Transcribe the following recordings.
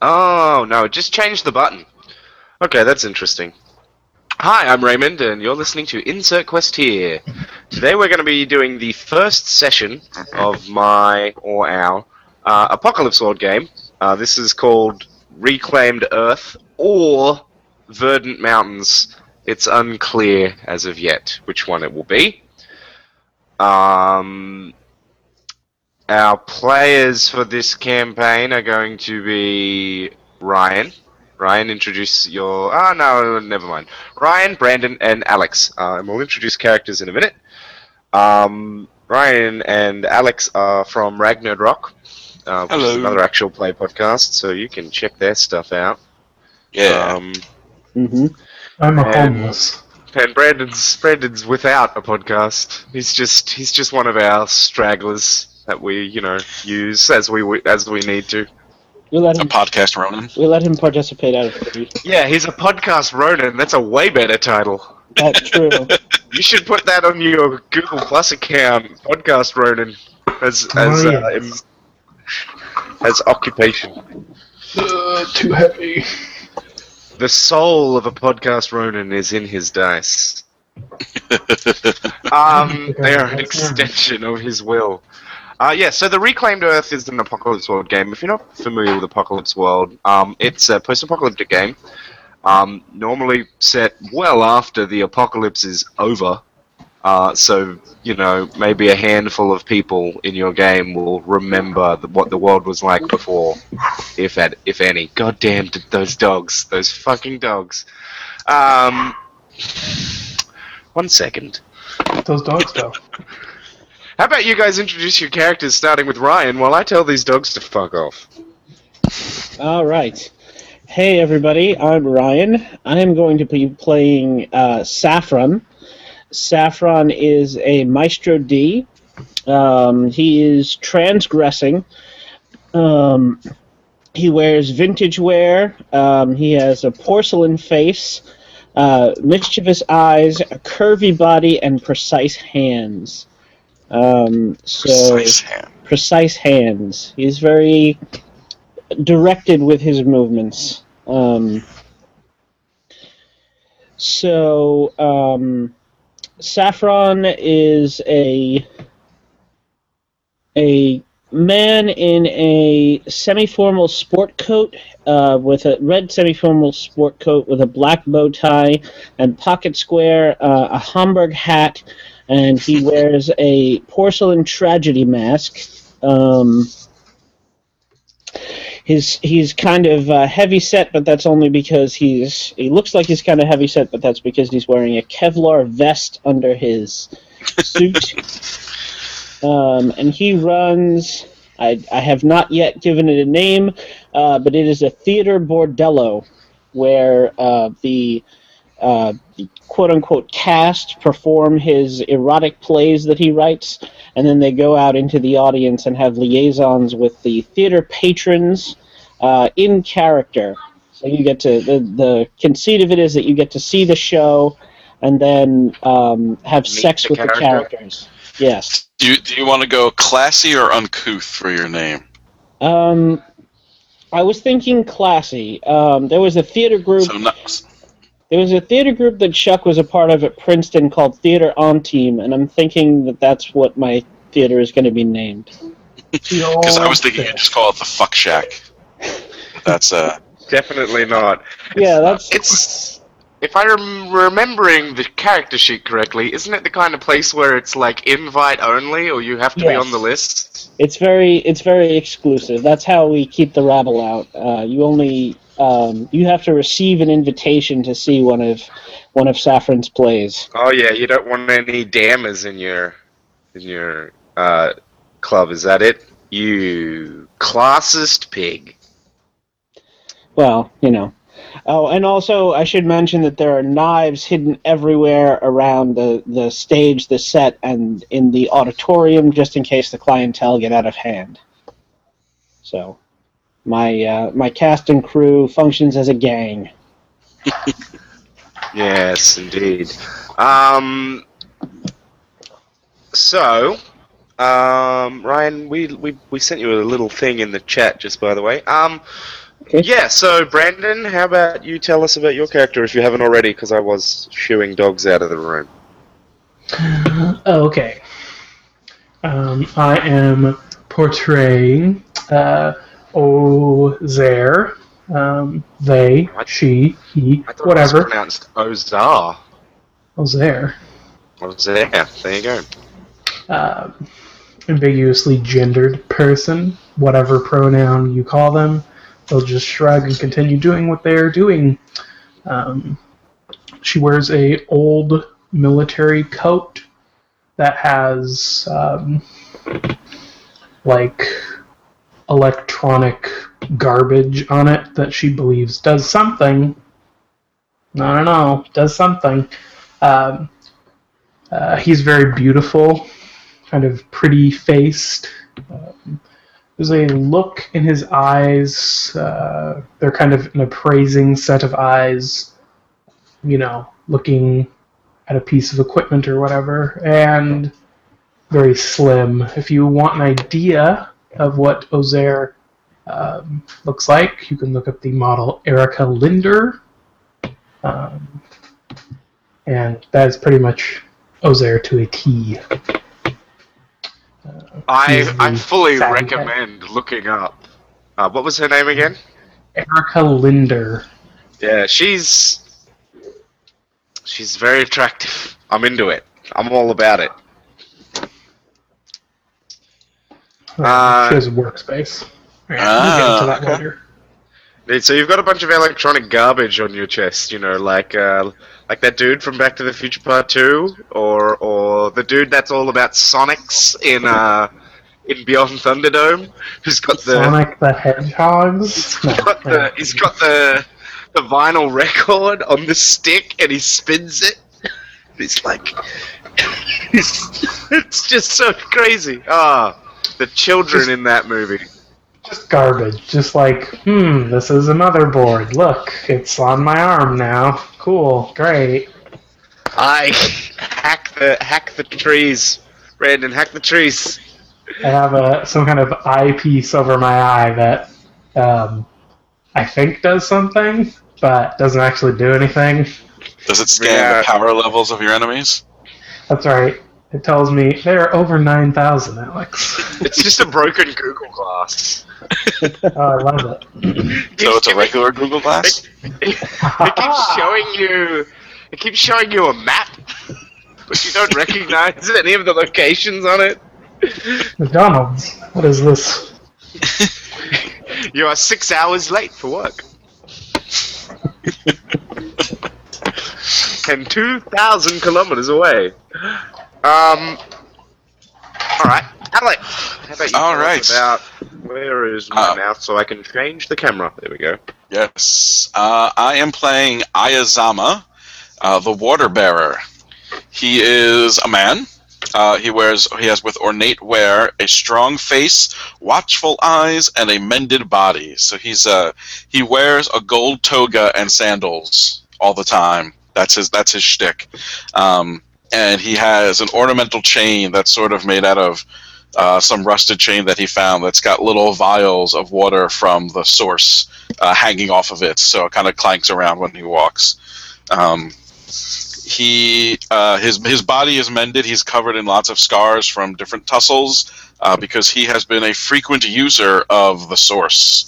Oh no, just change the button. Okay, that's interesting. Hi, I'm Raymond, and you're listening to Insert Quest here. Today we're going to be doing the first session of my or our uh, Apocalypse World game. Uh, this is called Reclaimed Earth or Verdant Mountains. It's unclear as of yet which one it will be. Um, our players for this campaign are going to be Ryan. Ryan, introduce your. Ah, no, never mind. Ryan, Brandon, and Alex. Uh, and we'll introduce characters in a minute. Um, Ryan and Alex are from Ragnarok Rock, uh, which is another actual play podcast, so you can check their stuff out. Yeah. Um, Mm-hmm. I'm a And- homeless. and Brandon's Brandon's without a podcast. He's just he's just one of our stragglers that we you know use as we as we need to. We let a him. podcast Ronin. We let him participate out of pity. Yeah, he's a podcast Ronin. That's a way better title. That's true. You should put that on your Google Plus account, podcast Ronin, as Oh, as uh, yes. im- as occupation. Uh, too heavy. The soul of a podcast Ronin is in his dice. Um, they are an extension of his will. Uh, yeah, so the Reclaimed Earth is an Apocalypse World game. If you're not familiar with Apocalypse World, um, it's a post-apocalyptic game. Um, normally set well after the apocalypse is over. Uh, so, you know, maybe a handful of people in your game will remember the, what the world was like before, if at, if any. God damn those dogs, those fucking dogs. Um, one second. Those dogs go. How about you guys introduce your characters, starting with Ryan, while I tell these dogs to fuck off? All right. Hey, everybody. I'm Ryan. I am going to be playing uh, Saffron. Saffron is a Maestro D. Um, he is transgressing. Um, he wears vintage wear. Um, he has a porcelain face, uh, mischievous eyes, a curvy body, and precise hands. Um, so Precise hand. precise hands. He's very directed with his movements. Um, so, um, Saffron is a a man in a semi-formal sport coat uh, with a red semi-formal sport coat with a black bow tie and pocket square, uh, a Homburg hat, and he wears a porcelain tragedy mask. Um, his he's kind of uh, heavy set, but that's only because he's he looks like he's kind of heavy set, but that's because he's wearing a Kevlar vest under his suit. um, and he runs. I, I have not yet given it a name, uh, but it is a theater bordello, where uh, the uh, quote unquote cast perform his erotic plays that he writes, and then they go out into the audience and have liaisons with the theater patrons uh, in character. So you get to the the conceit of it is that you get to see the show and then um, have Meet sex the with the characters. Yes. Do you, do you want to go classy or uncouth for your name? Um, I was thinking classy. Um, there was a theater group. So not, There was a theater group that Chuck was a part of at Princeton called Theatre Intime, and I'm thinking that that's what my theater is going to be named. because I was thinking you'd just call it the fuck shack. That's uh, Definitely not. Yeah, that's It's if I'm remembering the character sheet correctly, isn't it the kind of place where it's like invite only, or you have to be Yes. on the list? it's very it's very exclusive. That's how we keep the rabble out. Uh, you only um, you have to receive an invitation to see one of one of Saffron's plays. Oh yeah, you don't want any dammers in your in your uh, club. Is that it? You classist pig. Well, you know. Oh, and also I should mention that there are knives hidden everywhere around the, the stage, the set, and in the auditorium, just in case the clientele get out of hand. So, my uh, my cast and crew functions as a gang. Yes, indeed. Um, so, um, Ryan, we, we we sent you a little thing in the chat, just by the way. Um, Yeah, so Brandon, how about you tell us about your character if you haven't already, because I was shooing dogs out of the room. Oh, okay. Um, I am portraying uh, Ozair. Um, they, What? she, he, I thought it was whatever. pronounced Ozar. Ozair. Ozar, there you go. Um, ambiguously gendered person, whatever pronoun you call them, they'll just shrug and continue doing what they're doing. Um, she wears a old military coat that has um, like electronic garbage on it that she believes does something. I don't know, does something. Um, uh, he's very beautiful, kind of pretty faced. Um, there's a look in his eyes. Uh, they're kind of an appraising set of eyes, you know, looking at a piece of equipment or whatever, and very slim. If you want an idea of what Ozair um, looks like, you can look up the model Erika Linder. Um, and that is pretty much Ozair to a T. I, He's I the fully recommend looking up. Uh, what was her name again? Erika Linder. Yeah, she's she's very attractive. I'm into it. I'm all about it. Uh, she has a workspace. Ah, we'll get into that okay. later. Dude, So you've got a bunch of electronic garbage on your chest, you know, like uh, like that dude from Back to the Future Part Two, or or the dude that's all about Sonics in uh in Beyond Thunderdome, who's got the Sonic the Hedgehogs. he's got the he's got the the vinyl record on the stick and he spins it. It's like it's, it's just so crazy. Ah, the children in that movie. just garbage. Just like, hmm, this is a motherboard. Look, it's on my arm now. Cool, great. I hack the hack the trees, Brandon. Hack the trees. I have a some kind of eyepiece over my eye that um, I think does something, but doesn't actually do anything. Does it scan Yeah. the power levels of your enemies? That's right. It tells me there are over nine thousand, Alex. It's just a broken Google Glass. oh, I love it. So it's a regular Google Glass? It keeps showing you. It keeps showing you a map, but you don't recognize any of the locations on it. McDonald's. What is this? You are six hours late for work. and 2,000 kilometers away. Um. Alright. Alex, how about you All tell us right. about where is my Uh, mouth so I can change the camera? There we go. Yes. Uh, I am playing Ayazama, uh, the Water Bearer. He is a man. Uh, he wears he has with ornate wear a strong face, watchful eyes, and a mended body. So he's uh he wears a gold toga and sandals all the time. That's his that's his shtick. Um, and he has an ornamental chain that's sort of made out of uh, some rusted chain that he found that's got little vials of water from the source uh, hanging off of it, so it kind of clanks around when he walks. Um, he uh, his his body is mended. He's covered in lots of scars from different tussles uh, because he has been a frequent user of the source.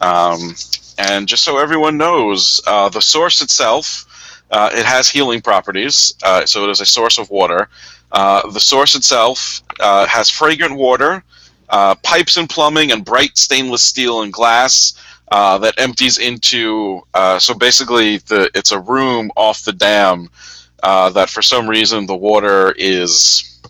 Um, and just so everyone knows, uh, the source itself uh, it has healing properties. Uh, so it is a source of water. Uh, the source itself uh, has fragrant water, uh, pipes and plumbing, and bright stainless steel and glass uh, that empties into. So basically, the it's a room off the dam that, for some reason, the water is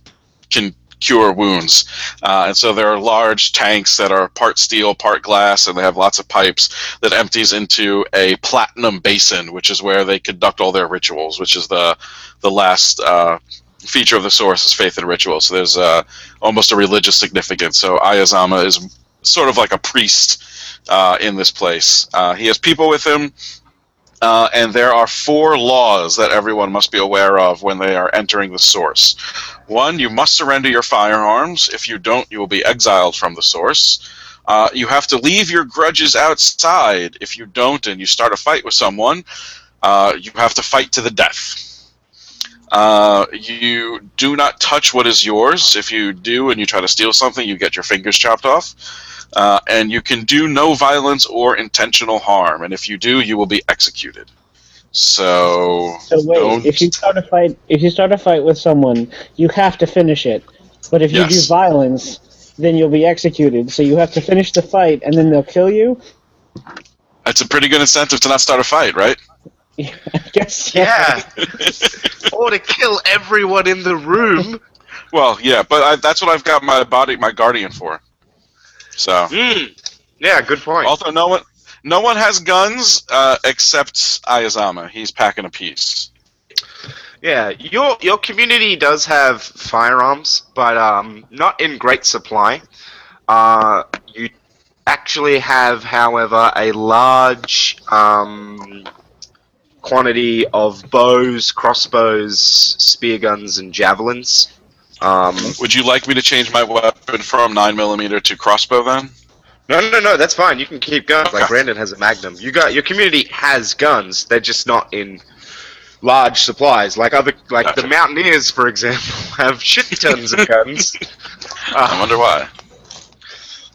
can cure wounds. Uh, and so there are large tanks that are part steel, part glass, and they have lots of pipes that empties into a platinum basin, which is where they conduct all their rituals, which is the the last uh, feature of the source is faith and ritual. So there's uh, almost a religious significance. So Ayazama is sort of like a priest uh, in this place. Uh, he has people with him. Uh, and there are four laws that everyone must be aware of when they are entering the source. One, you must surrender your firearms. If you don't, you will be exiled from the source. Uh, you have to leave your grudges outside. If you don't, and you start a fight with someone, uh, you have to fight to the death. Uh, you do not touch what is yours. If you do and you try to steal something, you get your fingers chopped off. Uh, and you can do no violence or intentional harm. And if you do, you will be executed. So, So wait, don't- if you start a fight, if you start a fight with someone, you have to finish it. But if you do violence, then you'll be executed. So you have to finish the fight, and then they'll kill you. That's a pretty good incentive to not start a fight, right? I guess. so. Yeah. or to kill everyone in the room. well, yeah, but I, that's what I've got my body, my guardian for. So, Hmm. Yeah, good point. although no one, no one has guns uh, except Ayazama. He's packing a piece. Yeah, your your community does have firearms, but um, not in great supply. Uh, you actually have, however, a large um, quantity of bows, crossbows, spear guns, and javelins. Um, Would you like me to change my weapon from nine millimeter to crossbow then? no, no, no, that's fine. You can keep guns. Like Brandon has a Magnum. You got your community has guns. They're just not in large supplies. Like other, like the Mountaineers, for example, have shit tons of guns. I wonder why.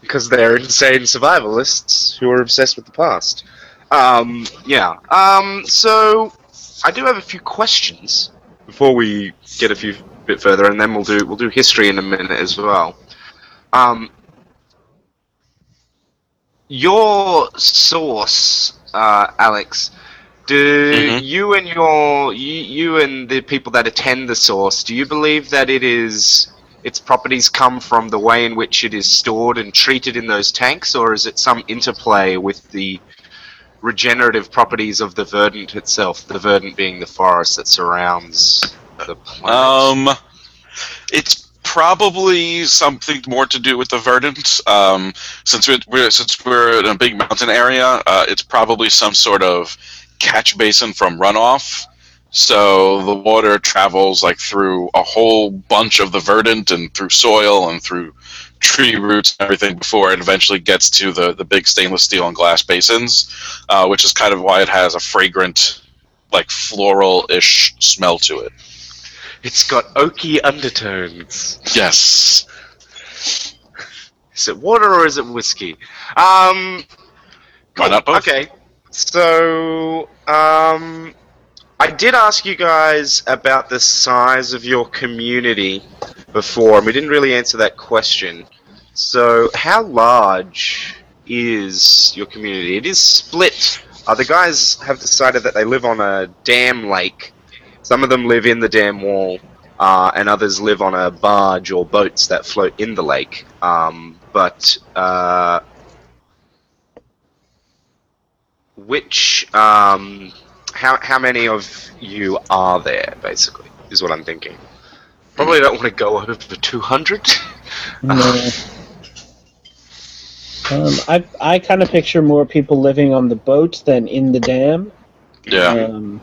because they're insane survivalists who are obsessed with the past. Um, yeah. Um, so I do have a few questions before we get a few bit further, and then we'll do we'll do history in a minute as well. Um, your source, uh, Alex. Do Mhm. you and your you, you and the people that attend the source? Do you believe that it is its properties come from the way in which it is stored and treated in those tanks, or is it some interplay with the regenerative properties of the verdant itself? The verdant being the forest that surrounds the. Um, it's probably something more to do with the verdant. Um, since we're, we're since we're in a big mountain area, uh, it's probably some sort of catch basin from runoff. So the water travels like through a whole bunch of the verdant and through soil and through tree roots and everything before it eventually gets to the, the big stainless steel and glass basins, uh, which is kind of why it has a fragrant, like floral ish smell to it. It's got oaky undertones. Yes. Is it water or is it whiskey? Um, Why not both? Okay, so um, I did ask you guys about the size of your community before, and we didn't really answer that question. So, how large is your community? It is split. Uh, the guys have decided that they live on a dam lake. Some of them live in the dam wall, uh, and others live on a barge or boats that float in the lake. Um, but uh, which um, how how many of you are there? Basically, is what I'm thinking. Probably don't want to go over two hundred. No. Um, I I kind of picture more people living on the boat than in the dam. Yeah. Um,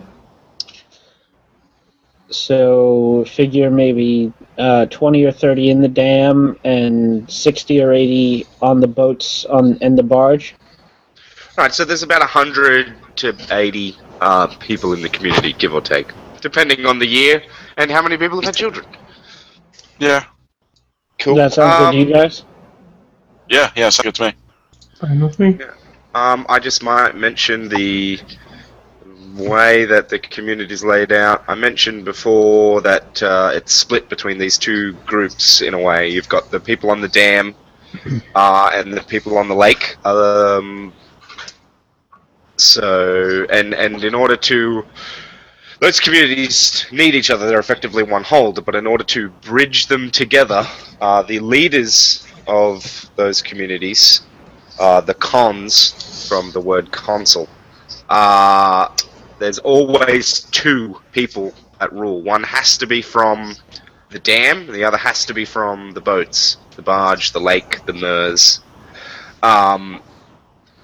so figure maybe uh, twenty or thirty in the dam and sixty or eighty on the boats on and the barge. All right, so there's about hundred to eighty uh, people in the community, give or take, depending on the year and how many people have had children. Yeah. Cool. That sounds um, good to you guys. Yeah. Yeah. Sounds good to me. Fine with me. Um, I just might mention the way that the community is laid out. I mentioned before that uh, it's split between these two groups in a way. You've got the people on the dam uh, and the people on the lake. Um, so, and and in order to those communities need each other. They're effectively one whole. But in order to bridge them together, uh, the leaders of those communities uh, the cons from the word consul. Uh, there's always two people at rule. One has to be from the dam, the other has to be from the boats, the barge, the lake, the MERS. Um,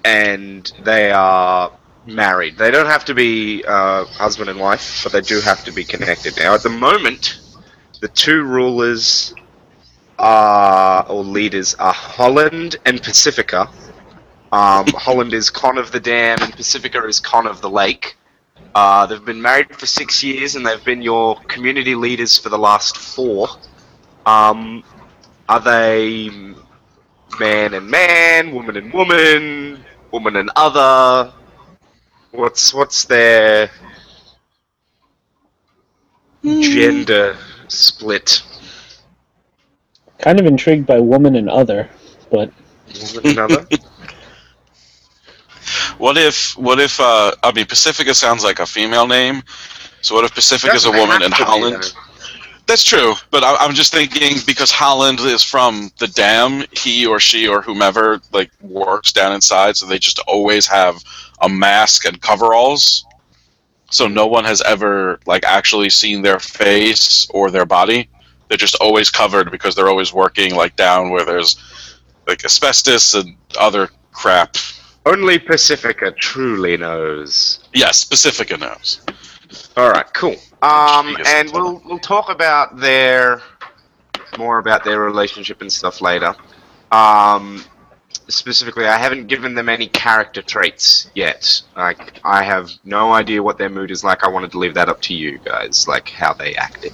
and they are married. They don't have to be uh, husband and wife, but they do have to be connected. Now, at the moment, the two rulers are or leaders are Holland and Pacifica. Um, Holland is Con of the Dam, and Pacifica is Con of the Lake. Uh, they've been married for six years, and they've been your community leaders for the last four. Um, are they man and man, woman and woman, woman and other? What's what's their gender split? Kind of intrigued by woman and other, but Woman and other? What if what if uh I mean Pacifica sounds like a female name. So what if Pacifica's a woman and Holland? That's true, but I, I'm just thinking because Holland is from the dam, he or she or whomever like works down inside, so they just always have a mask and coveralls. So no one has ever like actually seen their face or their body. They're just always covered because they're always working like down where there's like asbestos and other crap. Only Pacifica truly knows. Yes, Pacifica knows. All right, cool. Um, and we'll we'll talk about their more about their relationship and stuff later. Um, specifically, I haven't given them any character traits yet. Like, I have no idea what their mood is like. I wanted to leave that up to you guys, like how they acted.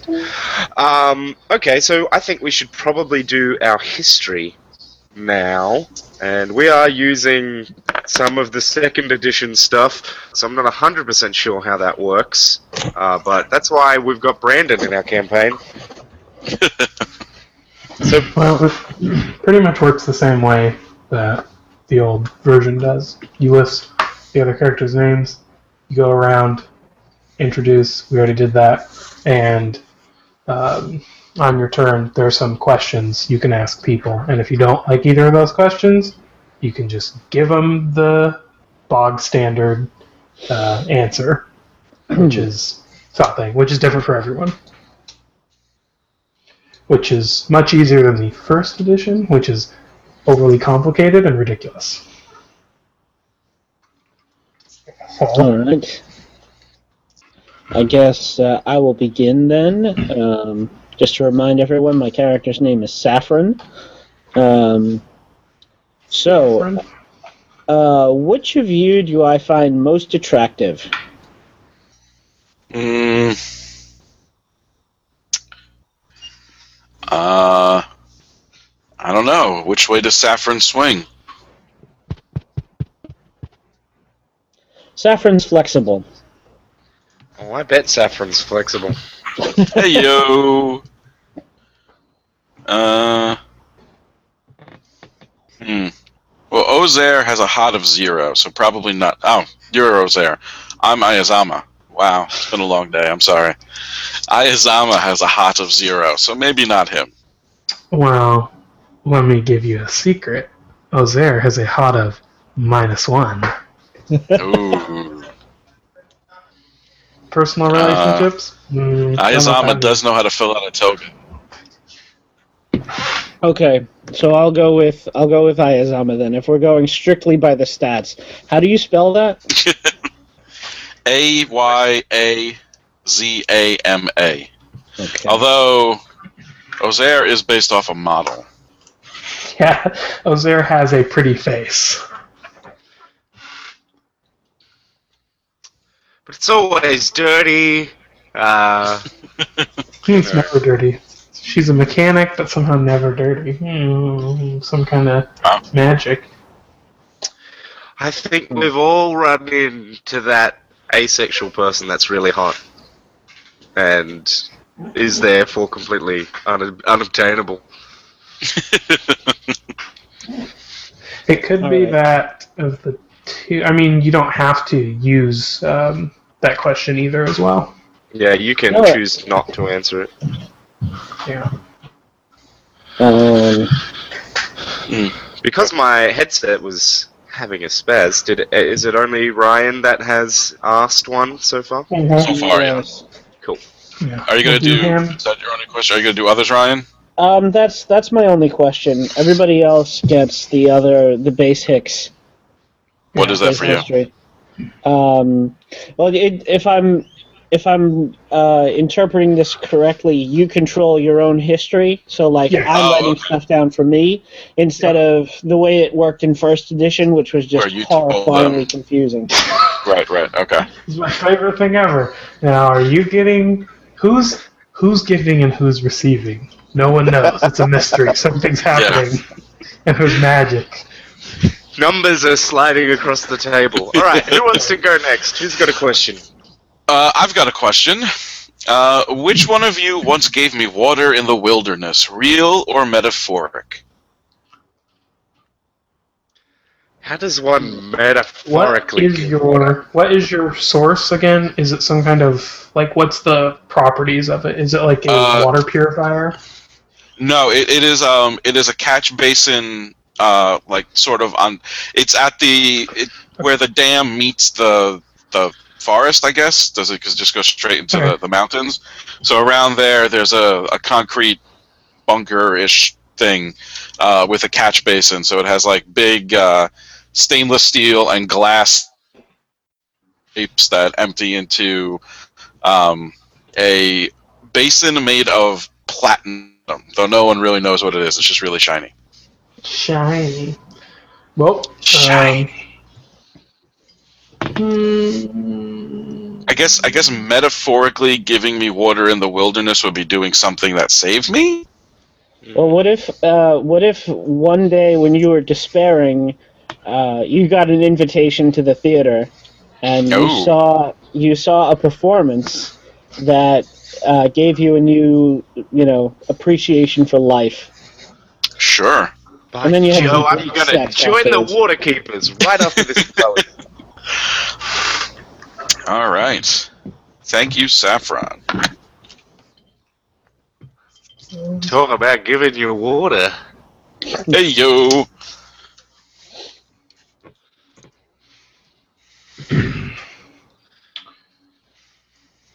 Um, okay, so I think we should probably do our history now, and we are using some of the second edition stuff, so I'm not 100% sure how that works. Uh, but that's why we've got Brandon in our campaign. so, Well, it pretty much works the same way that the old version does. You list the other characters' names, you go around, introduce, we already did that, and um, on your turn, there are some questions you can ask people. And if you don't like either of those questions, you can just give them the bog standard uh, answer, which is something, which is different for everyone which is much easier than the first edition, which is overly complicated and ridiculous. all right. I guess uh, I will begin then. Um, just to remind everyone, my character's name is Saffron. Um, so, uh, which of you do I find most attractive? Mm. Uh, I don't know. Which way does Saffron swing? Saffron's flexible. oh, I bet Saffron's flexible. Hey yo. Uh. Hmm. Well, Ozair has a hot of zero, so probably not. Oh, you're Ozair. I'm Ayazama. Wow, it's been a long day. I'm sorry. Ayazama has a hot of zero, so maybe not him. Well, let me give you a secret. Ozair has a hot of minus one. Ooh. Personal relationships? Mm, don't know if Ayazama does know how to fill out a token. Okay, so I'll go with I'll go with Ayazama then. If we're going strictly by the stats, how do you spell that? A Y A Z A M A. Although Ozair is based off a model. Yeah, Ozair has a pretty face. But it's always dirty. Uh, He's never dirty. She's a mechanic, but somehow never dirty. Hmm, some kind of Wow. magic. I think we've all run into that asexual person that's really hot and is therefore completely un- unobtainable. It could All be right. that of the two. I mean, you don't have to use um, that question either, as well. Yeah, you can No. choose not to answer it. Yeah. Um, Because my headset was having a spaz, did it, is it only Ryan that has asked one so far? So far, yeah. yes. Cool. Yeah. Are you gonna We'll do? him. Is that your only question? Are you gonna do others, Ryan? Um, that's that's my only question. Everybody else gets the other the base Hicks. What is that base for you? history. Um, well, it, if I'm if I'm uh, interpreting this correctly, you control your own history. So like Yes. I'm Oh, writing okay. stuff down for me instead of the way it worked in first edition, which was just Where you told horrifyingly confusing. Right, right, okay. It's my favorite thing ever. Now, are you getting who's who's giving and who's receiving? No one knows. It's a mystery. Something's happening, and there's magic. Numbers are sliding across the table. All right, who wants to go next? Who's got a question? Uh, I've got a question. Uh, which one of you once gave me water in the wilderness, real or metaphoric? How does one metaphorically? is your what is your source again? Is it some kind of like what's the properties of it? Is it like a Uh, water purifier? No, it, it is um it is a catch basin uh like sort of on it's at the it, where the dam meets the the forest I guess? Does it cause it just go straight into the, the mountains? So around there there's a, a concrete bunker ish thing uh, with a catch basin. So it has like big uh, stainless steel and glass pipes that empty into um, a basin made of platinum though no one really knows what it is. It's just really shiny. Shiny. Well, Shiny. Um, I guess I guess metaphorically giving me water in the wilderness would be doing something that saved me. Well, what if uh, what if one day when you were despairing, uh, you got an invitation to the theater, and you Oh. saw you saw a performance that uh, gave you a new you know appreciation for life. Sure. By And then you have Joe, the I'm gonna sex join the afterwards. water keepers right after this. is going. All right. Thank you, Saffron. Talk about giving you water. Hey yo.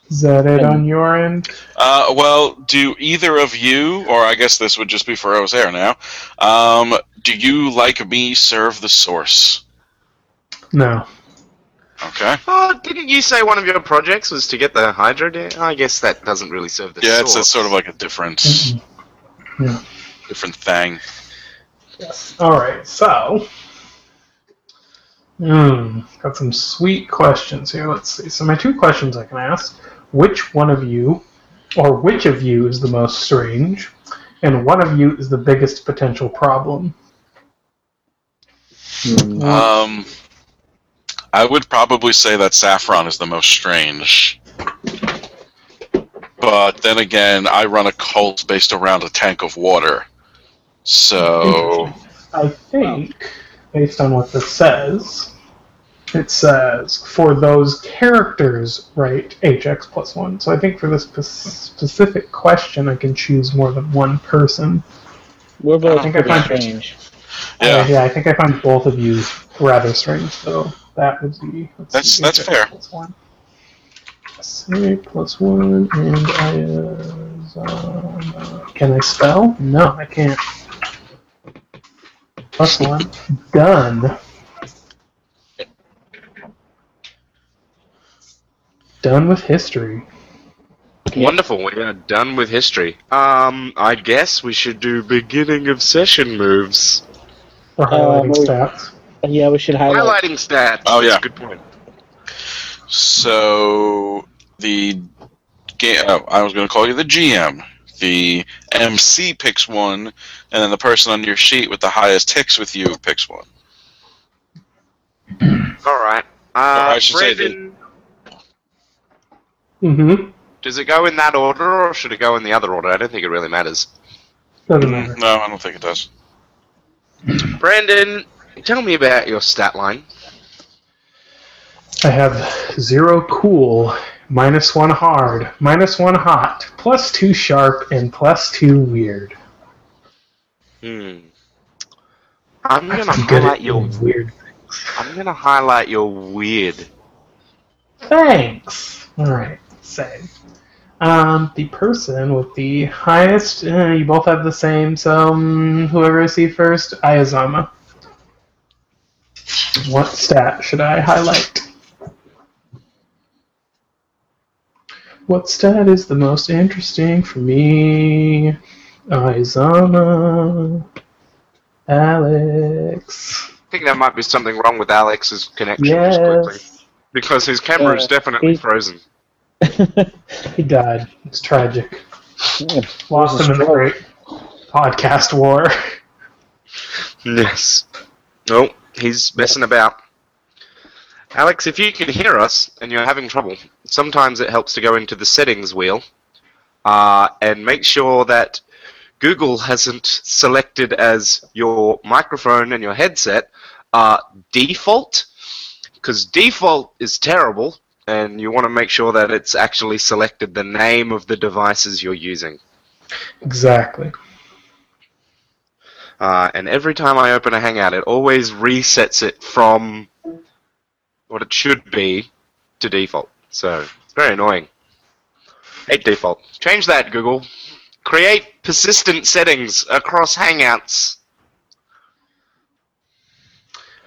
is that it on your end? Uh, well, do either of you, or I guess this would just be for Ozair now, um, do you like me serve the source? No. Okay. Oh, didn't you say one of your projects was to get the hydro dam? I guess that doesn't really serve the Yeah, it's, source. it's sort of like a different, Mhm. Yeah. different thing. Yes. All right. So, hmm, got some sweet questions here. Let's see. So, my two questions I can ask: Which one of you, or which of you, is the most strange, and one of you is the biggest potential problem? Hmm. Um, I would probably say that Saffron is the most strange. But then again, I run a cult based around a tank of water. So, I think, based on what this says, it says for those characters, right, HX plus one. So I think for this specific question, I can choose more than one person. We're both I think I pretty find- strange. yeah, Uh, yeah, I think I find both of you rather strange, so that would be. That's- see, that's fair. Plus one. SA plus one, and I is. Um, can I spell? No, I can't. Plus one. Done. Done with history. Wonderful. We are done with history. Um, I guess we should do beginning of session moves. For highlighting we- stats. Yeah, we should highlight. Highlighting stats. Oh, yeah. Good point. so the game. Oh, I was going to call you the GM. The MC picks one, and then the person on your sheet with the highest ticks with you picks one. All right. Uh, I should say Brandon, Mm-hmm. does it go in that order or should it go in the other order? I don't think it really matters. Doesn't matter. No, I don't think it does. Brandon, tell me about your stat line. I have zero cool, minus one hard, minus one hot, plus two sharp, and plus two weird. Hmm. I'm gonna I'm highlight your. weird. I'm gonna highlight your weird. Thanks. All right, same. Um, the person with the highest, uh, you both have the same. So um, whoever I see first, Ayazama. What stat should I highlight? What stat is the most interesting for me? Aizana. Alex. I think there might be something wrong with Alex's connection just quickly. Yes. Because his camera is Uh, definitely he- frozen. He died. It's tragic. Lost him in the great podcast war. Yes. No, he's messing about. Alex, if you can hear us and you're having trouble, sometimes it helps to go into the settings wheel uh, and make sure that Google hasn't selected as your microphone and your headset uh, default, because default is terrible, and you want to make sure that it's actually selected the name of the devices you're using. Exactly. Uh, and every time I open a Hangout, it always resets it from what it should be to default. So it's very annoying. Hate default. Change that, Google. Create persistent settings across Hangouts.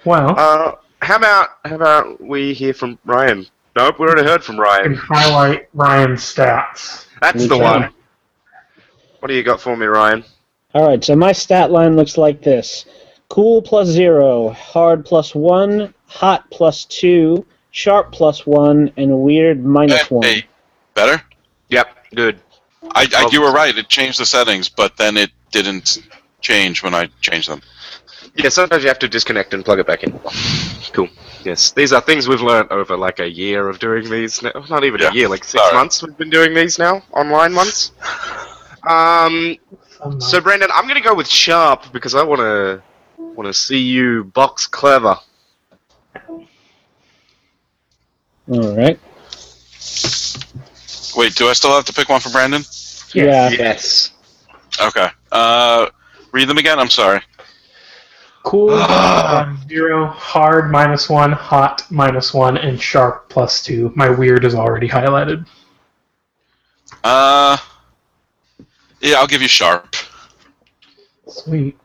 Well, Uh, how about how about we hear from Ryan? Nope, we already heard from I can Ryan. highlight Ryan's stats. That's the one. What do you got for me, Ryan? All right, so my stat line looks like this: cool plus zero, hard plus one, hot plus two, sharp plus one, and weird minus one. Hey, better? Yep, good. I, I, you were right. It changed the settings, but then it didn't change when I changed them. Yeah, sometimes you have to disconnect and plug it back in. Cool. Yes, these are things we've learned over like a year of doing these. Now. Not even Yeah. a year, like six Sorry. months we've been doing these now, online ones. Um, I'm not- so Brandon, I'm gonna go with sharp because I wanna wanna see you box clever. All right. Wait, do I still have to pick one for Brandon? Yeah. Yes. Okay. Uh, read them again. I'm sorry. Cool um, zero, hard minus one, hot minus one, and sharp plus two. My weird is already highlighted. Uh, yeah, I'll give you sharp. Sweet.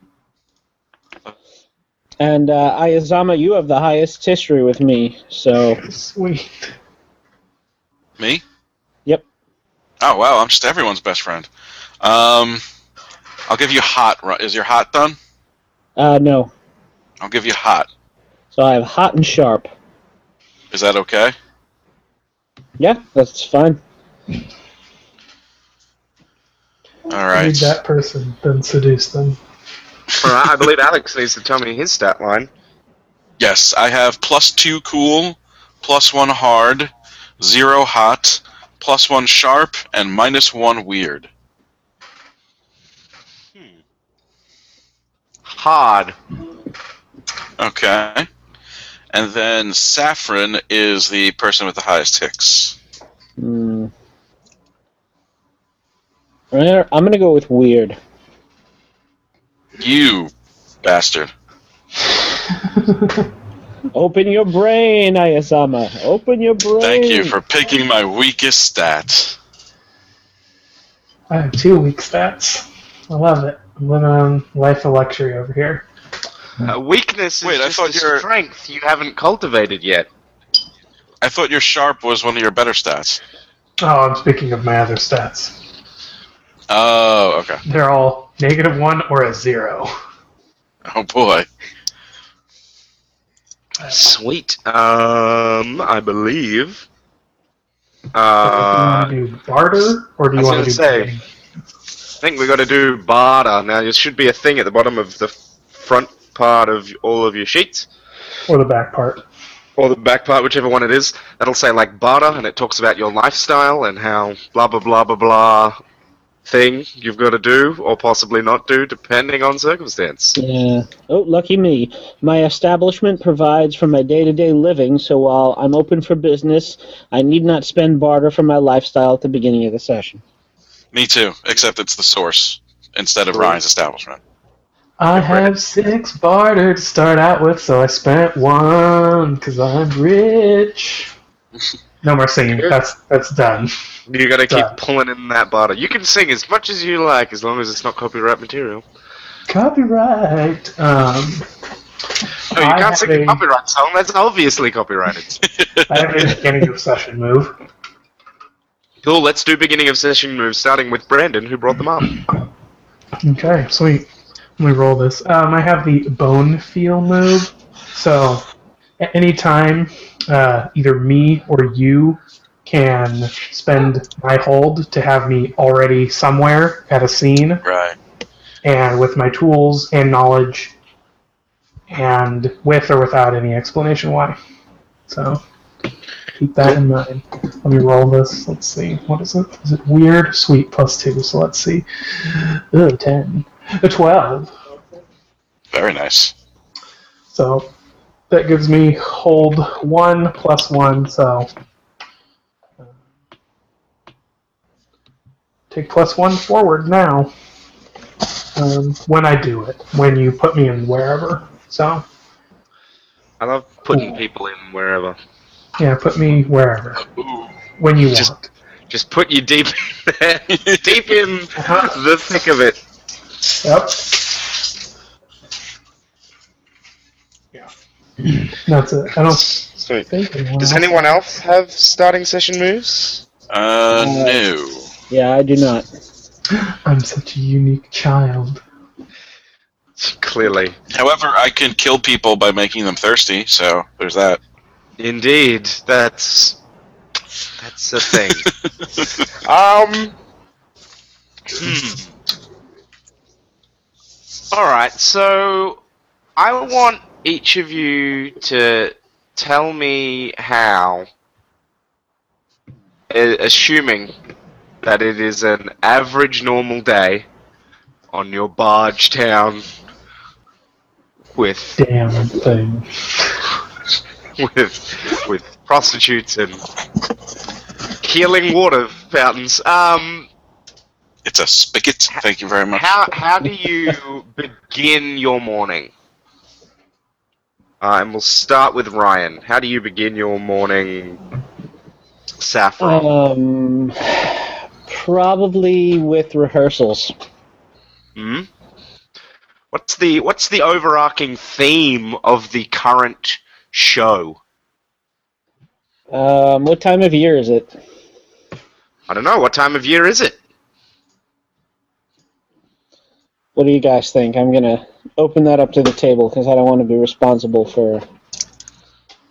And uh, Ayazama, you have the highest history with me, so Sweet. Me? Yep. Oh wow, I'm just everyone's best friend. Um, I'll give you hot. Is your hot done? uh, no. I'll give you hot. So I have hot and sharp. Is that okay? Yeah, that's fine. All right. Read that person, then seduce them. All right. I believe Alex needs to tell me his stat line. Yes, I have plus two cool, plus one hard, zero hot, plus one sharp, and minus one weird. Hmm. Hard. Okay. And then Saffron is the person with the highest hicks. Hmm. Right, I'm gonna go with weird. You bastard. Open your brain, Ayazama. Open your brain. Thank you for picking my weakest stat. I have two weak stats. I love it. I'm living on life of luxury over here. Uh, weakness is Wait, I just thought a you're- strength you haven't cultivated yet. I thought your sharp was one of your better stats. Oh, I'm speaking of my other stats. Oh, okay. They're all negative one or a zero. Oh boy. Sweet. Um, I believe. do you Uh, want to do barter or do you want to do say. trading? I think we got to do barter. Now, there should be a thing at the bottom of the front part of all of your sheets, or the back part? or the back part, whichever one it is. That'll say like barter, and it talks about your lifestyle and how blah blah blah blah blah thing you've got to do or possibly not do, depending on circumstance. Yeah. Oh, lucky me. My establishment provides for my day to day living, so while I'm open for business, I need not spend barter for my lifestyle at the beginning of the session. Me too, except it's the source instead of Cool. Ryan's establishment. I have six barter to start out with, so I spent one because I'm rich. No more singing. Good. That's that's done. You got to keep Done. pulling in that bottle. You can sing as much as you like, as long as it's not copyright material. Copyright. Um, No, you I can't have sing a a- copyright song. That's obviously copyrighted. I have a beginning of session move. Cool. Let's do beginning of session move, starting with Brandon, who brought them up. Okay, sweet. Let me roll this. Um, I have the bone feel move. So, at any time, uh, either me or you can spend my hold to have me already somewhere at a scene, Right. and with my tools and knowledge, and with or without any explanation why. So, keep that in mind. Let me roll this. Let's see. What is it? Is it weird? Sweet, plus two. So let's see. Ugh, 10. A 12. Very nice. So that gives me hold 1 plus 1, so. Take plus 1 forward now. Um, when I do it. When you put me in wherever. So, I love putting people in wherever. yeah, put me wherever. Ooh. When you Just- want. Just put you deep in deep in Uh-huh. the thick of it. Yep. That's it. I don't Sweet. think anyone Does else- anyone else have starting session moves? Uh, no. Yeah, I do not. I'm such a unique child. Clearly. However, I can kill people by making them thirsty, so there's that. Indeed, that's that's a thing. um. hmm. All right, so I want each of you to tell me how, assuming that it is an average normal day on your barge town with Damn thing. with with prostitutes and healing water fountains. Um, It's a spigot. Thank you very much. how how do you begin your morning? Uh, and we'll start with Ryan. How do you begin your morning, Saffron? Um, probably with rehearsals. Hmm? What's the what's the overarching theme of the current show? Um, what time of year is it? I don't know. What time of year is it? What do you guys think? I'm gonna open that up to the table because I don't want to be responsible for.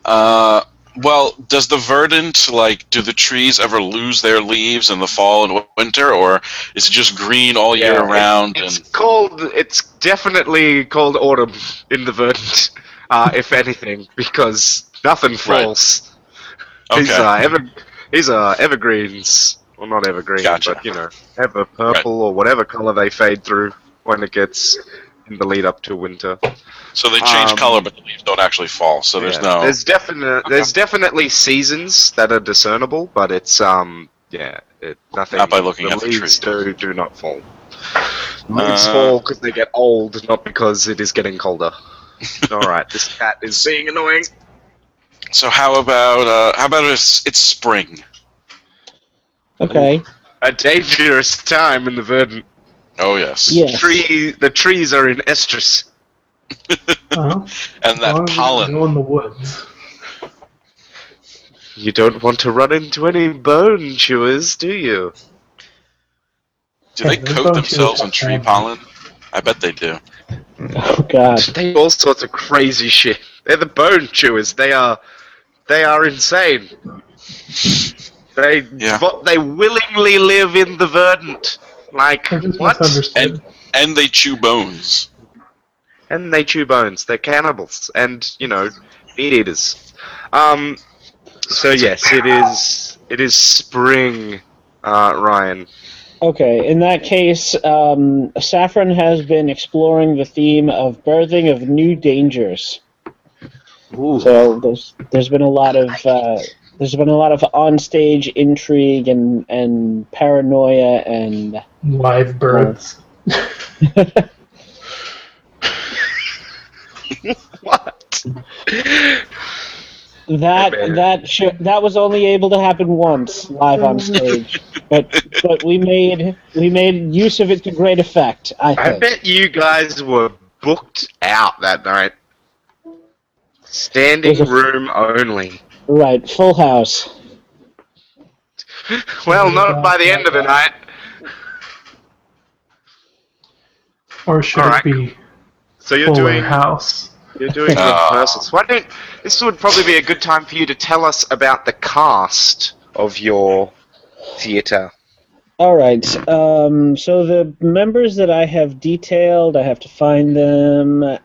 Uh, well, does the verdant like do the trees ever lose their leaves in the fall and winter, or is it just green all year Yeah, round? It's and called. It's definitely called autumn in the verdant, uh, if anything, because nothing falls. These okay, are ever. These are evergreens. Well, not evergreen, Gotcha. but you know, ever purple or whatever color they fade through when it gets in the lead up to winter. so they change um, color, but the leaves don't actually fall. So there's Yeah, no. There's definite. There's definitely seasons that are discernible, but it's um. Yeah, it, nothing. Not by looking the at the leaves do do not fall. Leaves Uh, fall because they get old, not because it is getting colder. All right, this cat is being annoying. So how about uh, how about it's it's spring? Okay. A dangerous time in the verdant. Oh yes, Yes. Tree, the trees are in estrus. Well, uh-huh. and that why pollen. Go in the woods. You don't want to run into any bone chewers, do you? Do they Yeah, coat themselves in tree pollen? I bet they do. Oh, oh God. They do all sorts of crazy shit. They're the bone chewers. They are, they are insane. They, Yeah. vo- they willingly live in the verdant. Like what? misunderstood. And they chew bones. And they chew bones. They're cannibals, and you know, meat eaters. Um. So yes, it is. It is spring, uh, Ryan. Okay. In that case, um, Saffron has been exploring the theme of birthing of new dangers. So there's there's been a lot of uh, there's been a lot of onstage intrigue and and paranoia and Live births. What? that Hey, that sh- that was only able to happen once live on stage, but but we made we made use of it to great effect. I I bet you guys were booked out that night. Standing There's room only. Right, full house. well, not by the end of the night. Or should Alright. it be So you're Fuller doing House? you're doing Ah. rehearsals. Why don't this would probably be a good time for you to tell us about the cast of your theater. All right. Um, so the members that I have detailed, I have to find them,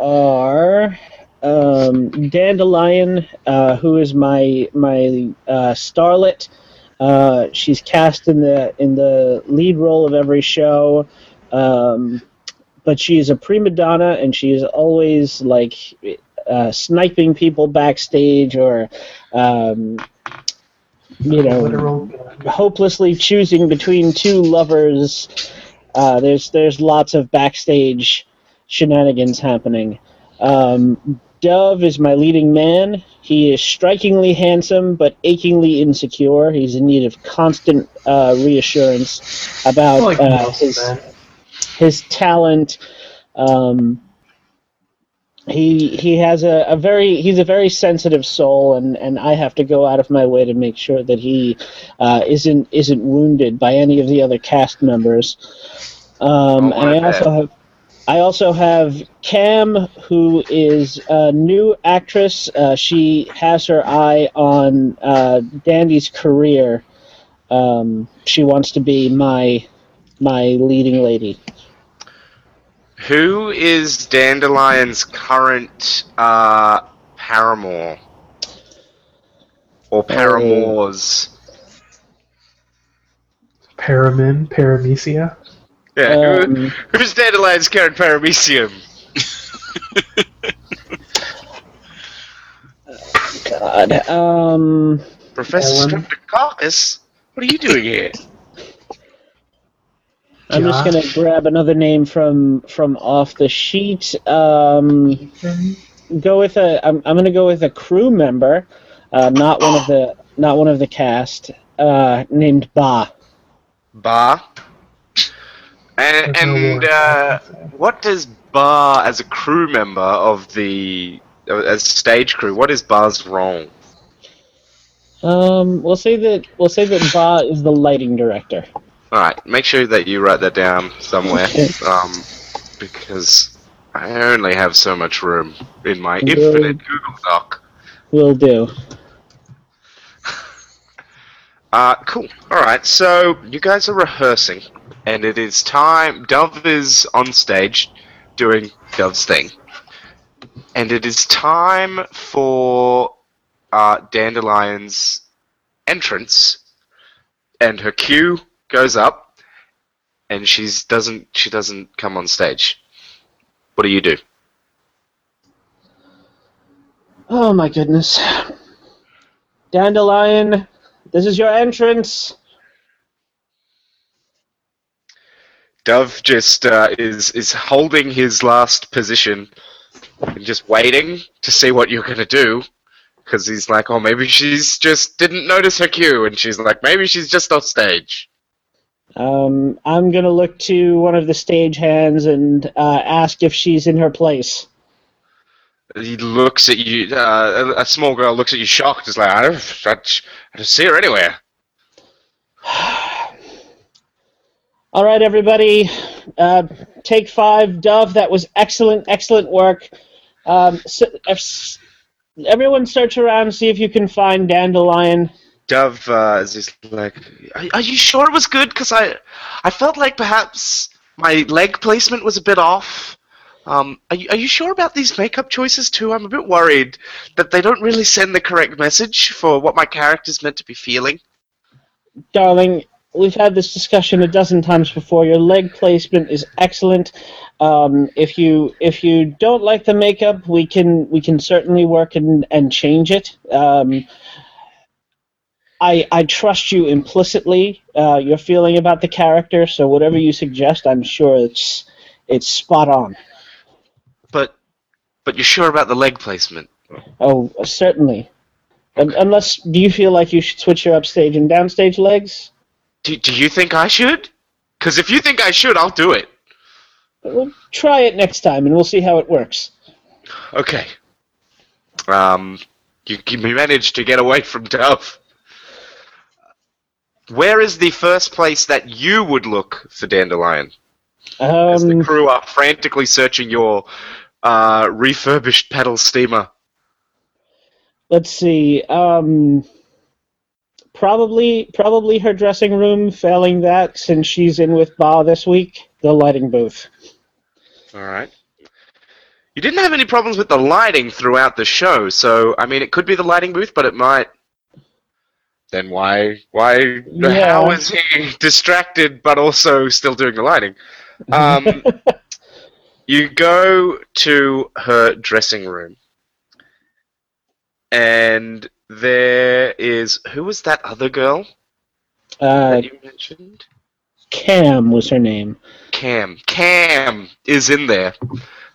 are um, Dandelion, uh, who is my my uh, starlet. Uh, she's cast in the in the lead role of every show, um, but she is a prima donna, and she is always like uh, sniping people backstage or. Um, you know, Literal. hopelessly choosing between two lovers. Uh, there's there's lots of backstage shenanigans happening. Um, Dove is my leading man. He is strikingly handsome but achingly insecure. He's in need of constant uh, reassurance about Like uh, most his men. his talent. Um, he he has a, a very he's a very sensitive soul, and, and I have to go out of my way to make sure that he uh, isn't isn't wounded by any of the other cast members. Um, Oh, and I also have I also have Cam, who is a new actress. Uh, she has her eye on uh, Dandy's career. Um, she wants to be my my leading lady. Who is Dandelion's current uh, paramour? Or paramours? Paramin, Paramecia. Yeah, who, Um, who's Dandelion's current paramecium? God. Um, Professor Ellen. Streptococcus? What are you doing here? I'm just gonna grab another name from from off the sheet. Um, go with a. I'm, I'm gonna go with a crew member, uh, not one of the not one of the cast. Uh, named Ba. Bar. And, and uh, what does Bar, as a crew member of the uh, as stage crew, what is Bar's role? Um, we'll say that we'll say that Ba is the lighting director. All right, make sure that you write that down somewhere, um, because I only have so much room in my Will- infinite Google Doc. Will do. Uh, cool. All right, so you guys are rehearsing, and it is time. Dove is on stage doing Dove's thing, and it is time for uh, Dandelion's entrance, and her cue goes up, and she's doesn't she doesn't come on stage. What do you do? Oh my goodness. Dandelion, this is your entrance. Dove just uh, is is holding his last position and just waiting to see what you're gonna do, because he's like, oh, maybe she's just didn't notice her cue, and she's like, maybe she's just off stage. Um, I'm gonna look to one of the stage hands and uh, ask if she's in her place. He looks at you. Uh, a, small girl looks at you, shocked. Is like, I don't, I, I don't see her anywhere. All right, everybody, uh, take five. Dove, that was excellent, excellent work. Um, so, everyone, search around, see if you can find Dandelion. Dove uh, is just like, are, are you sure it was good? Because I, I felt like perhaps my leg placement was a bit off. Um, are you, are you sure about these makeup choices too? I'm a bit worried that they don't really send the correct message for what my character's meant to be feeling. Darling, we've had this discussion a dozen times before. Your leg placement is excellent. Um, if you if you don't like the makeup, we can we can certainly work and, and change it. Um, I I trust you implicitly. Uh, your feeling about the character, so whatever you suggest, I'm sure it's it's spot on. But, but you're sure about the leg placement? Oh, certainly. Un- Unless, do you feel like you should switch your upstage and downstage legs? Do, do you think I should? Because if you think I should, I'll do it. We'll try it next time, and we'll see how it works. Okay. Um, you, you managed to get away from Dove. where is the first place that you would look for dandelion? As the Um, crew are frantically searching your uh, refurbished pedal steamer. let's see. Um, probably, probably her dressing room. Failing that, since she's in with Ba this week, the lighting booth. All right. You didn't have any problems with the lighting throughout the show, so I mean, it could be the lighting booth, but it might. Then why? Why? Yeah. How is he distracted but also still doing the lighting? Um, you go to her dressing room, and there is who was that other girl Uh, that you mentioned? Cam was her name. Cam. Cam is in there,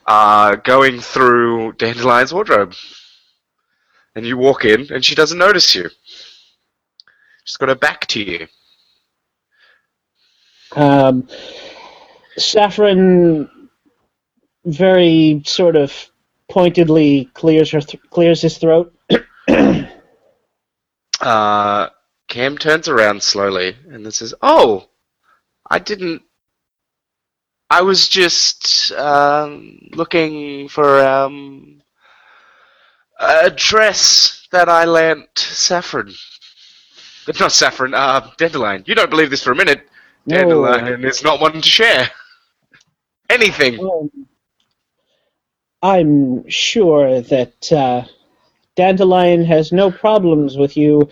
uh, going through Dandelion's wardrobe. And you walk in, and she doesn't notice you. She's got her back to you. Um, Saffron very sort of pointedly clears her th- clears his throat. Uh, Cam turns around slowly and then says, "Oh, I didn't. I was just um, looking for um, a dress that I lent Saffron. Not Saffron. Uh, Dandelion. You don't believe this for a minute. No. Dandelion is not one to share anything. Um, I'm sure that uh, Dandelion has no problems with you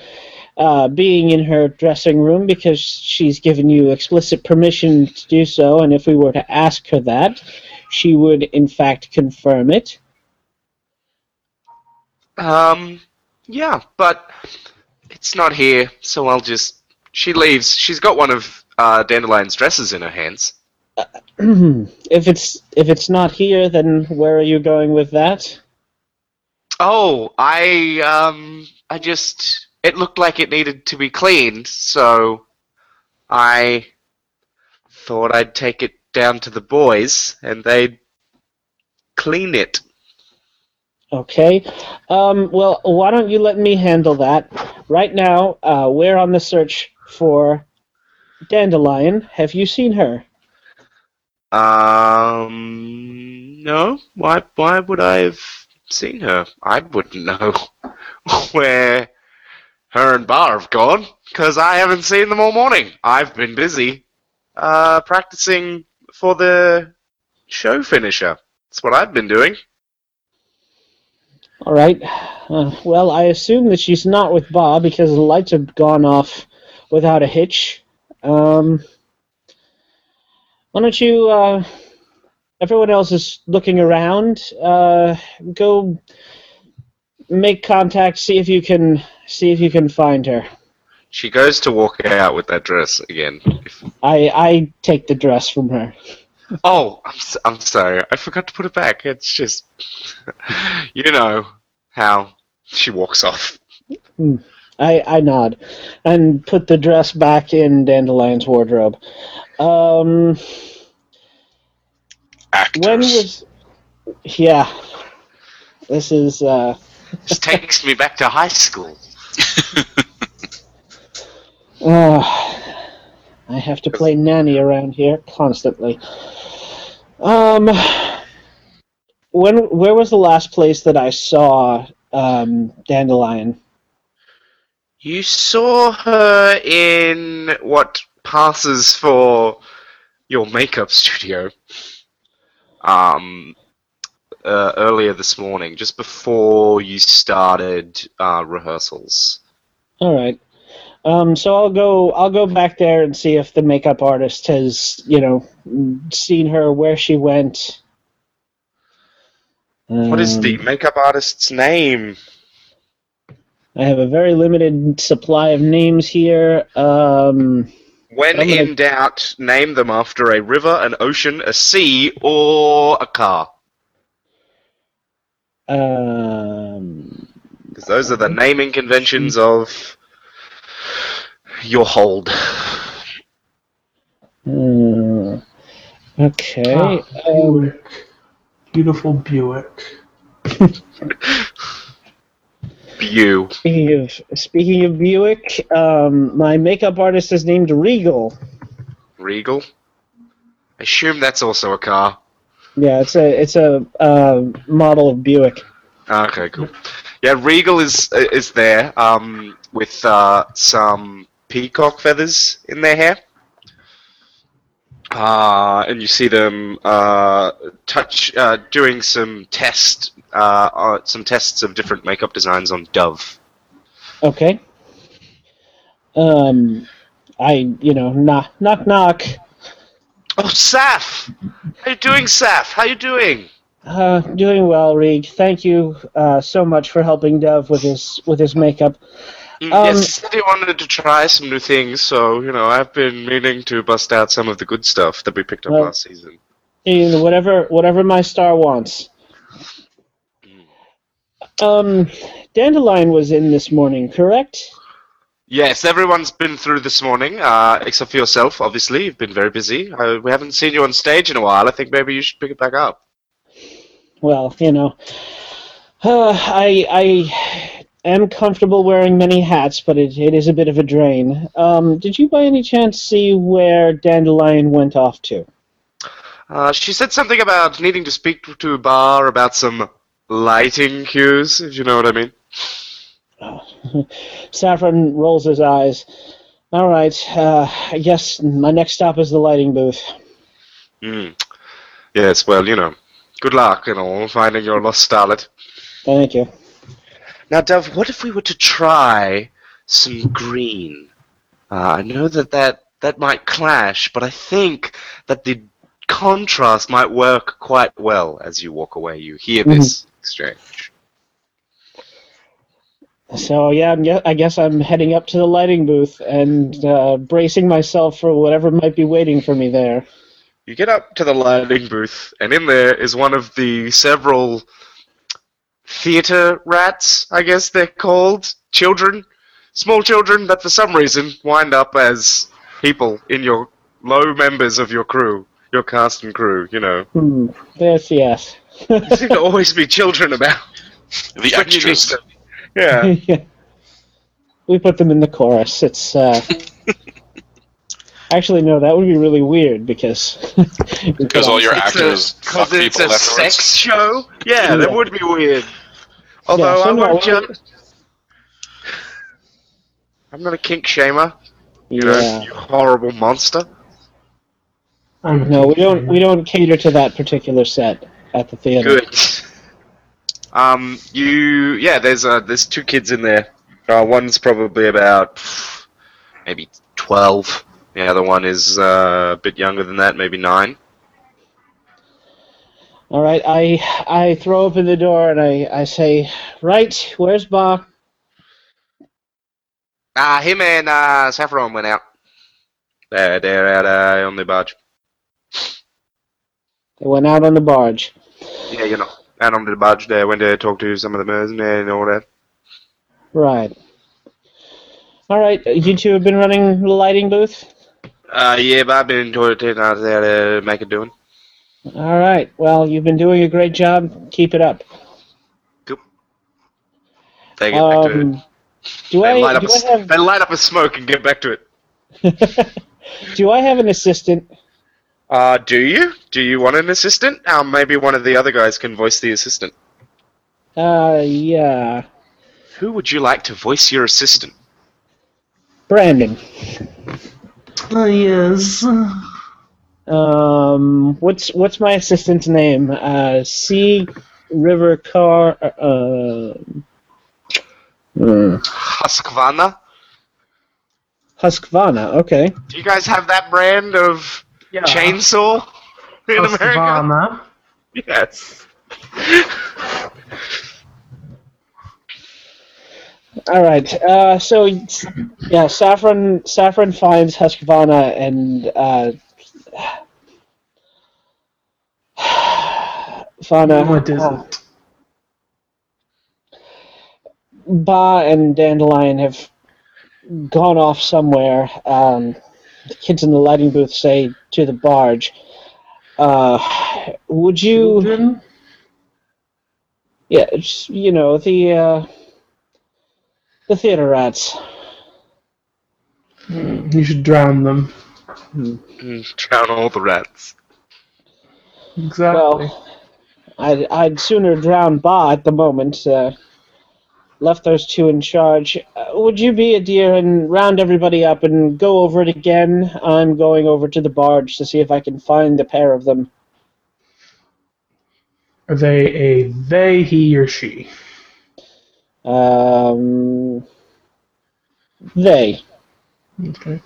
uh, being in her dressing room because she's given you explicit permission to do so, and if we were to ask her that, she would in fact confirm it. Um, yeah, but it's not here, so I'll just. She leaves. She's got one of uh, Dandelion's dresses in her hands. if it's if it's not here, then where are you going with that? Oh, I um, I just. It looked like it needed to be cleaned, so I thought I'd take it down to the boys and they'd clean it. Okay. Um, well, why don't you let me handle that? Right now, uh, we're on the search for Dandelion. Have you seen her? Um, no. Why? Why would I have seen her? I wouldn't know where her and Bar have gone because I haven't seen them all morning. I've been busy uh, practicing for the show finisher. That's what I've been doing. All right. Uh, well, I assume that she's not with Bob because the lights have gone off without a hitch. Um, why don't you? Uh, everyone else is looking around. Uh, go make contact. See if you can see if you can find her. She goes to walk out with that dress again. If- I I take the dress from her. oh, I'm, I'm sorry. I forgot to put it back. It's just, you know how she walks off. I, I nod and put the dress back in Dandelion's wardrobe. Um, Actors. when was. Yeah. This is. Uh, This takes me back to high school. uh, I have to play nanny around here constantly. Um, when where was the last place that I saw um, Dandelion? You saw her in what passes for your makeup studio. Um, uh, earlier this morning, just before you started uh, rehearsals. All right. Um, so I'll go. I'll go back there and see if the makeup artist has, you know, seen her where she went. What is the Um, makeup artist's name? I have a very limited supply of names here. Um, When gonna- in doubt, name them after a river, an ocean, a sea, or a car. um, Because those are the naming conventions of your hold. hmm, okay. Ah, Um, Beautiful Buick. Speaking of speaking of Buick, um, my makeup artist is named Regal. Regal. I assume that's also a car. Yeah, it's a it's a uh, model of Buick. Okay, cool. Yeah, Regal is is there um, with uh, some peacock feathers in their hair. Uh, and you see them uh, touch uh, doing some test uh, some tests of different makeup designs on Dove. Okay. Um, I you know knock knock knock. Oh, Saf! How you doing, Saf? How you doing? Uh, doing well, Reeg. Thank you uh, so much for helping Dove with his with his makeup. Mm, Um, yes, said he wanted to try some new things, so you know I've been meaning to bust out some of the good stuff that we picked up Well- last season. Whatever whatever my star wants. Um, Dandelion was in this morning, correct? Yes, everyone's been through this morning, uh, except for yourself. Obviously, you've been very busy. Uh, we haven't seen you on stage in a while. I think maybe you should pick it back up. Well, you know, uh, I I am comfortable wearing many hats, but it, it is a bit of a drain. Um, did you by any chance see where Dandelion went off to? Uh, she said something about needing to speak to, to Bar about some lighting cues, if you know what I mean. Saffron rolls his eyes. All right, uh, I guess my next stop is the lighting booth. Mm. Yes, well, you know, good luck and all finding your lost starlet. Thank you. Now, Dove, what if we were to try some green? Uh, I know that, that that might clash, but I think that the contrast might work quite well as you walk away. You hear this exchange. So yeah, I'm I guess I'm heading up to the lighting booth and uh, bracing myself for whatever might be waiting for me there. You get up to the lighting booth, and in there is one of the several theater rats, I guess they're called. Children. Small children that for some reason wind up as people in your low members of your crew, your cast and crew, you know. Hmm. Yes, yes. There seem to always be children about. The when extras. them. Yeah. we put them in the chorus. It's uh, actually no, that would be really weird because Because all your It's a- actors fuck Because it's people a sex show? Yeah, that would be weird. Although so I no, won't we- judge. I'm not a kink shamer, you know, yeah. you horrible monster. I'm No, we don't. We don't cater to that particular set at the theater. Good. Um, you, yeah, there's uh, there's two kids in there. Uh, one's probably about maybe twelve. The other one is uh, a bit younger than that, maybe nine. All right, I I throw open the door and I, I say, right, where's Ba? Ah, him and uh, Saffron went out. They're, they're out uh, on the barge. They went out on the barge. Yeah, you know, out on the barge. They went to talk to some of the mercenaries and all that. Right. All right, you two have been running the lighting booth. Uh, yeah, but I've been told to out there to make it doing. All right. Well, you've been doing a great job. Keep it up. They get back to it. Um, do They light, I up do a, I have they light up a smoke and get back to it. do I have an assistant? Uh, do you? Do you want an assistant? Um, maybe one of the other guys can voice the assistant. Uh, yeah, Who would you like to voice your assistant? Brandon. Uh, yes. Um, what's what's my assistant's name? Uh, C. River Car. Uh, hmm. Husqvarna? Husqvarna. Okay. Do you guys have that brand of Yeah. chainsaw in America? Husqvarna. Yes. All right. Uh, so yeah, Saffron Saffron finds Husqvarna and uh, Fana. What is uh, it? Ba and Dandelion have gone off somewhere. Um, the kids in the lighting booth say to the barge, uh, "Would you?" Children? Yeah, it's, you know the uh, The theater rats. Hmm, you should drown them. Mm, Drown all the rats. Exactly. Well, I'd, I'd sooner drown Ba at the moment. Uh, left those two in charge. Uh, would you be a dear and round everybody up and go over it again? I'm going over to the barge to see if I can find the pair of them. Are they a they, he, or she? Um, they. Okay.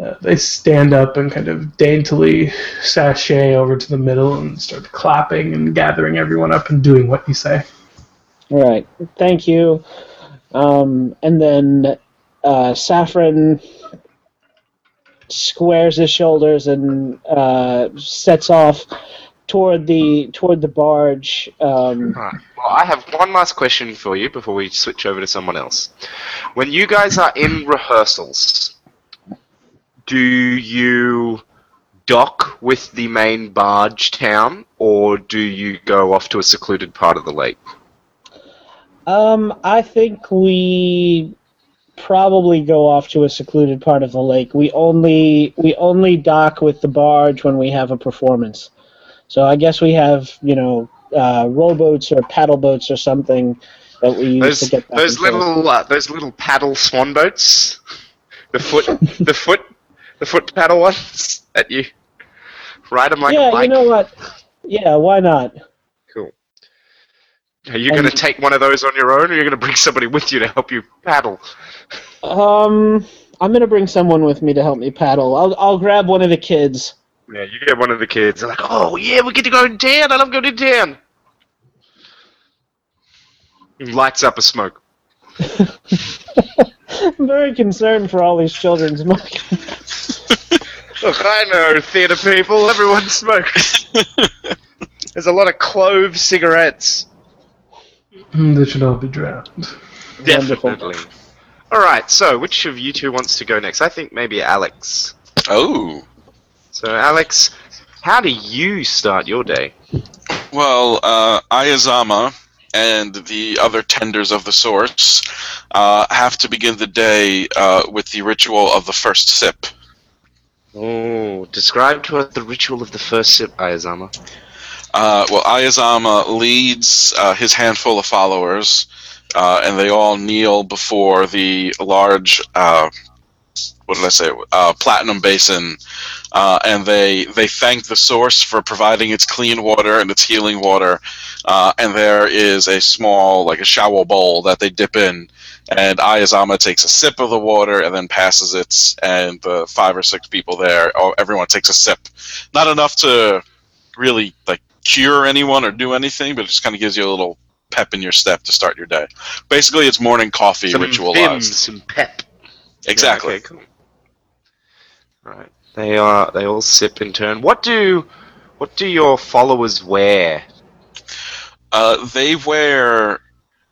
Uh, they stand up and kind of daintily sashay over to the middle and start clapping and gathering everyone up and doing what you say. Right. Thank you. Um, and then uh, Saffron squares his shoulders and uh, sets off toward the toward the barge. Um, Right. Well, I have one last question for you before we switch over to someone else. When you guys are in rehearsals, do you dock with the main barge town, or do you go off to a secluded part of the lake? Um, I think we probably go off to a secluded part of the lake. We only we only dock with the barge when we have a performance. So I guess we have you know uh, rowboats or paddle boats or something that we use Those to get back those little uh, those little paddle swan boats, the foot the foot the foot paddle ones that you ride them like yeah, a bike. you know what? Yeah, why not? Cool. Are you going to take one of those on your own, or are you going to bring somebody with you to help you paddle? Um, I'm gonna bring someone with me to help me paddle. I'll I'll grab one of the kids. Yeah, you get one of the kids. They're like, "Oh yeah, we get to go in town. I love going to town." He lights up a smoke. I'm very concerned for all these children smoking. Look, I know theatre people. Everyone smokes. There's a lot of clove cigarettes. Hmm, They should all be drowned. Definitely. All right. So, which of you two wants to go next? I think maybe Alex. Oh. So, Alex, how do you start your day? Well, uh, Ayazama and the other tenders of the source uh, have to begin the day uh, with the ritual of the first sip. Oh, describe to us the ritual of the first sip, Ayazama. Uh, well, Ayazama leads uh, his handful of followers, uh, and they all kneel before the large, uh, what did I say, uh, platinum basin, and they they thank the source for providing its clean water and its healing water. And there is a small, like a shower bowl that they dip in, and Ayazama takes a sip of the water and then passes it, and the five or six people there, everyone takes a sip. Not enough to really like cure anyone or do anything, but it just kind of gives you a little pep in your step to start your day. Basically, it's morning coffee Some ritualized. vim, some pep. Exactly. Yeah, okay, cool. Right. They are. They all sip in turn. What do, what do your followers wear? Uh, they wear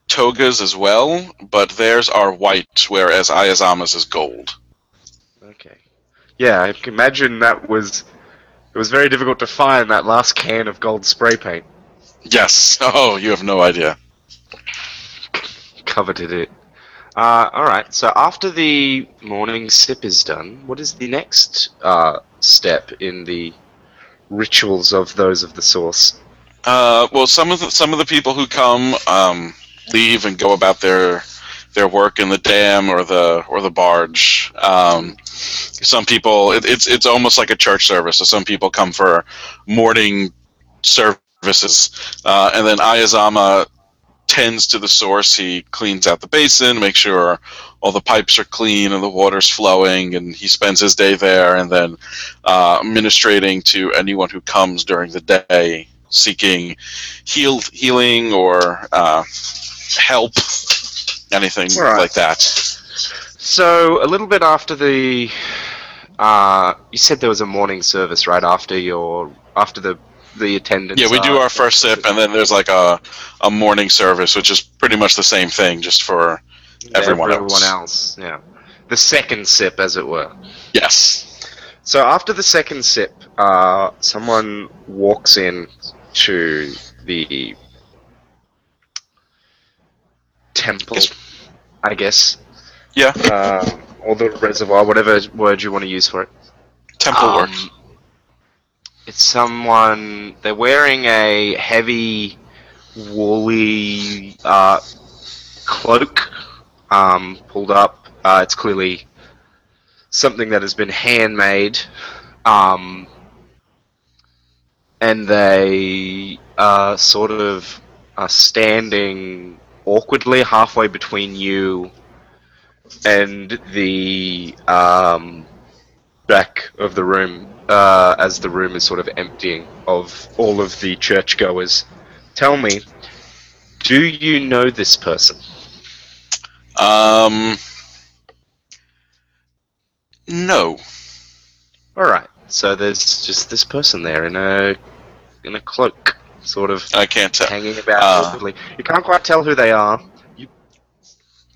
togas as well, but theirs are white, whereas Ayazama's is gold. Okay. Yeah, I can imagine that was. It was very difficult to find that last can of gold spray paint. Yes. Oh, you have no idea. Coveted it. Uh, all right. So after the morning sip is done, what is the next uh, step in the rituals of those of the source? Uh, well, some of the some of the people who come um, leave and go about their their work in the dam or the or the barge. Um, some people, it, it's it's almost like a church service. So some people come for morning services, uh, and then Ayazama tends to the source. He cleans out the basin, makes sure all the pipes are clean and the water's flowing, and he spends his day there, and then uh, ministrating to anyone who comes during the day seeking heal, healing or uh, help, anything Right. like that. So a little bit after the, uh, you said there was a morning service right after your after the the attendance. Yeah, we do our first sip, and then there's like a, a morning service, which is pretty much the same thing, just for everyone everyone else. else. Yeah, the second sip, as it were. yes. So after the second sip, uh, someone walks in to the temple. Yes. I guess. Yeah. Uh, or the reservoir, whatever word you want to use for it. Temple Um, work. It's someone. They're wearing a heavy, woolly uh, cloak, um, pulled up. Uh, it's clearly something that has been handmade. Um, and they are sort of are standing awkwardly halfway between you and the um, back of the room uh, as the room is sort of emptying of all of the churchgoers. Tell me, do you know this person? Um. No. All right. So there's just this person there in a in a cloak, sort of I can't tell. hanging about Uh. You can't quite tell who they are. You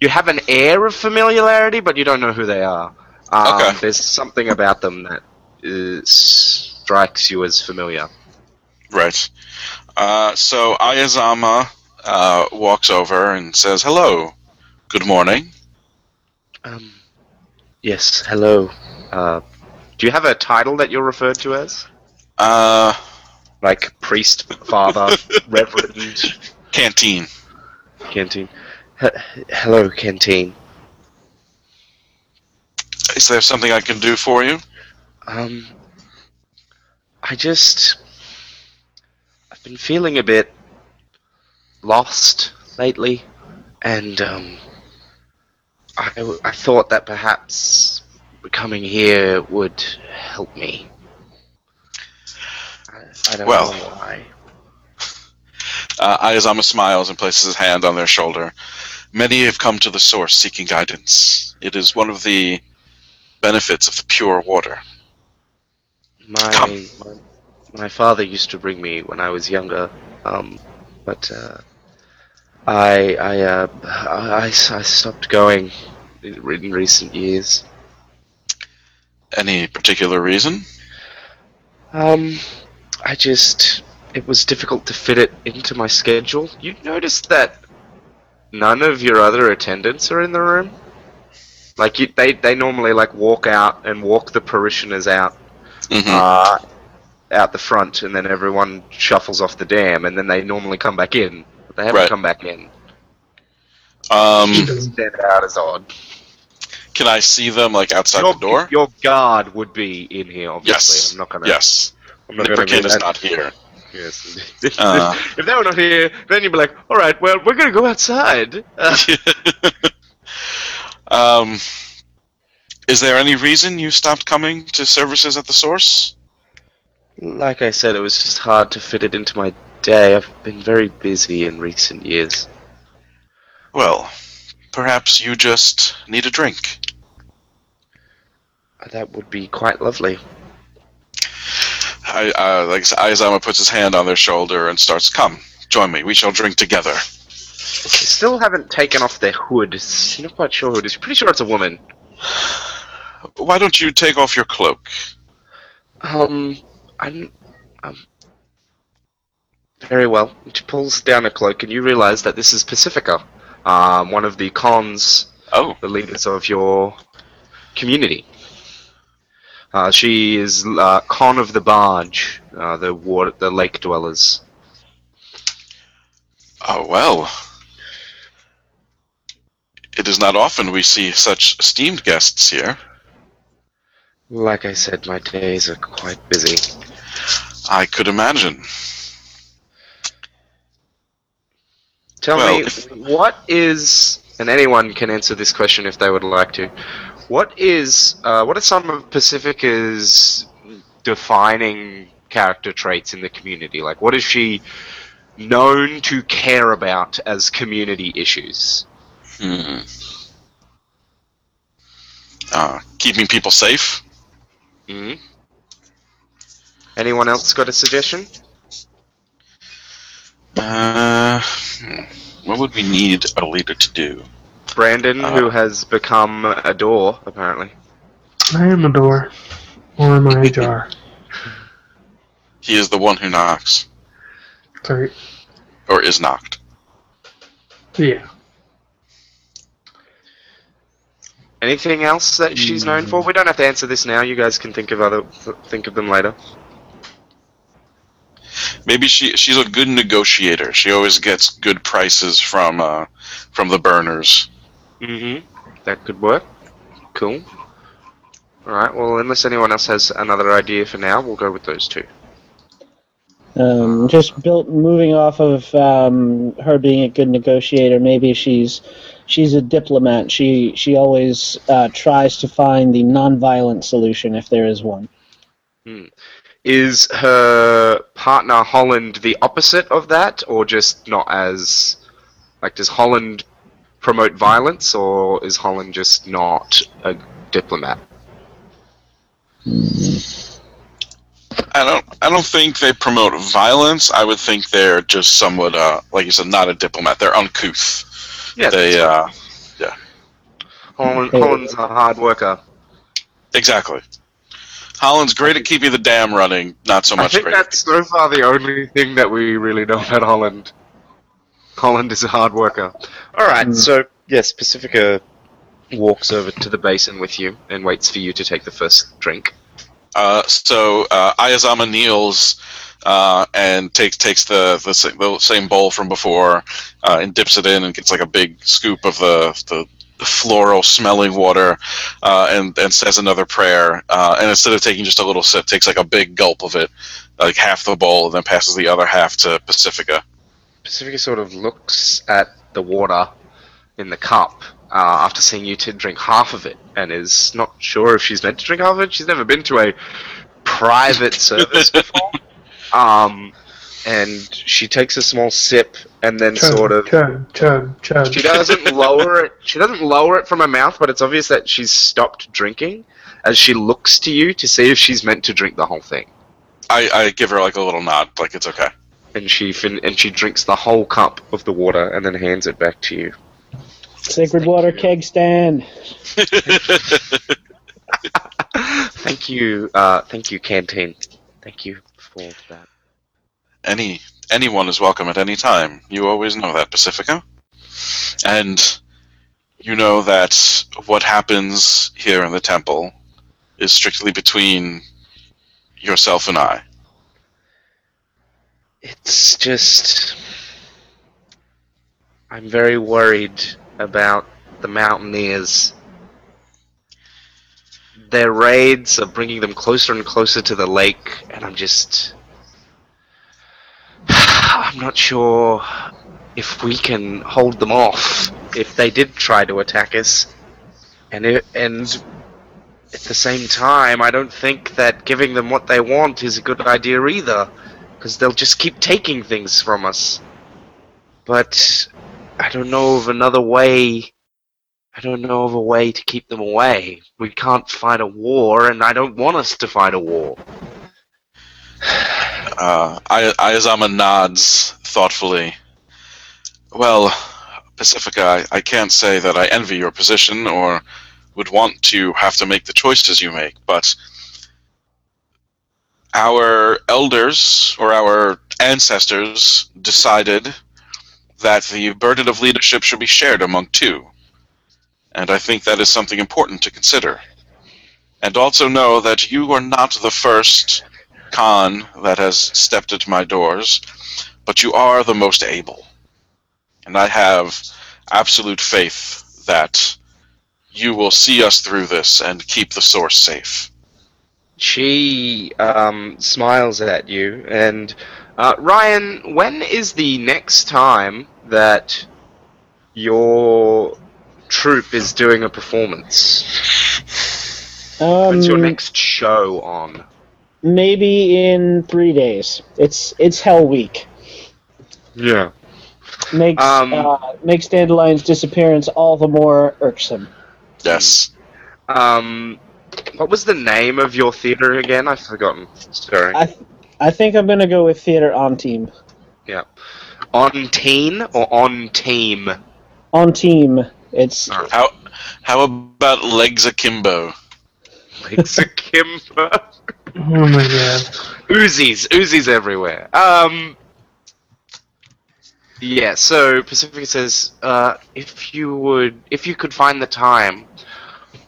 you have an air of familiarity, but you don't know who they are. Um, Okay. There's something about them that uh, strikes you as familiar. Right. Uh, so Ayazama uh, walks over and says, "Hello. Good morning." Um, yes. Hello. Uh, do you have a title that you're referred to as? Uh, Like priest, father, reverend, canteen. canteen. H- hello, canteen. Is there something I can do for you? Um, I just. I've been feeling a bit lost lately, and, um. I, I thought that perhaps coming here would help me. I, don't Well. know why. Uh, Ayazama smiles and places his hand on their shoulder. Many have come to the source seeking guidance. It is one of the benefits of the pure water. My, my my father used to bring me when I was younger, um, but uh, I I, uh, I I stopped going in, in recent years. Any particular reason? Um, I just it was difficult to fit it into my schedule. You noticed that none of your other attendants are in the room. Like you, they they normally like walk out and walk the parishioners out hmm uh, out the front, and then everyone shuffles off the dam, and then they normally come back in. But they haven't Right. come back in. um, stand out as odd. can I see them like outside your, the door? Your guard would be in here, obviously. Yes. I'm not gonna. Yes. I'm not gonna Nipperkin is not here. Yes. Uh. if they were not here, then you'd be like, all right, well, we're gonna go outside. Uh, um, is there any reason you stopped coming to services at the source? like I said, it was just hard to fit it into my day. I've been very busy in recent years. Well, perhaps you just need a drink. That would be quite lovely. I, uh, like Ayazama puts his hand on their shoulder and starts, "Come, join me. We shall drink together." They still haven't taken off their hood. You're not quite sure who it is. Pretty sure it's a woman. Why don't you take off your cloak? Um, I'm, um, very well. She pulls down a cloak, and you realize that this is Pacifica, um, one of the cons, Oh, the leaders of your community. Uh, she is uh, con of the barge, uh, the water, the lake dwellers. oh well. It is not often we see such esteemed guests here. Like I said, my days are quite busy. I could imagine. Tell Well, me, if- what is, and anyone can answer this question if they would like to. What is, uh, what are some of Pacifica's defining character traits in the community? Like, what is she known to care about as community issues? Hmm. Uh, keeping people safe. hmm Anyone else got a suggestion? Uh, hmm. what would we need a leader to do? Brandon, Uh, who has become a door, apparently. I am a door. Or am I a jar? He is the one who knocks, Sorry. or is knocked. Yeah. Anything else that she's known for? We don't have to answer this now. You guys can think of other think of them later. Maybe she she's a good negotiator. She always gets good prices from uh, from the burners. Mm-hmm. That could work. Cool. All right. Well, unless anyone else has another idea for now, we'll go with those two. Um, just built moving off of um, her being a good negotiator. Maybe she's she's a diplomat. She she always uh, tries to find the non-violent solution if there is one. Is her partner Holland the opposite of that, or just not as like? Does Holland promote violence, or is Holland just not a diplomat? I don't I don't think they promote violence. I would think they're just somewhat uh, like you said, not a diplomat. They're uncouth. Yeah, they uh, Holland, Holland's a hard worker. exactly. Holland's great at keeping the dam running. Not so much. I think great. that's so far the only thing that we really know about Holland. Holland is a hard worker. All right, Mm. so yes, Pacifica walks over to the basin with you and waits for you to take the first drink. Uh, so uh, Ayazama kneels uh, and takes takes the, the sa- the same bowl from before uh, and dips it in and gets like a big scoop of the the floral smelling water uh, and and says another prayer uh, and instead of taking just a little sip takes like a big gulp of it like half the bowl and then passes the other half to Pacifica. Pacifica sort of looks at the water in the cup uh, after seeing you to drink half of it and is not sure if she's meant to drink half of it. She's never been to a private service before. Um, and she takes a small sip and then Chug, sort of chug, chug, chug. She doesn't lower it. She doesn't lower it from her mouth, but it's obvious that she's stopped drinking as she looks to you to see if she's meant to drink the whole thing. I, I give her like a little nod like it's okay. And she fin- and she drinks the whole cup of the water and then hands it back to you. Sacred water keg stand. thank you, uh, thank you, canteen. Thank you for that. any anyone is welcome at any time. You always know that, Pacifica. And you know that what happens here in the temple is strictly between yourself and I. It's just. I'm very worried about the Mountaineers. Their raids are bringing them closer and closer to the lake, and I'm just. I'm not sure if we can hold them off if they did try to attack us. And it, and at the same time, I don't think that giving them what they want is a good idea either because they'll just keep taking things from us. But I don't know of another way. I don't know of a way to keep them away. We can't fight a war, and I don't want us to fight a war. Uh, Ayazama nods thoughtfully. Well, Pacifica, I, I can't say that I envy your position or would want to have to make the choices you make, but our elders or our ancestors decided that the burden of leadership should be shared among two. And I think that is something important to consider. And also know that you are not the first Khan that has stepped at my doors, but you are the most able. And I have absolute faith that you will see us through this and keep the source safe. She um, smiles at you, and uh, Ryan, when is the next time that your troupe is doing a performance? Um, When's your next show on? maybe in three days. It's it's Hell Week. Yeah. Makes Um, uh, makes Dandelion's disappearance all the more irksome. Yes. Um, what was the name of your theater again? I've forgotten. Sorry. I I think I'm gonna go with theater Intime. Yeah, on teen or on team? On team, it's Alright. How how about legs akimbo? Legs akimbo. Oh my god. Uzis, Uzis everywhere. Um. Yeah. So Pacifica says, uh, if you would, if you could find the time,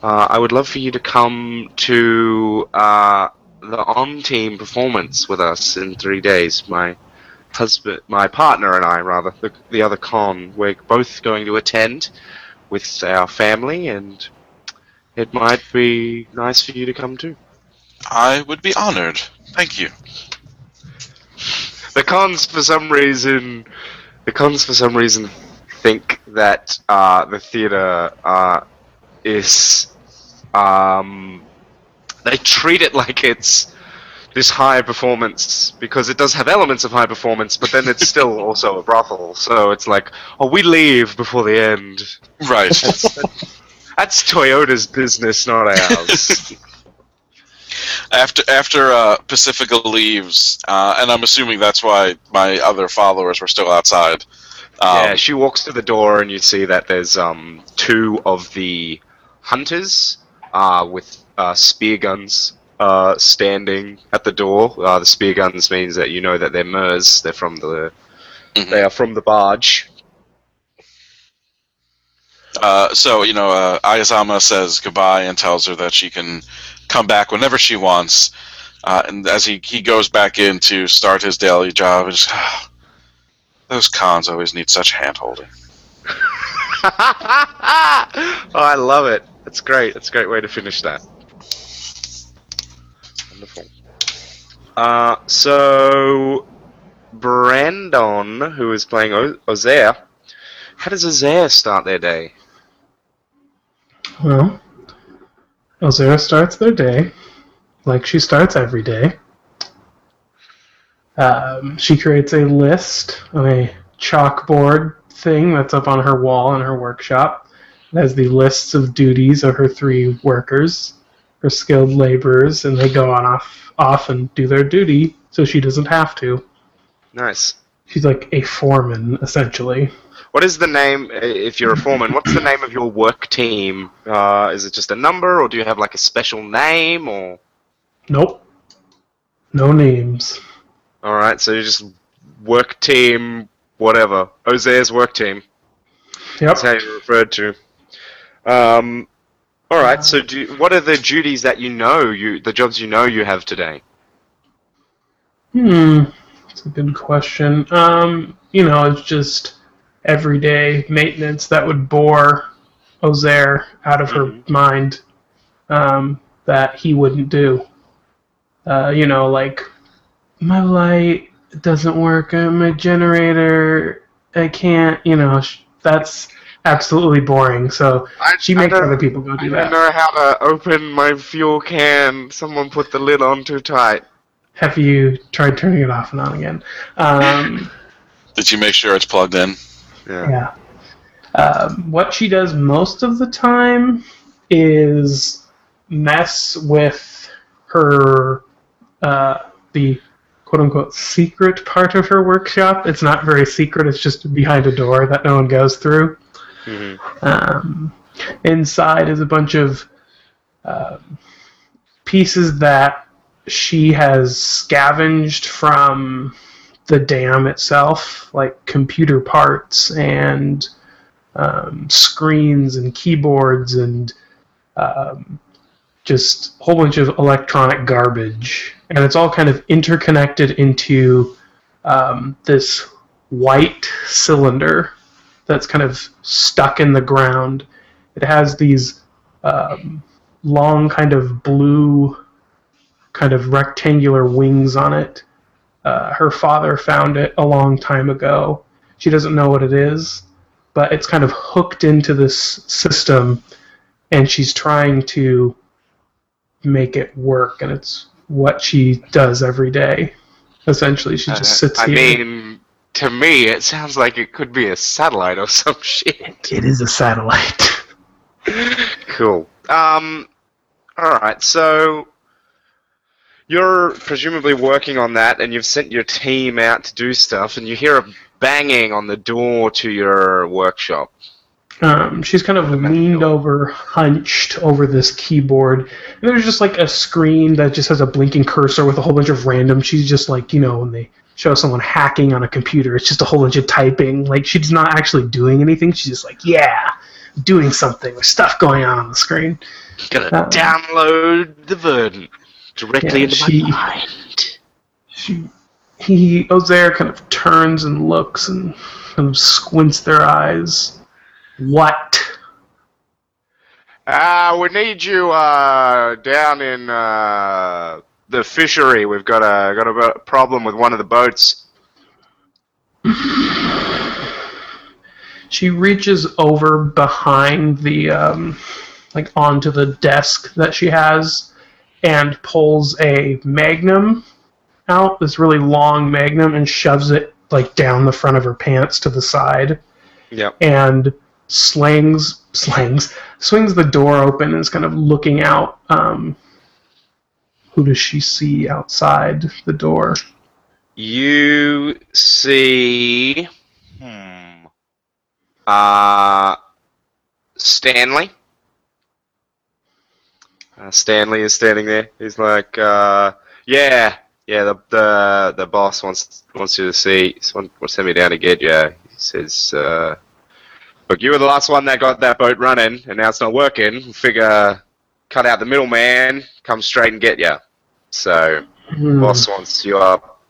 uh, I would love for you to come to uh, the Intime performance with us in three days. My husband, my partner, and I, rather, the, the other con, we're both going to attend with our family, and it might be nice for you to come too. I would be honored. Thank you. The cons, for some reason, the cons, for some reason, think that uh, the theater uh, is. Um, they treat it like it's this high performance because it does have elements of high performance, but then it's still also a brothel. So it's like, oh, we leave before the end. Right. That's, that's Toyota's business, not ours. after after uh, Pacifica leaves, uh, and I'm assuming that's why my other followers were still outside. Um, yeah, she walks to the door, and you see that there's um, two of the hunters uh, with uh, spear guns uh, standing at the door. Uh, the spear guns means that you know that they're Mers. They're from the Mhm. they are from the barge. Uh, so you know, uh, Ayazama says goodbye and tells her that she can come back whenever she wants. Uh, and as he, he goes back in to start his daily job, it's, those cons always need such handholding. oh, I love it. That's great. That's a great way to finish that. Wonderful. Uh, so, Brandon, who is playing o- Ozair, how does Ozair start their day? Well, Ozair starts their day like she starts every day. Um, she creates a list on a chalkboard thing that's up on her wall in her workshop. Has the lists of duties of her three workers, her skilled laborers, and they go on off off and do their duty so she doesn't have to. Nice. She's like a foreman essentially. What is the name, if you're a foreman, what's the name of your work team? Uh, is it just a number, or do you have like a special name, or... Nope. No names. Alright, so you just work team, whatever. Ozair's work team. Yep. That's how you're referred to. Um, all right. So, do what are the duties that you know you, the jobs you know you have today? Hmm, that's a good question. Um, you know, it's just everyday maintenance that would bore Ozair out of her Mhm. mind um, that he wouldn't do. Uh, you know, like my light doesn't work, my generator, I can't. You know, sh- that's absolutely boring. So I, she makes other people go do that. I do don't that. know how to open my fuel can. Someone put the lid on too tight. Have you tried turning it off and on again? Um, Did you make sure it's plugged in? Yeah. Yeah. Um, what she does most of the time is mess with her uh, the quote unquote secret part of her workshop. It's not very secret. It's just behind a door that no one goes through. Mhm. Um, inside is a bunch of um, pieces that she has scavenged from the dam itself, like computer parts and um, screens and keyboards and um, just a whole bunch of electronic garbage. And it's all kind of interconnected into um, this white cylinder that's kind of stuck in the ground. It has these um, long, kind of blue, kind of rectangular wings on it. Uh, her father found it a long time ago. She doesn't know what it is, but it's kind of hooked into this system, and she's trying to make it work, and it's what she does every day. Essentially, she just Uh, sits I here. mean, to me, it sounds like it could be a satellite or some shit. it is a satellite. cool. Um, all right. So you're presumably working on that, and you've sent your team out to do stuff, and you hear a banging on the door to your workshop. Um, she's kind of leaned over, hunched over this keyboard. And there's just like a screen that just has a blinking cursor with a whole bunch of random. She's just like, you know, when they show someone hacking on a computer, it's just a whole bunch of typing. Like she's not actually doing anything. She's just like, yeah, doing something. There's stuff going on on the screen. Gonna Uh, download the verdant directly Yeah, into she- my mind. She, he, Ozair kind of turns and looks and kind of squints their eyes. What? Ah, we need you uh, down in uh, the fishery. We've got a got a problem with one of the boats. She reaches over behind the, um, like onto the desk that she has, and pulls a magnum out, this really long magnum, and shoves it like down the front of her pants to the side, Yep. and slings, slings, swings the door open and is kind of looking out. Um, who does she see outside the door? You see, hmm, uh, Stanley. Uh, Stanley is standing there. He's like, uh, yeah, yeah. The the the boss wants wants you to see. Wants send me down to get you. He says, uh, look, you were the last one that got that boat running, and now it's not working. Figure, cut out the middleman, come straight and get you. So, Hmm. boss wants you up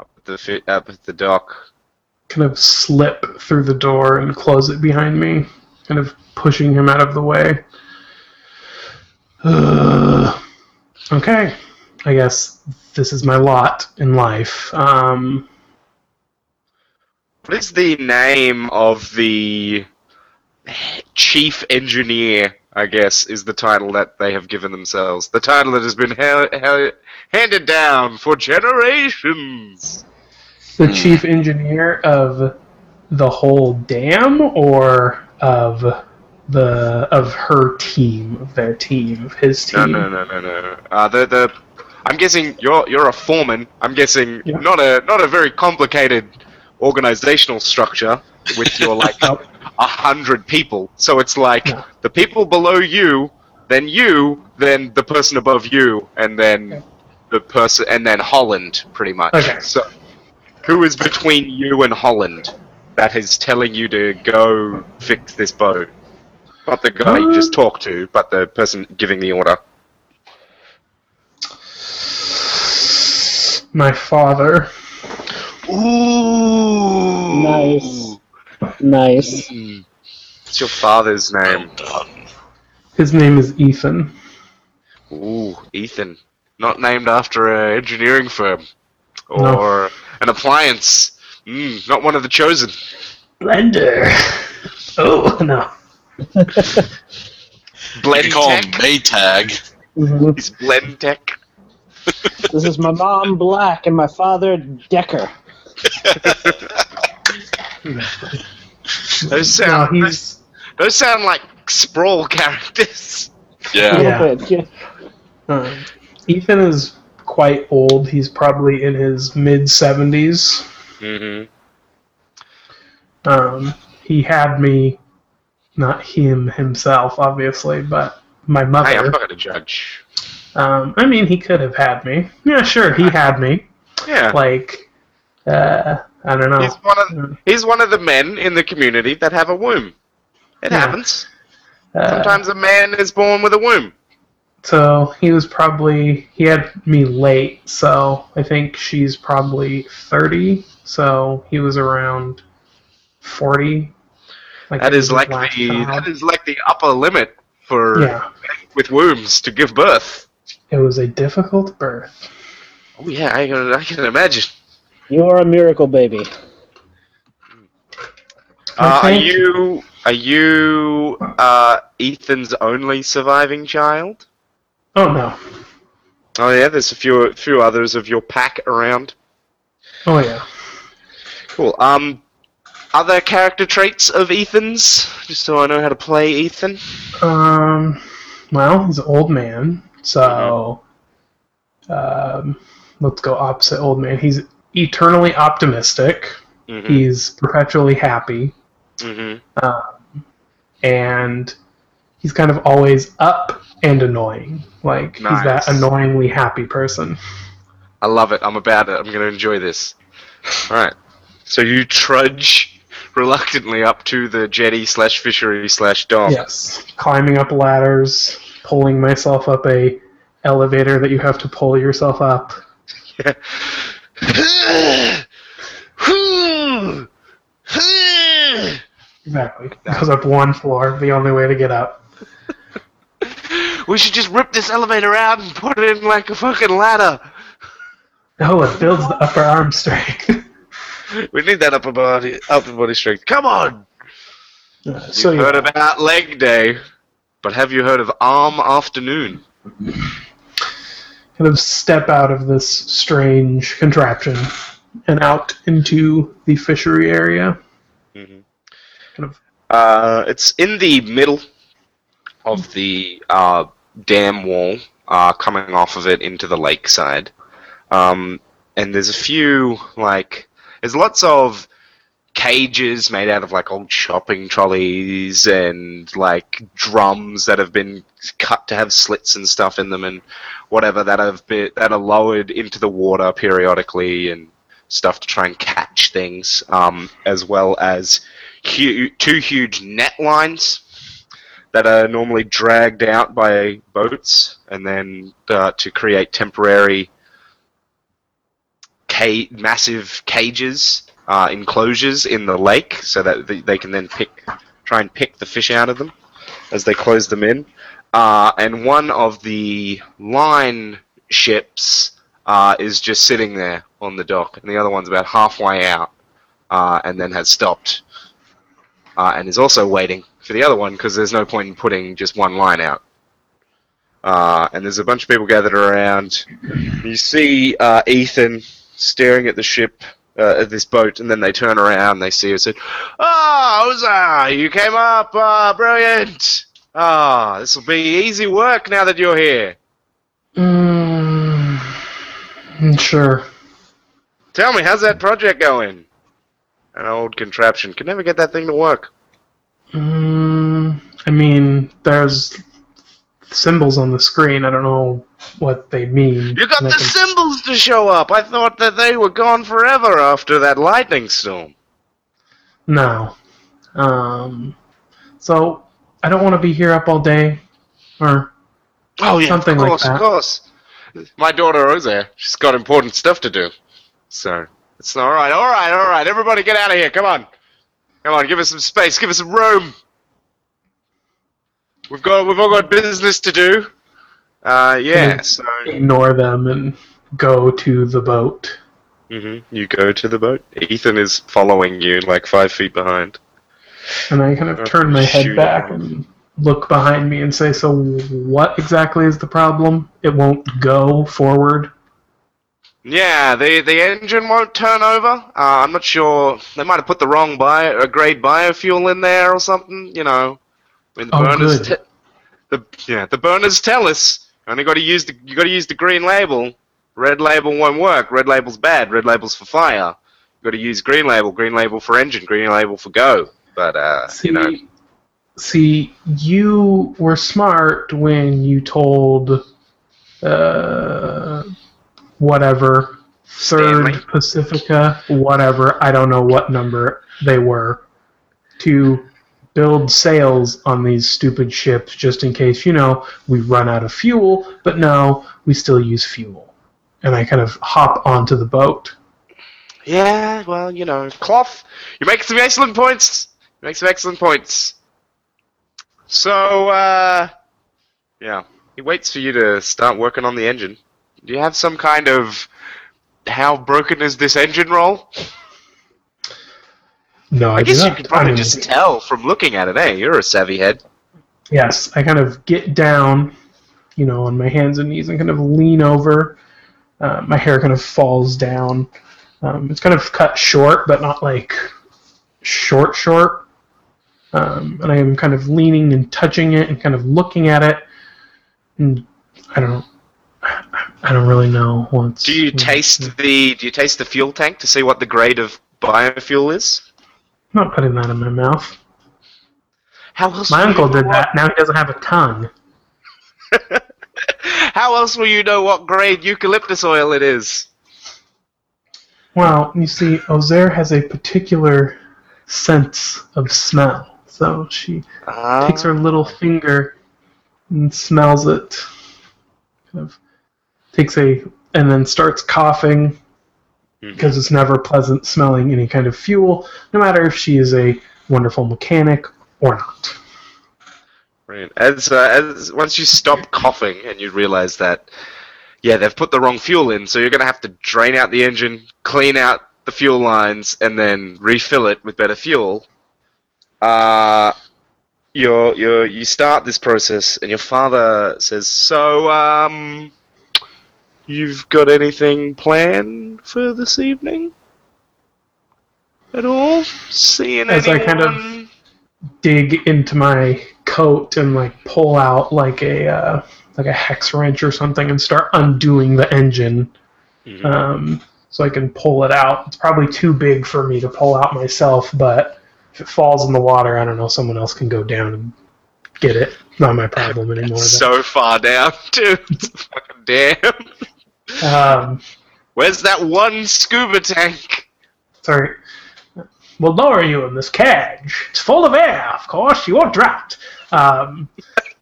up at the up at the dock. kind of slip through the door and close it behind me, kind of pushing him out of the way. Okay, I guess this is my lot in life. Um, What is the name of the chief engineer? I guess is the title that they have given themselves. The title that has been hel- hel- handed down for generations. the Hmm. chief engineer of the whole dam, or of the of her team, of their team, of his team. no, no, no, no. Uh, the the. I'm guessing you're you're a foreman. I'm guessing Yeah. not a not a very complicated organizational structure with your like. a hundred people. So it's like No. the people below you, then you, then the person above you, and then Okay. the person, and then Holland, pretty much. Okay. So, who is between you and Holland that is telling you to go fix this boat? Not the guy you just Um, talked to, but the person giving the order. My father. Ooh. Nice. Nice. What's your father's name? His name is Ethan. Ooh, Ethan. Not named after an engineering firm No. or an appliance. Mm, not one of the chosen. Blender. Oh no. You Blend can call him Tech. Maytag. Mhm. He's Blendtec. This is my mom, Black, and my father, Decker. Those No, sound he's those sound like sprawl characters. Yeah. Yeah. bit, yeah. uh, Ethan is quite old. He's probably in his mid seventies. Mm-hmm. Um, he had me, not him himself, obviously, but my Hey, I'm not gonna judge. Um, I mean, he could have had me. Yeah, sure, he had me. Yeah. Like, uh, I don't know. He's one of he's one of the men in the community that have a womb. It Yeah. happens. Uh, Sometimes a man is born with a womb. So he was probably he had me late, so I think she's probably thirty. So he was around forty. Like That is like the child. that is like the upper limit for yeah. with wombs to give birth. It was a difficult birth. Oh yeah, I can, I can imagine. You are a miracle baby. Uh, are you. you are you uh, Ethan's only surviving child? Oh no. Oh yeah, there's a few few others of your pack around. Oh yeah. Cool. Um, other character traits of Ethan's, just so I know how to play Ethan. Um. Well, he's an old man, so um, let's go opposite old man. He's eternally optimistic. Mm-hmm. He's perpetually happy. mm-hmm. um, and he's kind of always up and annoying. Like he's that annoyingly happy person. I love it. I'm about it. I'm going to enjoy this. All right. So you trudge reluctantly up to the jetty slash fishery slash dock. Yes. Climbing up ladders, pulling myself up a elevator that you have to pull yourself up. Exactly. Goes up one floor, the only way to get up. we should just rip this elevator out and put it in like a fucking ladder. Oh, it builds the upper arm strength. We need that upper body, upper body strength. Come on. Uh, You've so you heard about leg day, but have you heard of arm afternoon? Kind of step out of this strange contraption and out into the fishery area. Mm-hmm. Kind of Uh, it's in the middle of the uh, dam wall, uh, coming off of it into the lakeside. Um, and there's a few like there's lots of cages made out of like old shopping trolleys and like drums that have been cut to have slits and stuff in them and whatever that have been that are lowered into the water periodically and stuff to try and catch things, um, as well as hu- two huge net lines that are normally dragged out by boats and then uh, to create temporary ca- massive cages, uh, enclosures in the lake so that they can then pick, try and pick the fish out of them as they close them in. Uh, and one of the line ships uh, is just sitting there on the dock, and the other one's about halfway out uh, and then has stopped uh, and is also waiting for the other one because there's no point in putting just one line out. Uh, and there's a bunch of people gathered around. You see Ethan staring at the ship, uh, at this boat, and then they turn around. and They see us. and say, "Oh, Oza, you came up! Ah, brilliant! Ah, this will be easy work now that you're here. Mm, sure. Tell me, how's that project going? An old contraption can never get that thing to work. Mm, I mean, there's symbols on the screen. I don't know what they mean. You got the can- symbols to show up. I thought that they were gone forever after that lightning storm. No. Um, so I don't want to be here up all day, or Oh yeah, Something of like course, that. of course. My daughter Ozair, she's got important stuff to do. So it's all right, all right, all right. Everybody, get out of here! Come on, come on. Give us some space. Give us some room. We've got we've all got business to do. Uh, yeah. So ignore them and go to the boat. hmm you go to the boat. Ethan is following you, like five feet behind. And I kind of Uh, turn my head shoot. back and look behind me and say, "So what exactly is the problem? It won't go forward." Yeah, the the engine won't turn over. Uh, I'm not sure. They might have put the wrong bio, uh, grade biofuel in there or something. You know, I mean, the Oh, burners. Te- the yeah, the burners tell us only got to use the you got to use the green label. Red label won't work. Red label's bad. Red label's for fire. You got to use green label. Green label for engine. Green label for go. But uh, See, you know, see, you were smart when you told uh, whatever third Stanley. Pacifica, whatever. I don't know what number they were to build sails on these stupid ships just in case you know we run out of fuel. But no, we still use fuel. And I kind of hop onto the boat. yeah. Well, you know, cloth. You make some excellent points. You make some excellent points. So, uh, yeah, he waits for you to start working on the engine. Do you have some kind of how broken is this engine roll? No, I, I guess you could probably I mean, just tell from looking at it. Hey, you're a savvy head. Yes, I kind of get down, you know, on my hands and knees and kind of lean over. Uh, my hair kind of falls down. Um, it's kind of cut short, but not like short, short. Um, and I am kind of leaning and touching it and kind of looking at it. And I don't, I don't really know what's. Do you taste the Do you taste the fuel tank to see what the grade of biofuel is? I'm not putting that in my mouth. How else? My uncle did know that. Now he doesn't have a tongue. what- How else will you know what grade eucalyptus oil it is? Well, you see, Ozair has a particular sense of smell. So she Ah. takes her little finger and smells it. Kind of takes a and then starts coughing. Because it's never pleasant smelling any kind of fuel, no matter if she is a wonderful mechanic or not. Brilliant. As uh, as once you stop coughing and you realize that, yeah, they've put the wrong fuel in, so you're gonna have to drain out the engine, clean out the fuel lines, and then refill it with better fuel. Uh, you're, you're, you start this process, and your father says, "So, um, you've got anything planned for this evening? At all? Seeing As I kind of- dig into my coat and like pull out like a uh, like a hex wrench or something and start undoing the engine Mhm. um, so I can pull it out. It's probably too big for me to pull out myself, but if it falls in the water, I don't know. Someone else can go down and get it. Not my problem anymore. It's so far down, dude. It's fucking damn. Um, Where's that one scuba tank? sorry. We'll lower you in this cage. It's full of air, of course. You won't drown. Um,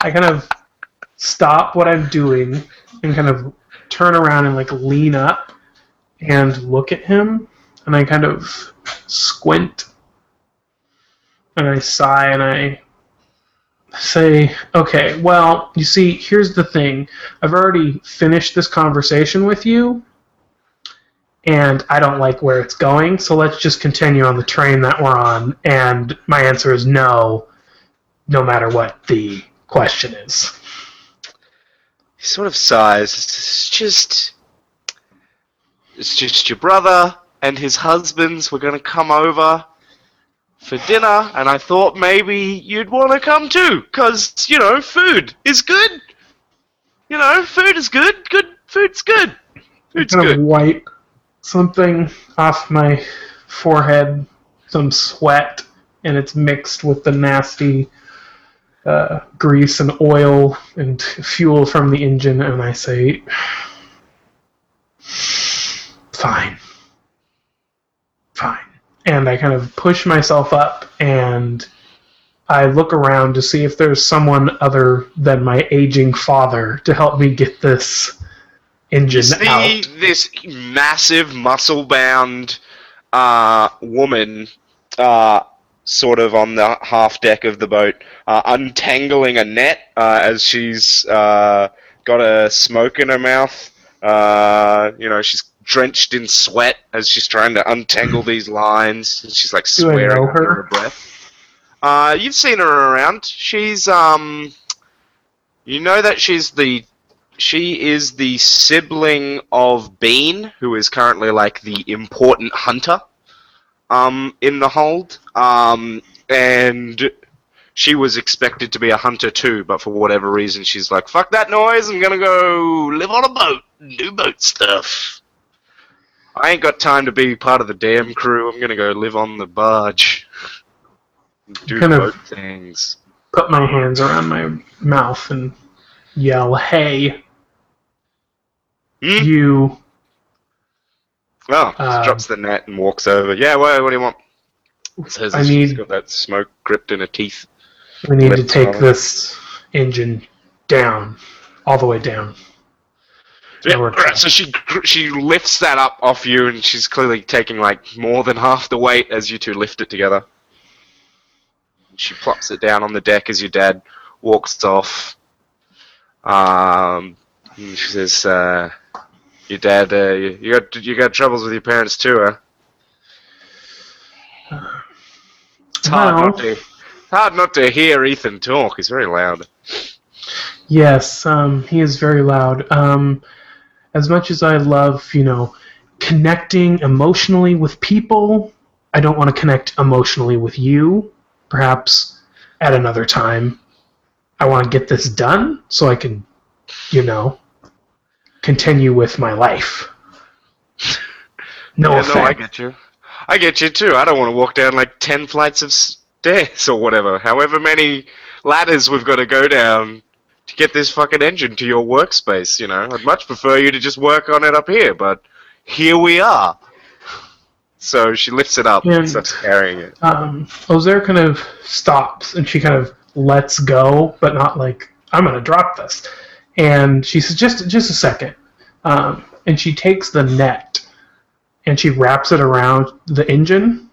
I kind of stop what I'm doing and kind of turn around and like lean up and look at him, and I kind of squint and I sigh and I say, "Okay, well, you see, here's the thing. I've already finished this conversation with you." and I don't like where it's going, so let's just continue on the train that we're on. And my answer is no, no matter what the question is. He sort of sighs. It's just. It's just your brother and his husbands were going to come over for dinner, and I thought maybe you'd want to come too, because, you know, food is good. You know, food is good. Good food's good. Food's kind of good. wipe something off my forehead, some sweat, and it's mixed with the nasty uh, grease and oil and fuel from the engine, and I say, fine. Fine. And I kind of push myself up and I look around to see if there's someone other than my aging father to help me get this engine see out. this massive, muscle-bound uh, woman, uh, sort of on the half deck of the boat, uh, untangling a net uh, as she's uh, got a smoke in her mouth. Uh, you know, she's drenched in sweat as she's trying to untangle these lines. And she's like swearing under her? her breath. Uh, you've seen her around. She's um, you know that she's the she is the sibling of Bean, who is currently like the important hunter um, in the hold. Um, and she was expected to be a hunter too, but for whatever reason, she's like, fuck that noise, I'm gonna go live on a boat and do boat stuff. I ain't got time to be part of the damn crew, I'm gonna go live on the barge. Do Kind boat things. Put my hands around my mouth and yell, "Hey, Hmm? you!" Well, Uh, drops the net and walks over. Yeah, what, what do you want? Says I need- got that smoke gripped in her teeth. We need to take on. this engine down, all the way down. Yeah, so she she lifts that up off you, and she's clearly taking like more than half the weight as you two lift it together. She plops it down on the deck as your dad walks off. Um, she says, uh, "Your dad, uh, you, you got you got troubles with your parents too, huh?" It's hard Well- not to hard not to hear Ethan talk. He's very loud. Yes, um, he is very loud. Um, as much as I love, you know, connecting emotionally with people, I don't want to connect emotionally with you. Perhaps at another time. I want to get this done so I can, you know, continue with my life. No yeah, offense. no, I get you. I get you too. I don't want to walk down like ten flights of stairs or whatever. However many ladders we've got to go down to get this fucking engine to your workspace. You know, I'd much prefer you to just work on it up here, but here we are. So she lifts it up Yeah. and starts carrying it. um, Ozair kind of stops and she kind of lets go, but not like I'm gonna drop this. And she says, "Just, just a second. Um, and she takes the net and she wraps it around the engine,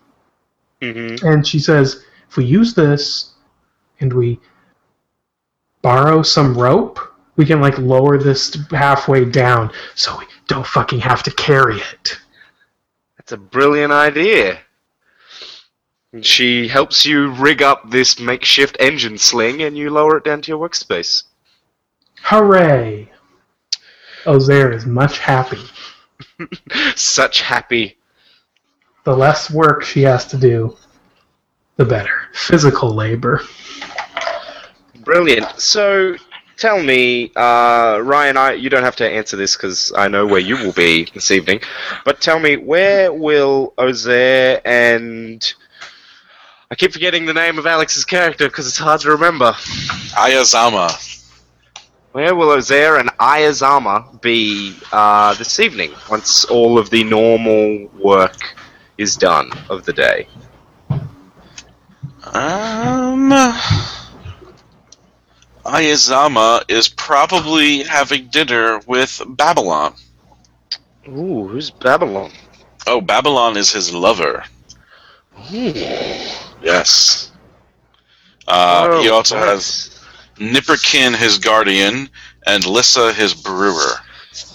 Mm-hmm. and she says, "If we use this and we borrow some rope, we can like lower this halfway down, so we don't fucking have to carry it." That's a brilliant idea. And she helps you rig up this makeshift engine sling and you lower it down to your workspace. Hooray! Ozair is much happy. Such happy. The less work she has to do, the better. Physical labor. Brilliant. So, tell me, uh, Ryan, I, you don't have to answer this because I know where you will be this evening, but tell me, where will Ozair and. I keep forgetting the name of Alex's character because it's hard to remember. Ayazama. Where will Ozair and Ayazama be uh, this evening once all of the normal work is done of the day? Um, Ayazama is probably having dinner with Babylon. Ooh, who's Babylon? Oh, Babylon is his lover. Ooh. Yes. Uh, he Oh, also nice. has Nipperkin, his guardian, and Lissa, his brewer.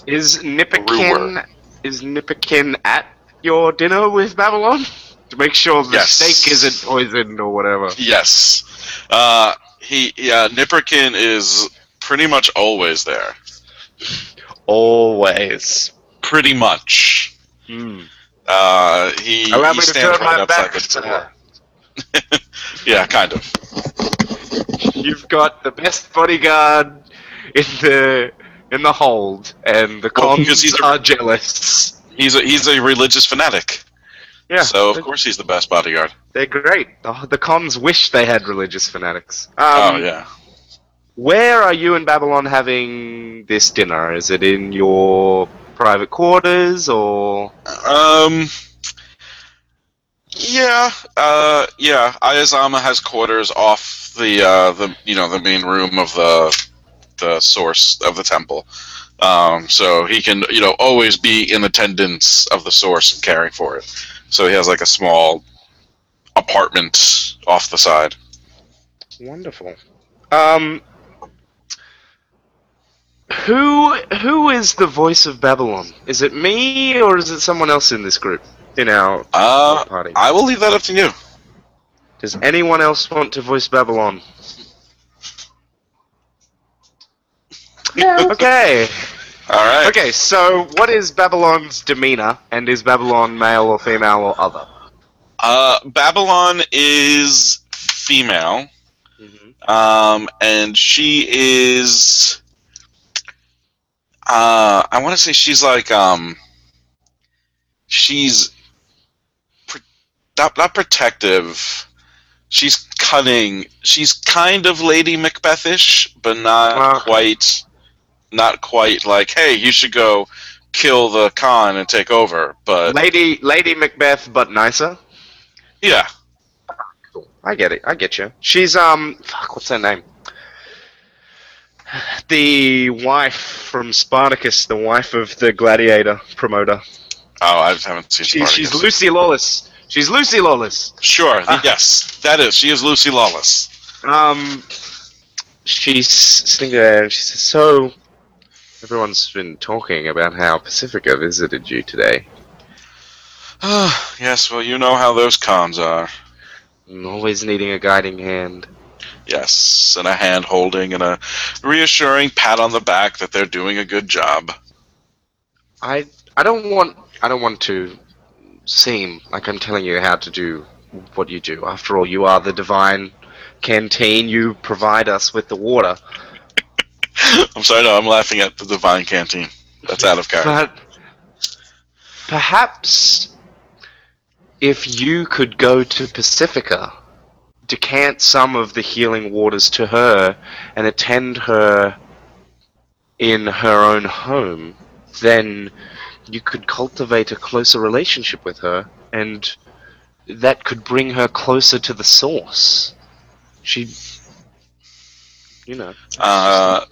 Is Nipperkin Brewer. is Nipperkin at your dinner with Babylon to make sure the Yes. steak isn't poisoned or whatever? Yes. Uh, he, yeah, Nipperkin is pretty much always there. Always. Pretty much. Hmm. Uh, he, Allow he me to stands turn right my outside back, the sir. door. yeah, kind of. You've got the best bodyguard in the in the hold, and the Well, cons because he's a- are jealous. He's a, he's a religious fanatic. Yeah, so of course he's the best bodyguard. they're great. The, the cons wish they had religious fanatics. Um, oh yeah. Where are you in Babylon having this dinner? Is it in your private quarters or? Um. Yeah. Uh. Yeah. Ayazama has quarters off the uh the you know the main room of the the source of the temple. Um. So he can you know always be in attendance of the source and caring for it. So he has like a small apartment off the side. Wonderful. Um, who who is the voice of Babylon? Is it me or is it someone else in this group? In our Uh. party? I will leave that up to you. Does anyone else want to voice Babylon? Okay. All right. Okay. So, what is Babylon's demeanor, and is Babylon male or female or other? Uh. Babylon is female. um, and she is. Uh, I want to say she's like um. She's pr- not not protective. She's cunning. She's kind of Lady Macbethish, but not Ah. quite. Not quite like, hey, you should go kill the Khan and take over. But Lady Lady Macbeth, but nicer. yeah, I get it. I get you. She's um, fuck, what's her name? The wife from Spartacus, the wife of the gladiator promoter. oh, I haven't seen. She's she's Lucy Lawless. She's Lucy Lawless. Sure. Ah. yes, that is. She is Lucy Lawless. Um, she's sitting there and she says, "So, everyone's been talking about how Pacifica visited you today. Ah, yes, well, you know how those cons are. always needing a guiding hand." Yes, and a hand holding and a reassuring pat on the back that they're doing a good job. I I don't want I don't want to seem like I'm telling you how to do what you do. After all, you are the divine canteen. You provide us with the water. I'm sorry, no, I'm laughing at the Divine Canteen. That's out of character. But perhaps if you could go to Pacifica, decant some of the healing waters to her, and attend her in her own home, then you could cultivate a closer relationship with her and that could bring her closer to the source. She, you know. Uh,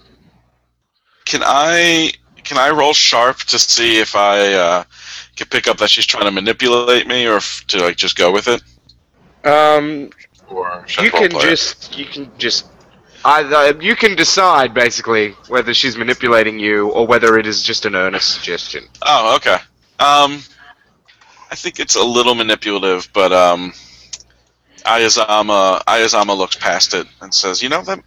can I can I roll sharp to see if I uh, can pick up that she's trying to manipulate me, or if, to like just go with it? Um, Or you can just you can just either you can decide basically whether she's manipulating you or whether it is just an earnest suggestion. Oh, okay. Um, I think it's a little manipulative, but um, Ayazama Ayazama looks past it and says, "You know that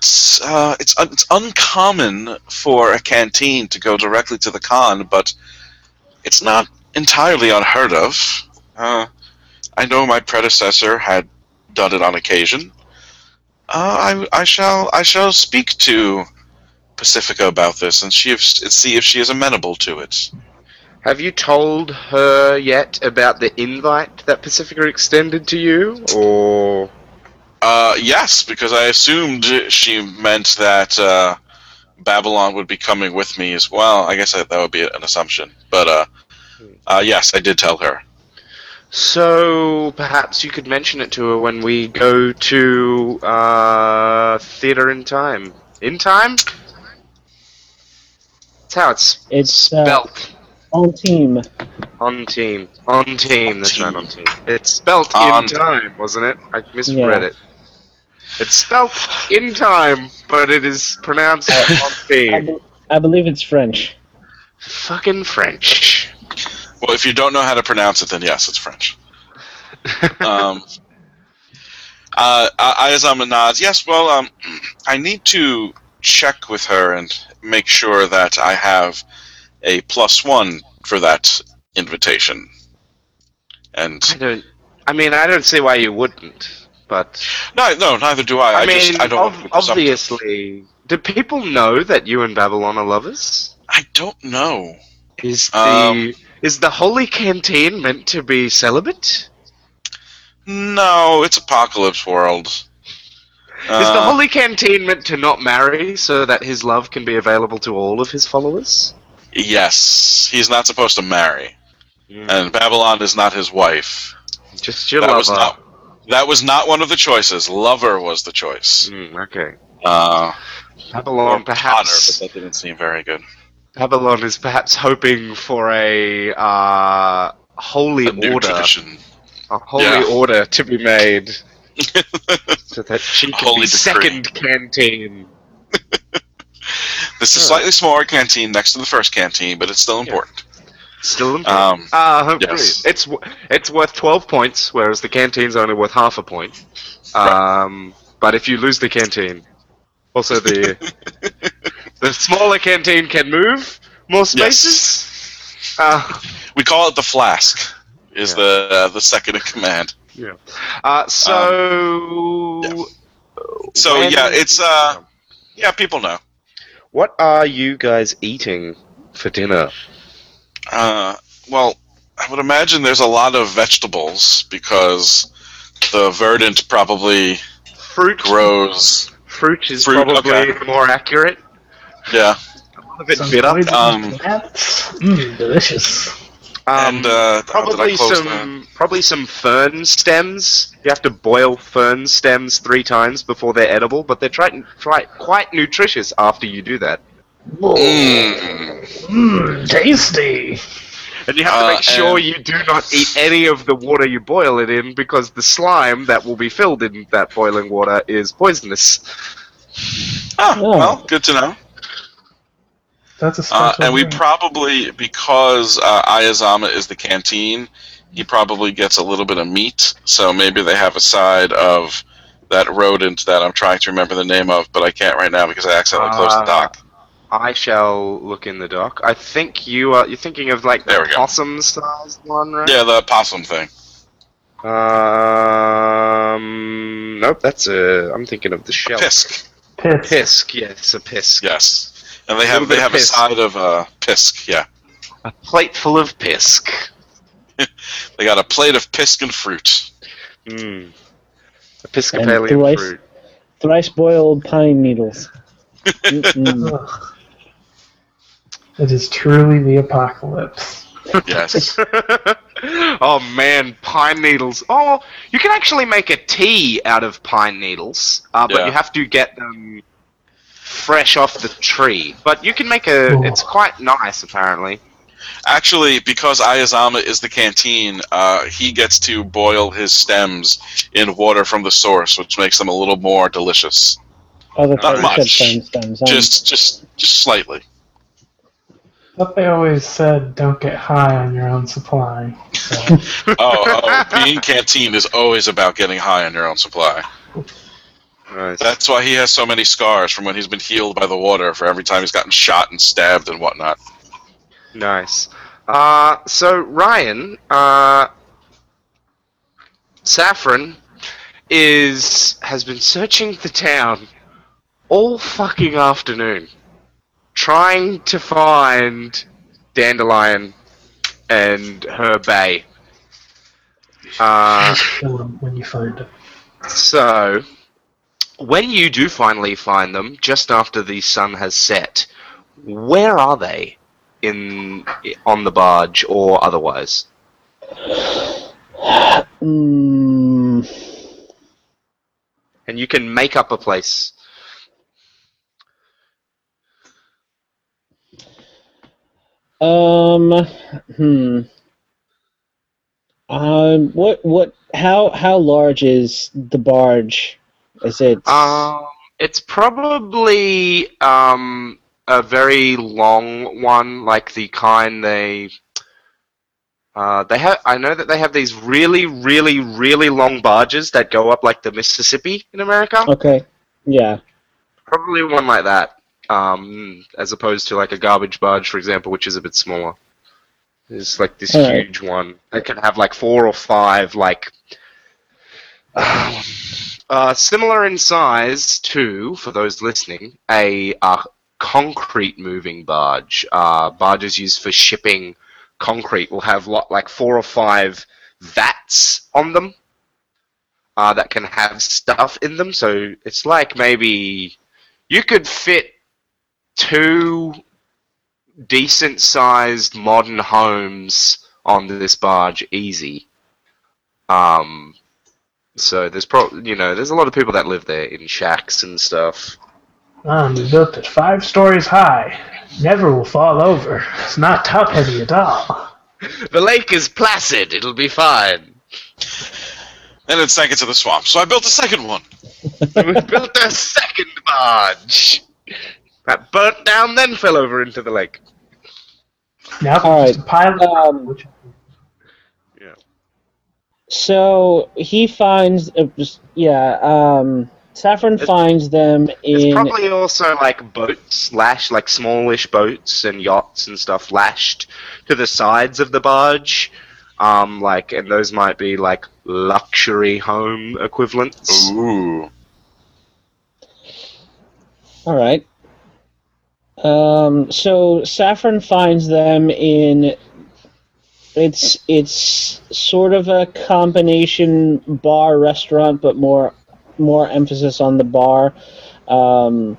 it's uh, it's un- it's uncommon for a canteen to go directly to the con, but it's not entirely unheard of. Uh, I know my predecessor had done it on occasion. Uh, I I shall I shall speak to." Pacifica about this and see if, see if she is amenable to it. Have you told her yet about the invite that Pacifica extended to you, or Uh, yes, because I assumed she meant that uh, Babylon would be coming with me as well. I guess that, that would be an assumption, but uh, uh, yes, I did tell her. so perhaps you could mention it to her when we go to uh, Theatre Intime. In time? That's how it's It's uh, spelt. on team. On team. On team. That's team. right, on team. It's spelt On in time, wasn't it? I misread Yeah. it. It's spelt in time, but it is pronounced on I, be- I believe it's French. Fucking French. Well, if you don't know how to pronounce it, then yes, it's French. Um, uh, Ayazama nods. Yes, well, um, I need to check with her and make sure that I have a plus one for that invitation. And I don't. I mean, I don't see why you wouldn't. But no, no, neither do I. I, I, mean, just I don't want to obviously, do people know that you and Babylon are lovers? I don't know. Is the Um, is the holy canteen meant to be celibate? No, it's Apocalypse World. is the Uh, holy canteen meant to not marry so that his love can be available to all of his followers? yes, he's not supposed to marry, and Babylon is not his wife. Just your that lover. was not. That was not one of the choices. Lover was the choice. Mm, okay. Uh, Babylon, Potter, perhaps. but that didn't seem very good. Babylon is perhaps hoping for a uh, holy A order, tradition. a holy Yeah. order to be made, so that she can Holy be decree. second canteen. This is slightly smaller canteen next to the first canteen, but it's still important. Still in Um, Uh, yes. brilliant. It's it's worth twelve points, whereas the canteen's only worth half a point. Um, but if you lose the canteen, also the the smaller canteen can move more spaces. Uh, we call it the flask. Is Yeah. the uh, the second in command. Yeah. uh, so yeah. So when- yeah, it's uh yeah, people know. What are you guys eating for dinner? Uh, well, I would imagine there's a lot of vegetables because the verdant probably Fruit. grows. Fruit is Fruit, probably okay. more accurate. Yeah, A bit Some bitter. poisonous Um. Mm, delicious. Um, and uh, Probably close some, probably some fern stems. You have to boil fern stems three times before they're edible, but they're try, try, quite nutritious after you do that. Whoa. Mm. Mmm, tasty. And you have to Uh, make sure you do not eat any of the water you boil it in, because the slime that will be filled in that boiling water is poisonous. Oh, Oh. well, good to know. That's a special Uh, and we probably, because uh, Ayazama is the canteen, he probably gets a little bit of meat. So maybe they have a side of that rodent that I'm trying to remember the name of, but I can't right now because I accidentally closed the Uh, dock. I shall look in the dock. I think you are. You're thinking of like There the we go. possum-sized one, right? Yeah, the possum thing. Um, nope. That's a. I'm thinking of the shell. Pisk. Piss. Pisk. Yes, a pisk. Yes. And they Little have bit they of have a pisk. side of uh, pisk. Yeah, A plate full of pisk. they got a plate of pisk and fruit. Mm. Episcopalian thrice- fruit. Thrice boiled pine needles. Mm-mm. Ugh. It is truly the apocalypse. Yes. oh man, pine needles. Oh, you can actually make a tea out of pine needles, uh, but Yeah. you have to get them fresh off the tree. But you can make a. Ooh. It's quite nice, apparently. Actually, because Ayazama is the canteen, uh, he gets to boil his stems in water from the source, which makes them a little more delicious. Oh, that's Not much. stems. Just, just, just slightly. But they always said don't get high on your own supply. So, Oh, oh, being canteen is always about getting high on your own supply. Nice. That's why he has so many scars from when he's been healed by the water for every time he's gotten shot and stabbed and whatnot. Nice. Uh, so Ryan, uh, Saffron is has been searching the town all fucking afternoon, trying to find Dandelion and her bay. Uh, when you find them. so, when you do finally find them, just after the sun has set, where are they? In on the barge or otherwise? mm, And you can make up a place. Um. Hmm. Um. What? What? How? How large is the barge? Is it? Um, it's probably um a very long one, like the kind they. Uh, they have. I know that they have these really, really, really long barges that go up like the Mississippi in America. okay. Yeah. Probably one like that, um, as opposed to like a garbage barge, for example, which is a bit smaller. There's like this Alright. huge one that can have like four or five, like uh, uh, similar in size to, for those listening, a uh, concrete moving barge. Uh, barges used for shipping concrete will have lot like four or five vats on them uh, that can have stuff in them. So it's like maybe you could fit two decent sized modern homes on this barge easy. Um, so there's pro you know there's a lot of people that live there in shacks and stuff. Um, we built it five stories high. Never will fall over. It's not top heavy at all. The lake is placid. It'll be fine. And it sank into the swamp, so I built a second one. we built a second barge that burnt down, then fell over into the lake. Now All just a pile of Um, which So he finds, uh, just- yeah. Um, Saffron It's- finds them There's in. probably also like boats lashed, like smallish boats and yachts and stuff lashed to the sides of the barge. Um, like, and those might be like luxury home equivalents. Ooh. All right. Um, so Saffron finds them in. It's it's sort of a combination bar restaurant, but more more emphasis on the bar. Um,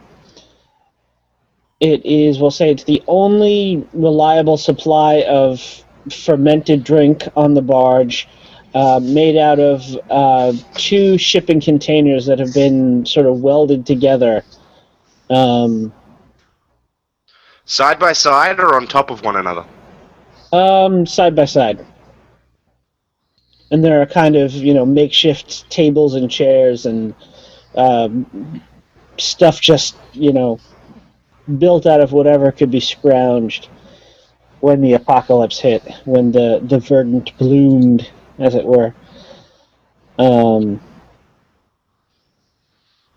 it is, we'll say, it's the only reliable supply of fermented drink on the barge, uh, made out of uh, two shipping containers that have been sort of welded together. Um, Side by side or on top of one another? um, side by side. And there are kind of, you know, makeshift tables and chairs and um, stuff just, you know, built out of whatever could be scrounged when the apocalypse hit, when the, the verdant bloomed, as it were. Um,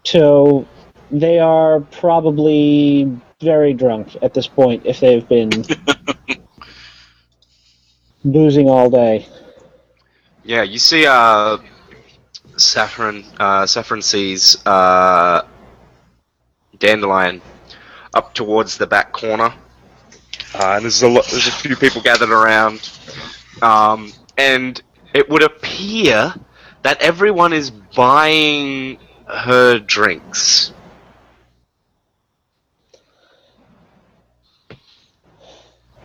so they are probably very drunk at this point if they've been boozing all day. Yeah, you see, uh, Saffron, uh, Saffron sees, uh, Dandelion up towards the back corner. Uh, and there's a lot, there's a few people gathered around. Um, and it would appear that everyone is buying her drinks.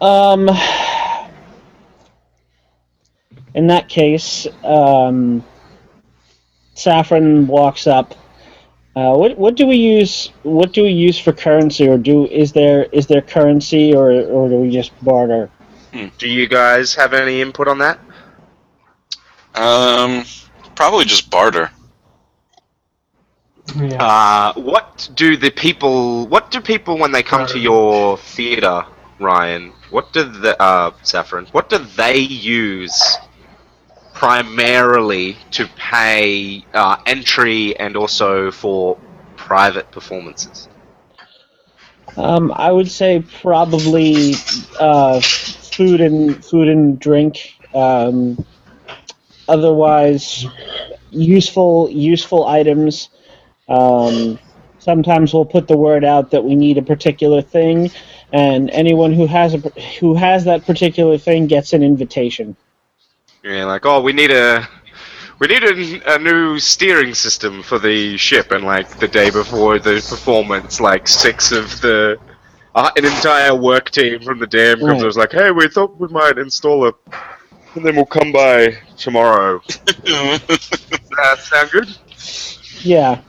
Um, in that case, um, Saffron walks up. Uh, what what do we use? What do we use for currency, or do is there is there currency, or or do we just barter? Do you guys have any input on that? Um, probably just barter. Yeah. Uh, what do the people? What do people when they come to your theater, Ryan? What do the uh, Saffron? What do they use primarily to pay uh, entry and also for private performances? Um, I would say probably uh, food and food and drink. Um, otherwise, useful useful items. Um, sometimes we'll put the word out that we need a particular thing, and anyone who has a who has that particular thing gets an invitation. Yeah, like oh, we need a we need a, a new steering system for the ship, and like the day before the performance, like six of the uh, an entire work team from the dam comes. Right. and was like, hey, we thought we might install a, and then we'll come by tomorrow. Does that sound good? Yeah,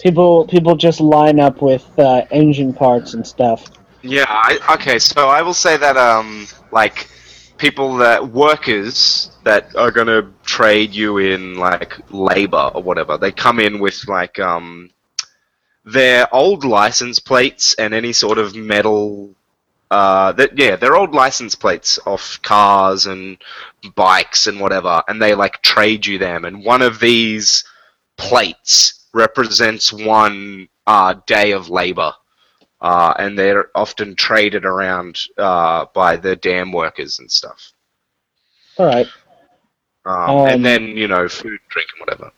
people people just line up with uh, engine parts and stuff. Yeah. I, okay. So I will say that um like people that workers that are gonna trade you in like labor or whatever, they come in with like um their old license plates and any sort of metal. Uh, that yeah, they're old license plates off cars and bikes and whatever, and they like trade you them. And one of these plates represents one uh, day of labor uh, and they're often traded around uh, by the dam workers and stuff. All right. Um, Um, and then you know, food, drink, and whatever.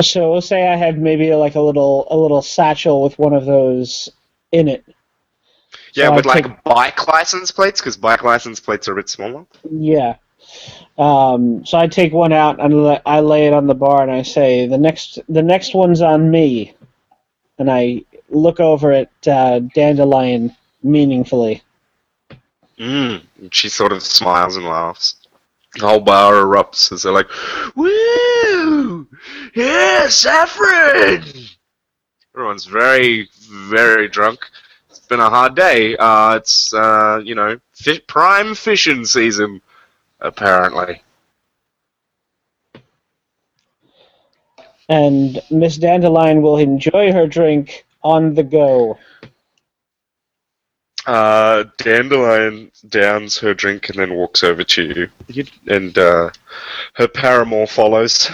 So we'll say I have maybe like a little a little satchel with one of those in it. Yeah, So with like take- bike license plates, because bike license plates are a bit smaller. Yeah. Um, so I take one out and I lay it on the bar and I say the next the next one's on me, and I look over at uh, Dandelion meaningfully. Mm. She sort of smiles and laughs. The whole bar erupts as they're like, "Woo! Yeah, saffron!" Everyone's very, very drunk. It's been a hard day. Uh, it's uh, you know, fi- prime fishing season, apparently. And Miss Dandelion will enjoy her drink on the go. Uh, Dandelion downs her drink and then walks over to you, You- and uh, her paramour follows.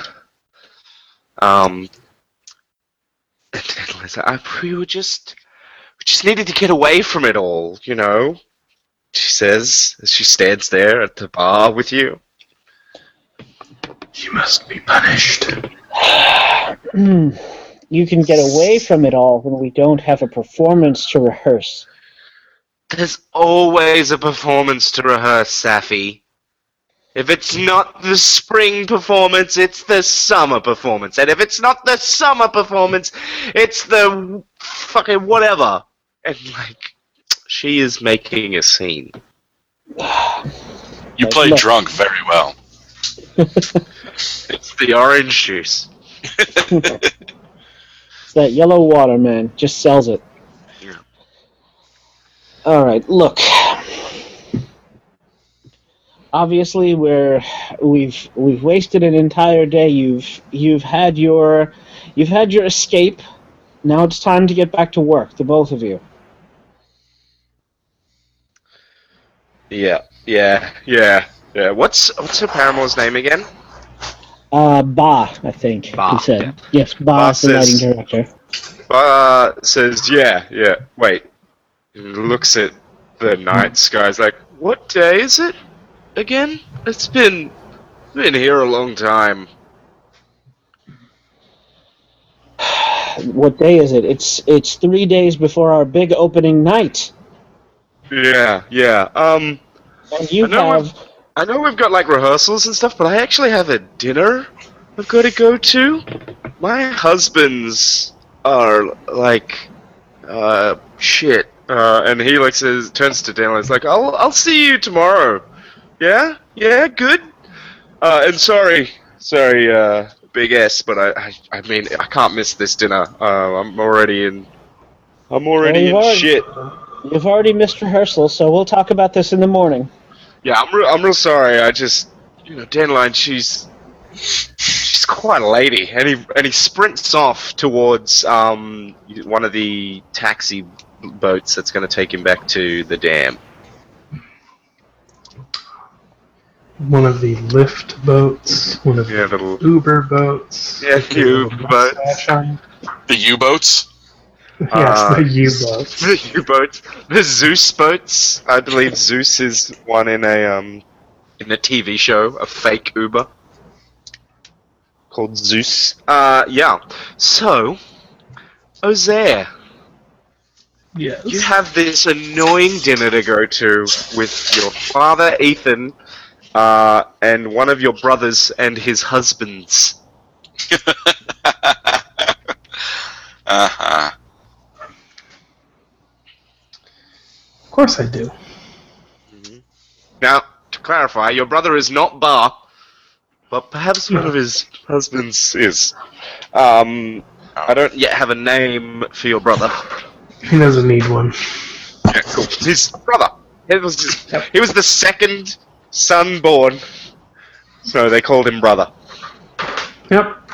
Um, and Dandelion's like, "I- we were just, we just needed to get away from it all, you know. She says as she stands there at the bar with you. You must be punished. You can get away from it all when we don't have a performance to rehearse. There's always a performance to rehearse, Safi. If it's not the spring performance, it's the summer performance. And if it's not the summer performance, it's the fucking whatever. And, like, she is making a scene. You play Look. drunk very well. It's the orange juice. That yellow water, man. Just sells it. Yeah. All right, look. Obviously, we're we've we've wasted an entire day. You've you've had your you've had your escape. Now it's time to get back to work, the both of you. Yeah, yeah, yeah, yeah. What's what's her paramour's name again? Uh, Ba, I think Ba, he said. yeah. Yes, Ba, Ba is the lighting director. Uh, says, yeah, yeah, wait. And looks at the night sky's like, what day is it again? It's been, been here a long time. What day is it? It's it's three days before our big opening night, Yeah, yeah. Um, and you I know have I know we've got like rehearsals and stuff, but I actually have a dinner I've got to go to. My husband's are like, uh, shit. Uh, and he like says, turns to Daniel. It's like, I'll, I'll see you tomorrow. Yeah, yeah, good. Uh, and sorry, sorry, uh, Big S, but I, I, I mean, I can't miss this dinner. Uh, I'm already in. I'm already Well, in are- shit. You've already missed rehearsal, so we'll talk about this in the morning. Yeah, I'm real, I'm real sorry. I just, you know, Dandelion, she's, she's quite a lady, and he, and he sprints off towards um one of the taxi boats that's going to take him back to the dam. One of the lift boats, one of Yeah, the little. Uber boats. Yeah, Uber boats. The U-boats. Yes, Uh, the U boats. the U-boats, the Zeus boats. I believe Zeus is one in a um in a TV show, a fake Uber called Zeus. Uh, yeah. So, Ozair, Yes. you have this annoying dinner to go to with your father Ethan, uh, and one of your brothers and his husbands. uh-huh. Of course I do. Now, to clarify, your brother is not Bar, but perhaps one of his husbands is. Um, I don't yet have a name for your brother. He doesn't need one. Yeah, cool. His brother. He was, he was the second son born, so they called him brother. Yep.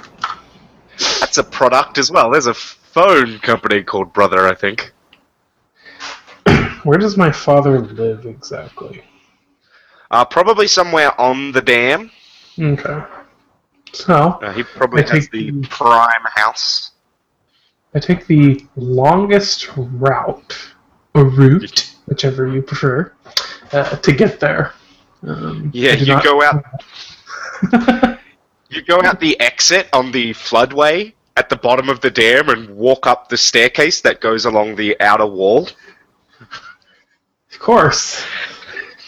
That's a product as well. There's a phone company called Brother, I think. Where does my father live exactly? Uh, probably somewhere on the dam. Okay. So, Uh, he probably I has the the- prime house. I take the longest route, or route, whichever you prefer, uh, to get there. Um, Yeah, you not- go out You go out the exit on the floodway at the bottom of the dam and walk up the staircase that goes along the outer wall. Of course.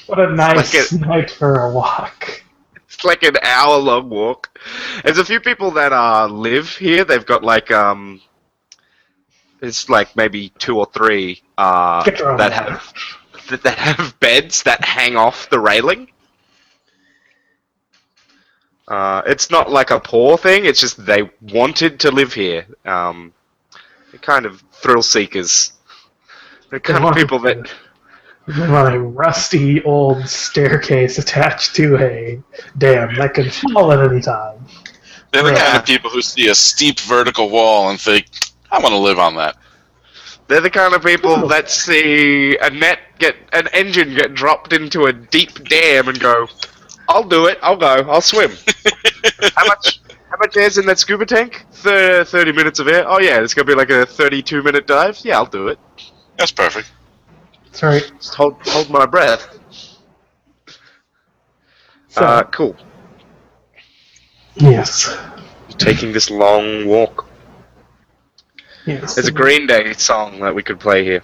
What a nice like a- night for a walk. It's like an hour long walk. There's a few people that uh, live here. They've got like um, it's like maybe two or three uh, Get your own that have that, that have beds that hang off the railing. Uh, it's not like a poor thing. It's just they wanted to live here. Um, they're kind of thrill seekers. They're kind of people that on a rusty old staircase attached to a dam that could fall at any time. They're the kind of people who see a steep vertical wall and think, I want to live on that. They're the kind of people that see a net get an engine get dropped into a deep dam and go, "I'll do it. I'll go. I'll swim." how much? How much air's in that scuba tank? Thir- Thirty minutes of air. Oh yeah, it's gonna be like a thirty-two minute dive. Yeah, I'll do it. That's perfect. Sorry. Just hold hold my breath. So, Uh, cool. yes. Taking this long walk. Yes. There's a Green Day song that we could play here.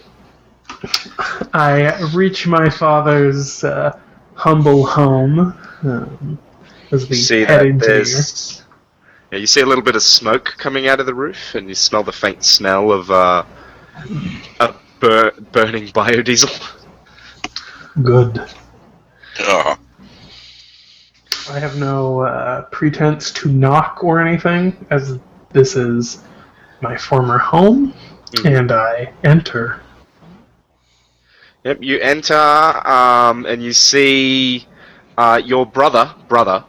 I reach my father's uh, humble home. Um, as we see head into there's yeah, you see a little bit of smoke coming out of the roof, and you smell the faint smell of uh, a bur- burning biodiesel. good. Oh, I have no uh, pretense to knock or anything, as this is my former home, Mhm. and I enter. Yep, you enter, um, and you see uh, your brother, brother,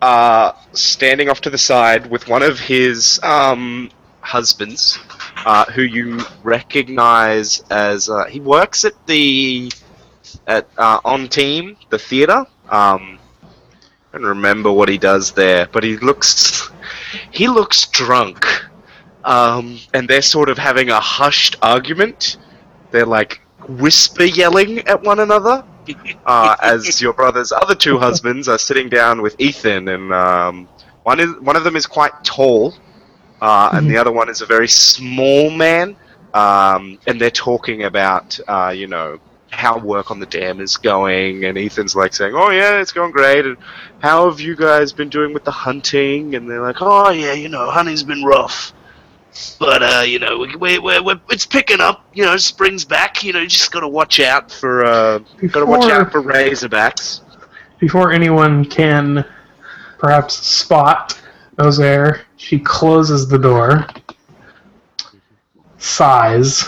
uh, standing off to the side with one of his um, husbands, uh, who you recognize as uh, he works at the at uh, on team, the theater. Um, I don't remember what he does there, but he looks he looks drunk, um, and they're sort of having a hushed argument. They're like whisper yelling at one another uh, as your brother's other two husbands are sitting down with Ethan, and um, one is one of them is quite tall, uh, and the other one is a very small man, um, and they're talking about uh, you know how work on the dam is going, and Ethan's like saying, "Oh yeah, it's going great," and how have you guys been doing with the hunting? And they're like, "Oh yeah, you know, hunting's been rough." But uh, you know, we, we, we, it's picking up. You know, spring's back. You know, you just got to watch out for uh, got to watch out for razorbacks. before anyone can perhaps spot Ozair, she closes the door, sighs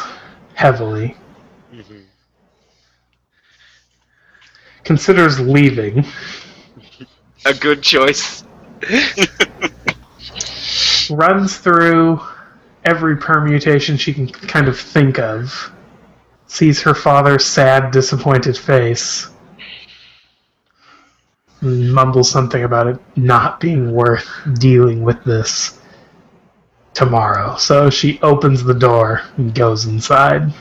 heavily, mm-hmm. considers leaving, A good choice. runs through every permutation she can kind of think of, sees her father's sad, disappointed face, and mumbles something about it not being worth dealing with this tomorrow. So she opens the door and goes inside,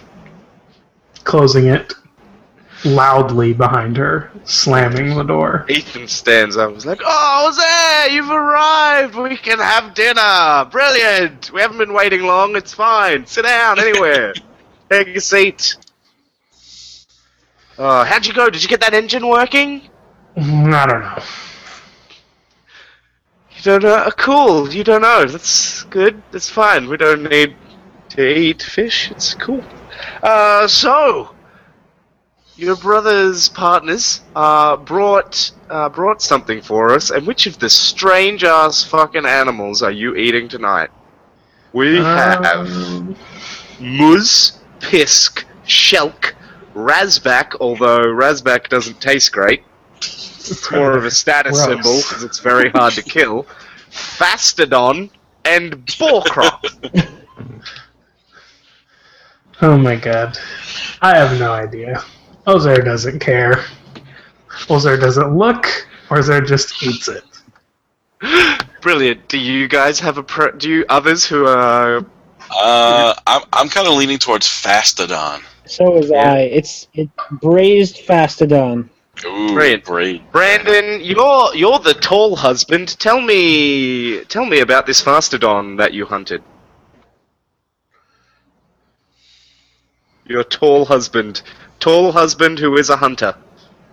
closing it loudly behind her, slamming the door. Ethan stands up. He's like, "Oh, there! You've arrived. We can have dinner. Brilliant. We haven't been waiting long. It's fine. Sit down anywhere. Take a seat." Uh, how'd you go? Did you get that engine working? I don't know. You don't know? Uh, cool. You don't know. That's good. That's fine. We don't need to eat fish. It's cool. Uh, so your brother's partners uh, brought uh, brought something for us. And which of the strange ass fucking animals are you eating tonight? We have Um, Muz, Pisk, Shelk, Razbak, although Razbak doesn't taste great. It's more of a status Gross. symbol because it's very hard to kill. Fastodon and Boarcrop. Oh my god. I have no idea. Ozair doesn't care. Ozair doesn't look, or Ozair just eats it. Brilliant. Do you guys have a pro- do you others who are Uh, I'm I'm kind of leaning towards Fastodon. So is Yeah. I. It's it braised fastodon. Ooh, Brilliant. great. Brandon, you're you're the tall husband. Tell me tell me about this Fastodon that you hunted. Your tall husband. Tall husband who is a hunter.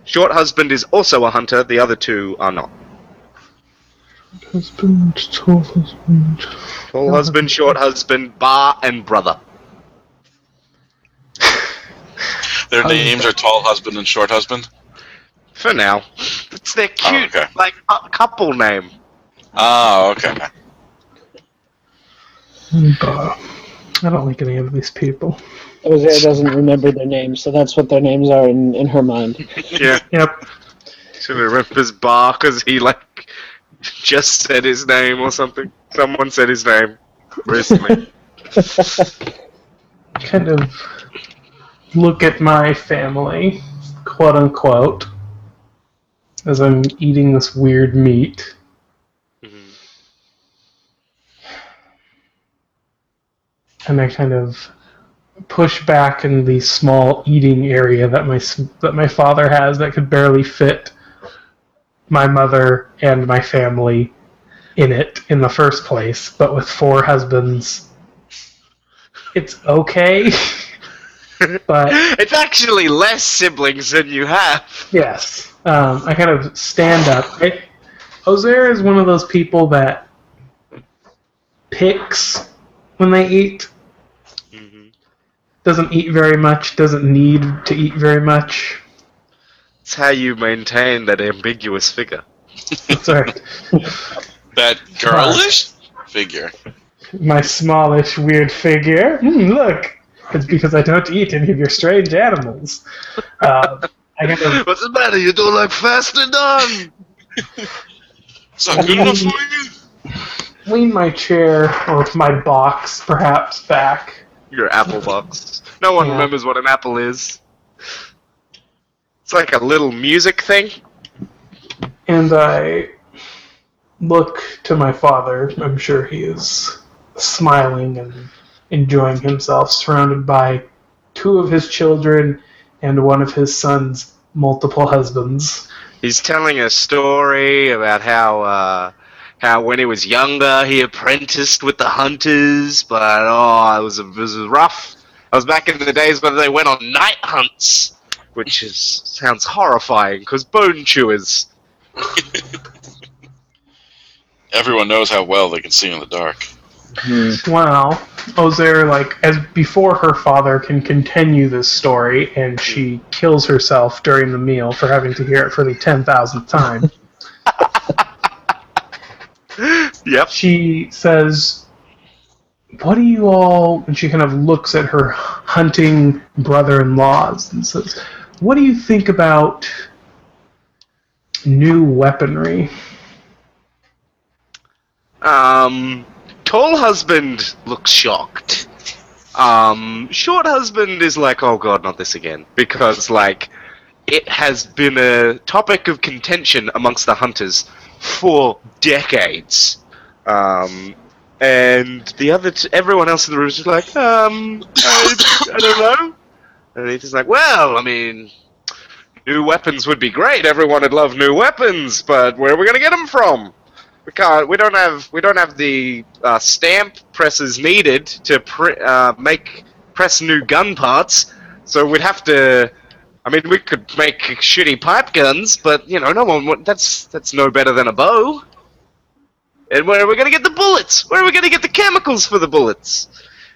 Short husband is also a hunter, the other two are not. Husband, tall husband. Tall husband, short husband, bar, and brother. Their names are Tall Husband and Short Husband. For now. It's their Oh, cute, okay. like, a couple name. Oh, okay. I don't like any of these people. Ozair doesn't remember their names, so that's what their names are in, in her mind. Yeah. Yep. She remembers bar because he, like, just said his name or something. Someone said his name recently. Kind of look at my family, quote unquote, as I'm eating this weird meat. and I kind of push back in the small eating area that my that my father has that could barely fit my mother and my family in it in the first place. But with four husbands, it's okay. but it's actually less siblings than you have. Yes. Um, I kind of stand up. It, Ozair is one of those people that picks when they eat. Doesn't eat very much. Doesn't need to eat very much. It's how you maintain that ambiguous figure. That's right. That girlish figure. My smallish, weird figure. Hmm, look, it's because I don't eat any of your strange animals. Uh, I kind of What's the matter? You don't like faster done? Is that good enough for you? lean my chair or my box, perhaps, back. Your apple box. No one Yeah. remembers what an apple is. It's like a little music thing. And I look to my father. I'm sure he is smiling and enjoying himself, surrounded by two of his children and one of his son's multiple husbands. He's telling a story about how uh, how when he was younger he apprenticed with the hunters, but oh, it was, it was rough. I was back in the days when they went on night hunts, which is sounds horrifying because bone chewers. Everyone knows how well they can see in the dark. Well, Ozair, like as before her father can continue this story, and she kills herself during the meal for having to hear it for the ten thousandth time. Yep. she says, "What do you all?" And she kind of looks at her hunting brother-in-laws and says, "What do you think about new weaponry?" Um, tall husband looks shocked. Um, short husband is like, oh god, not this again, because like it has been a topic of contention amongst the hunters for decades. Um, and the other, t- everyone else in the room is just like, um, I, I don't know. And he's just like, well, I mean, new weapons would be great. Everyone would love new weapons, but where are we gonna get them from? We can't. We don't have. We don't have the uh, stamp presses needed to pr- uh, make press new gun parts. So we'd have to. I mean, we could make shitty pipe guns, but you know, no one. would- That's that's no better than a bow. And where are we gonna get the bullets? Where are we gonna get the chemicals for the bullets?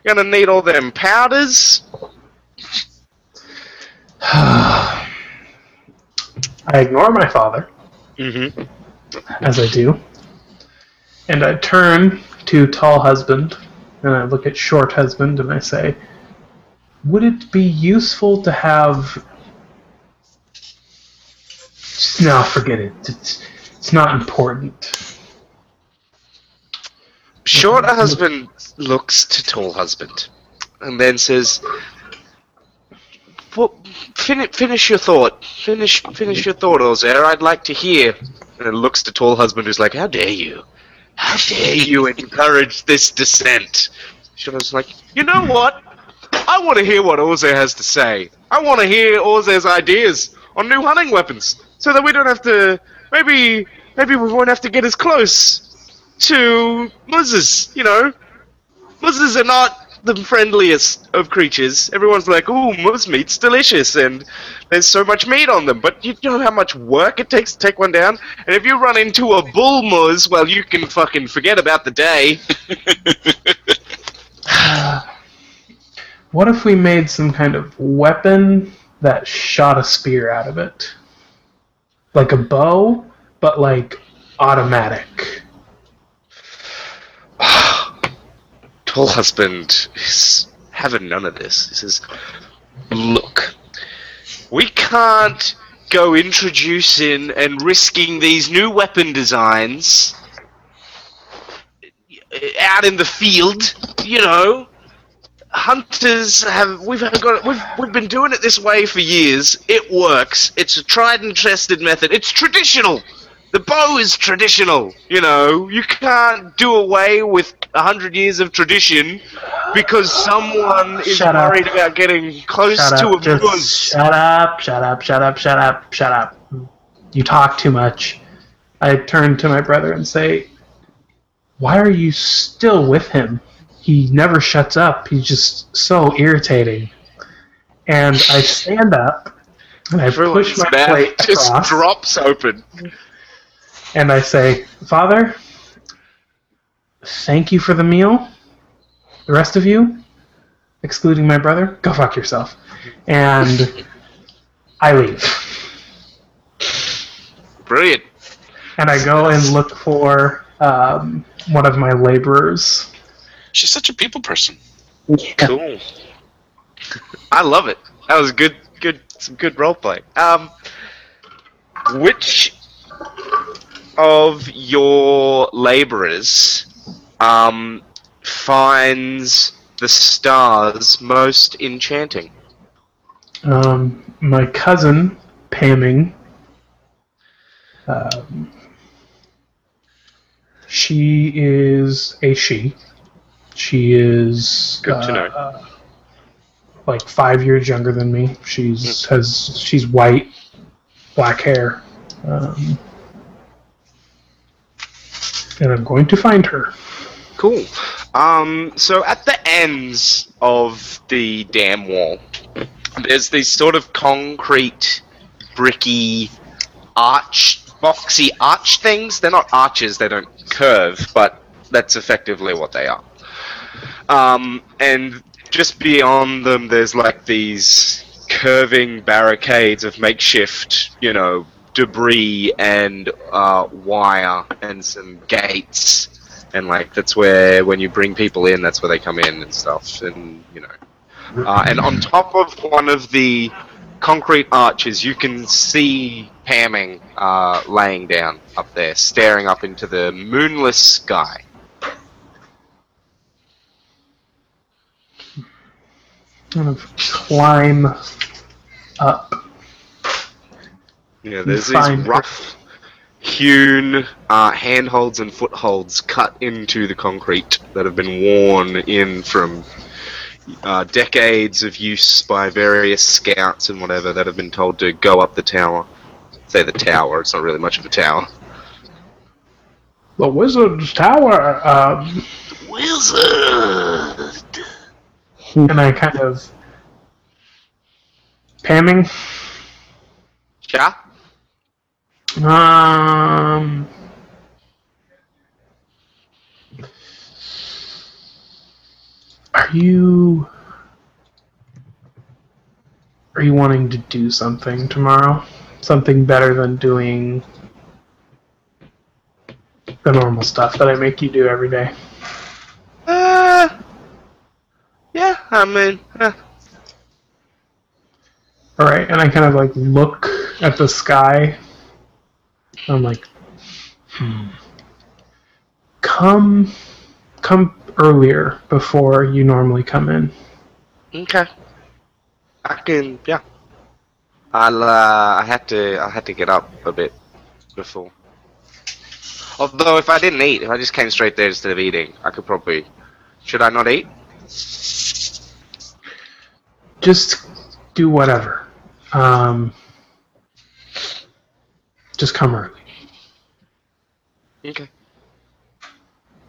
You're gonna need all them powders. I ignore my father, Mm-hmm. as I do, and I turn to tall husband, and I look at short husband, and I say, "Would it be useful to have?" No, forget it. It's, it's not important. Short husband looks to tall husband, and then says, "What? Fin- finish your thought. Finish. Finish your thought, Ozair. I'd like to hear." And it looks to tall husband, who's like, "How dare you? How dare you encourage this dissent?" Short husband's like, "You know what? I want to hear what Ozair has to say. I want to hear Ozair's ideas on new hunting weapons, so that we don't have to. Maybe, maybe we won't have to get as close." to muzzes, you know. Muzzes are not the friendliest of creatures. Everyone's like, ooh, moose meat's delicious, and there's so much meat on them. But you know how much work it takes to take one down? And if you run into a bull moose, well, you can fucking forget about the day. What if we made some kind of weapon that shot a spear out of it? Like a bow, but like automatic. Tall husband is having none of this. He says, Look, we can't go introducing and risking these new weapon designs out in the field, you know. Hunters have we've got we've we've been doing it this way for years. It works. It's a tried and tested method. It's traditional. The bow is traditional. You know, you can't do away with a hundred years of tradition because someone is Shut up. worried about getting close Shut to up, a just shut up, shut up, shut up, shut up, shut up. You talk too much. I turn to my brother and say, Why are you still with him? He never shuts up. He's just so irritating. And I stand up and I push my plate just across drops open. And I say, Father, thank you for the meal. The rest of you, excluding my brother, go fuck yourself. And I leave. Brilliant. And I go and look for um, one of my laborers. She's such a people person. Cool. I love it. That was good. Good. Some good roleplay. Um, which of your laborers um finds the stars most enchanting? Um, my cousin, Pamming, um, she is a she. She is Good to know. uh, like five years younger than me. She's has she's white, black hair, um, and I'm going to find her. Cool. Um, so at the ends of the dam wall, there's these sort of concrete, bricky, arch, boxy arch things. They're not arches; they don't curve, but that's effectively what they are. Um, and just beyond them, there's like these curving barricades of makeshift, you know, debris and uh, wire and some gates. And like that's where when you bring people in, that's where they come in and stuff. And you know, uh, and on top of one of the concrete arches, you can see Pamming uh, laying down up there, staring up into the moonless sky. Kind of climb up. Yeah, there's these her. rough hewn uh, handholds and footholds cut into the concrete that have been worn in from uh, decades of use by various scouts and whatever that have been told to go up the tower. Say the tower, it's not really much of a tower. The wizard's tower. Um, Wizard! and I kind of pamming. Yeah? Um. Are you. Are you wanting to do something tomorrow? Something better than doing the normal stuff that I make you do every day? Uh, yeah, I mean, uh, Alright, and I kind of like look at the sky. I'm like, hmm. Come, come earlier before you normally come in. okay. I can, yeah. I'll, uh, I had to, I had to get up a bit before. Although, if I didn't eat, if I just came straight there instead of eating, I could probably. Should I not eat? Just do whatever. Um, just come early. Okay.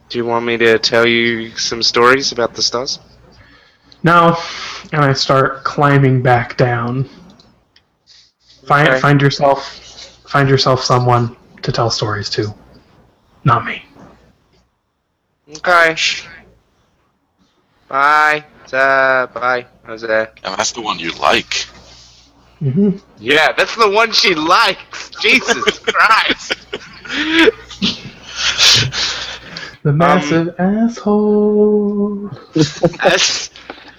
Do you want me to tell you some stories about the stars? No, and I start climbing back down. Find Okay. find yourself find yourself someone to tell stories to. Not me. Okay. Bye. Uh, bye. Jose. And that's the one you like. Hmm Yeah, that's the one she likes. Jesus Christ. The massive asshole. as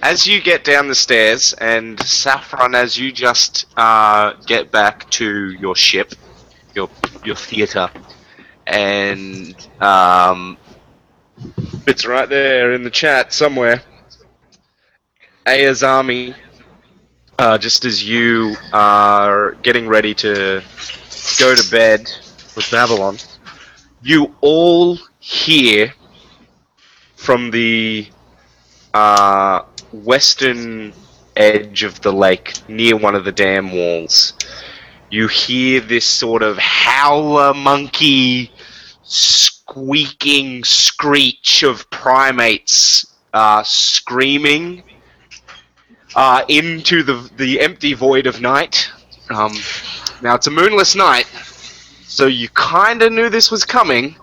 as you get down the stairs, and Saffron, as you just uh, get back to your ship, your your theater, and um, it's right there in the chat somewhere. Ayazami, uh, just as you are getting ready to go to bed with Babylon, you all hear from the uh, western edge of the lake, near one of the dam walls, you hear this sort of howler monkey squeaking screech of primates uh, screaming uh, into the the empty void of night. Um, now it's a moonless night, so you kind of knew this was coming,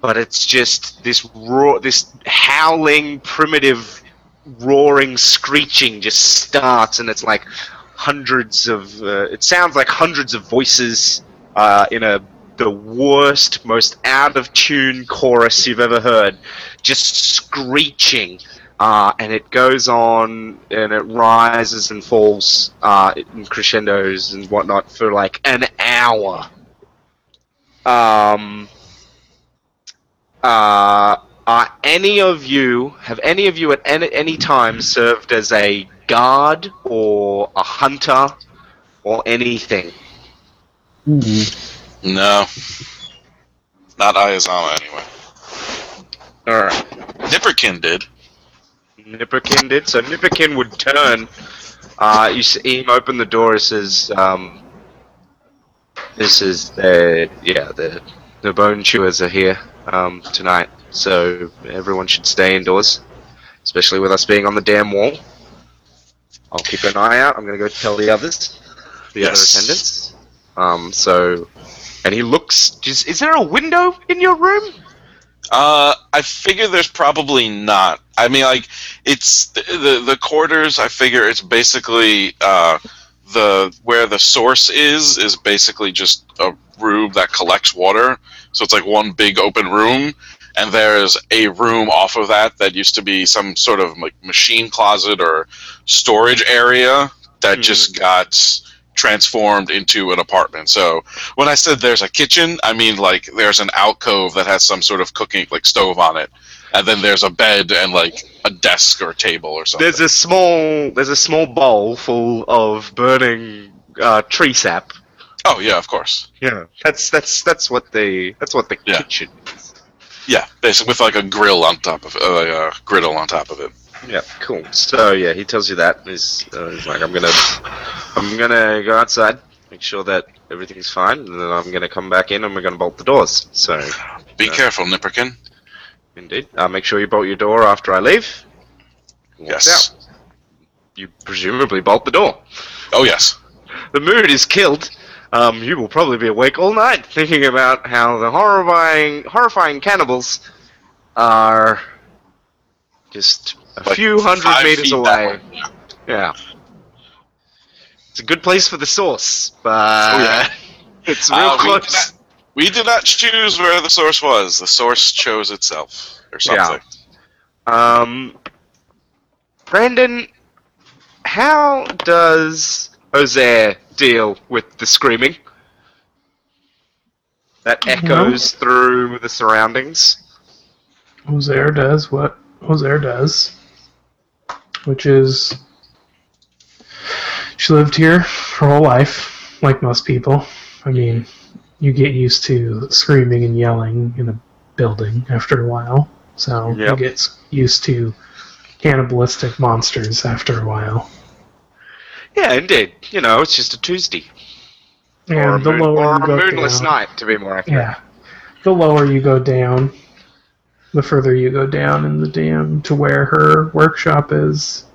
but it's just this roar, this howling, primitive, roaring, screeching just starts, and it's like hundreds of. Uh, it sounds like hundreds of voices uh, in a the worst, most out of tune chorus you've ever heard, just screeching. Uh, and it goes on and it rises and falls uh, in crescendos and whatnot for like an hour. Um, uh, are any of you have any of you at any, any time served as a guard or a hunter or anything? Mhm. No. Not Ayazama, anyway. All right. Nipperkin did. Nipperkin did. So Nipperkin would turn. Uh, you see him open the door. It says, um, "This is the yeah the the bone chewers are here um, tonight. So everyone should stay indoors, especially with us being on the damn wall. I'll keep an eye out. I'm gonna go tell the others, the other attendants. Yes. Uh, I figure there's probably not. I mean, like it's the the, the quarters. I figure it's basically uh, the where the source is is basically just a room that collects water. So it's like one big open room, and there's a room off of that that used to be some sort of like machine closet or storage area that Mhm. just got transformed into an apartment. So when I said there's a kitchen, I mean like there's an alcove that has some sort of cooking like stove on it, and then there's a bed and like a desk or table or something. There's a small there's a small bowl full of burning uh, tree sap. oh yeah, of course. Yeah, that's that's that's what the that's what the Yeah. kitchen is. Yeah, basically with like a grill on top of uh, a griddle on top of it. Yeah, cool. So yeah, he tells you that. He's, uh, he's like, I'm gonna, I'm gonna go outside, make sure that everything's fine, and then I'm gonna come back in and we're gonna bolt the doors. So, Be Yeah. careful, Nipperkin. indeed, uh, make sure you bolt your door after I leave. Walks Yes. out. You presumably bolt the door. Oh yes. The mood is killed. Um, you will probably be awake all night thinking about how the horrifying, horrifying cannibals are just a Like few hundred meters away. Yeah. Yeah. It's a good place for the source, but Oh, yeah. it's real Uh, we, did close. not, we did not choose where the source was. The source chose itself, or something. Um, Brandon, how does Ozair deal with the screaming that echoes through the surroundings? Ozair does what Ozair does, which is she lived here her whole life, like most people. I mean, you get used to screaming and yelling in a building after a while, so Yep. you get used to cannibalistic monsters after a while. Yeah, indeed. You know, it's just a Tuesday. And or a, the moon- lower or you a go moonless down, night, to be more accurate. Yeah. The lower you go down, the further you go down in the dam to where her workshop is,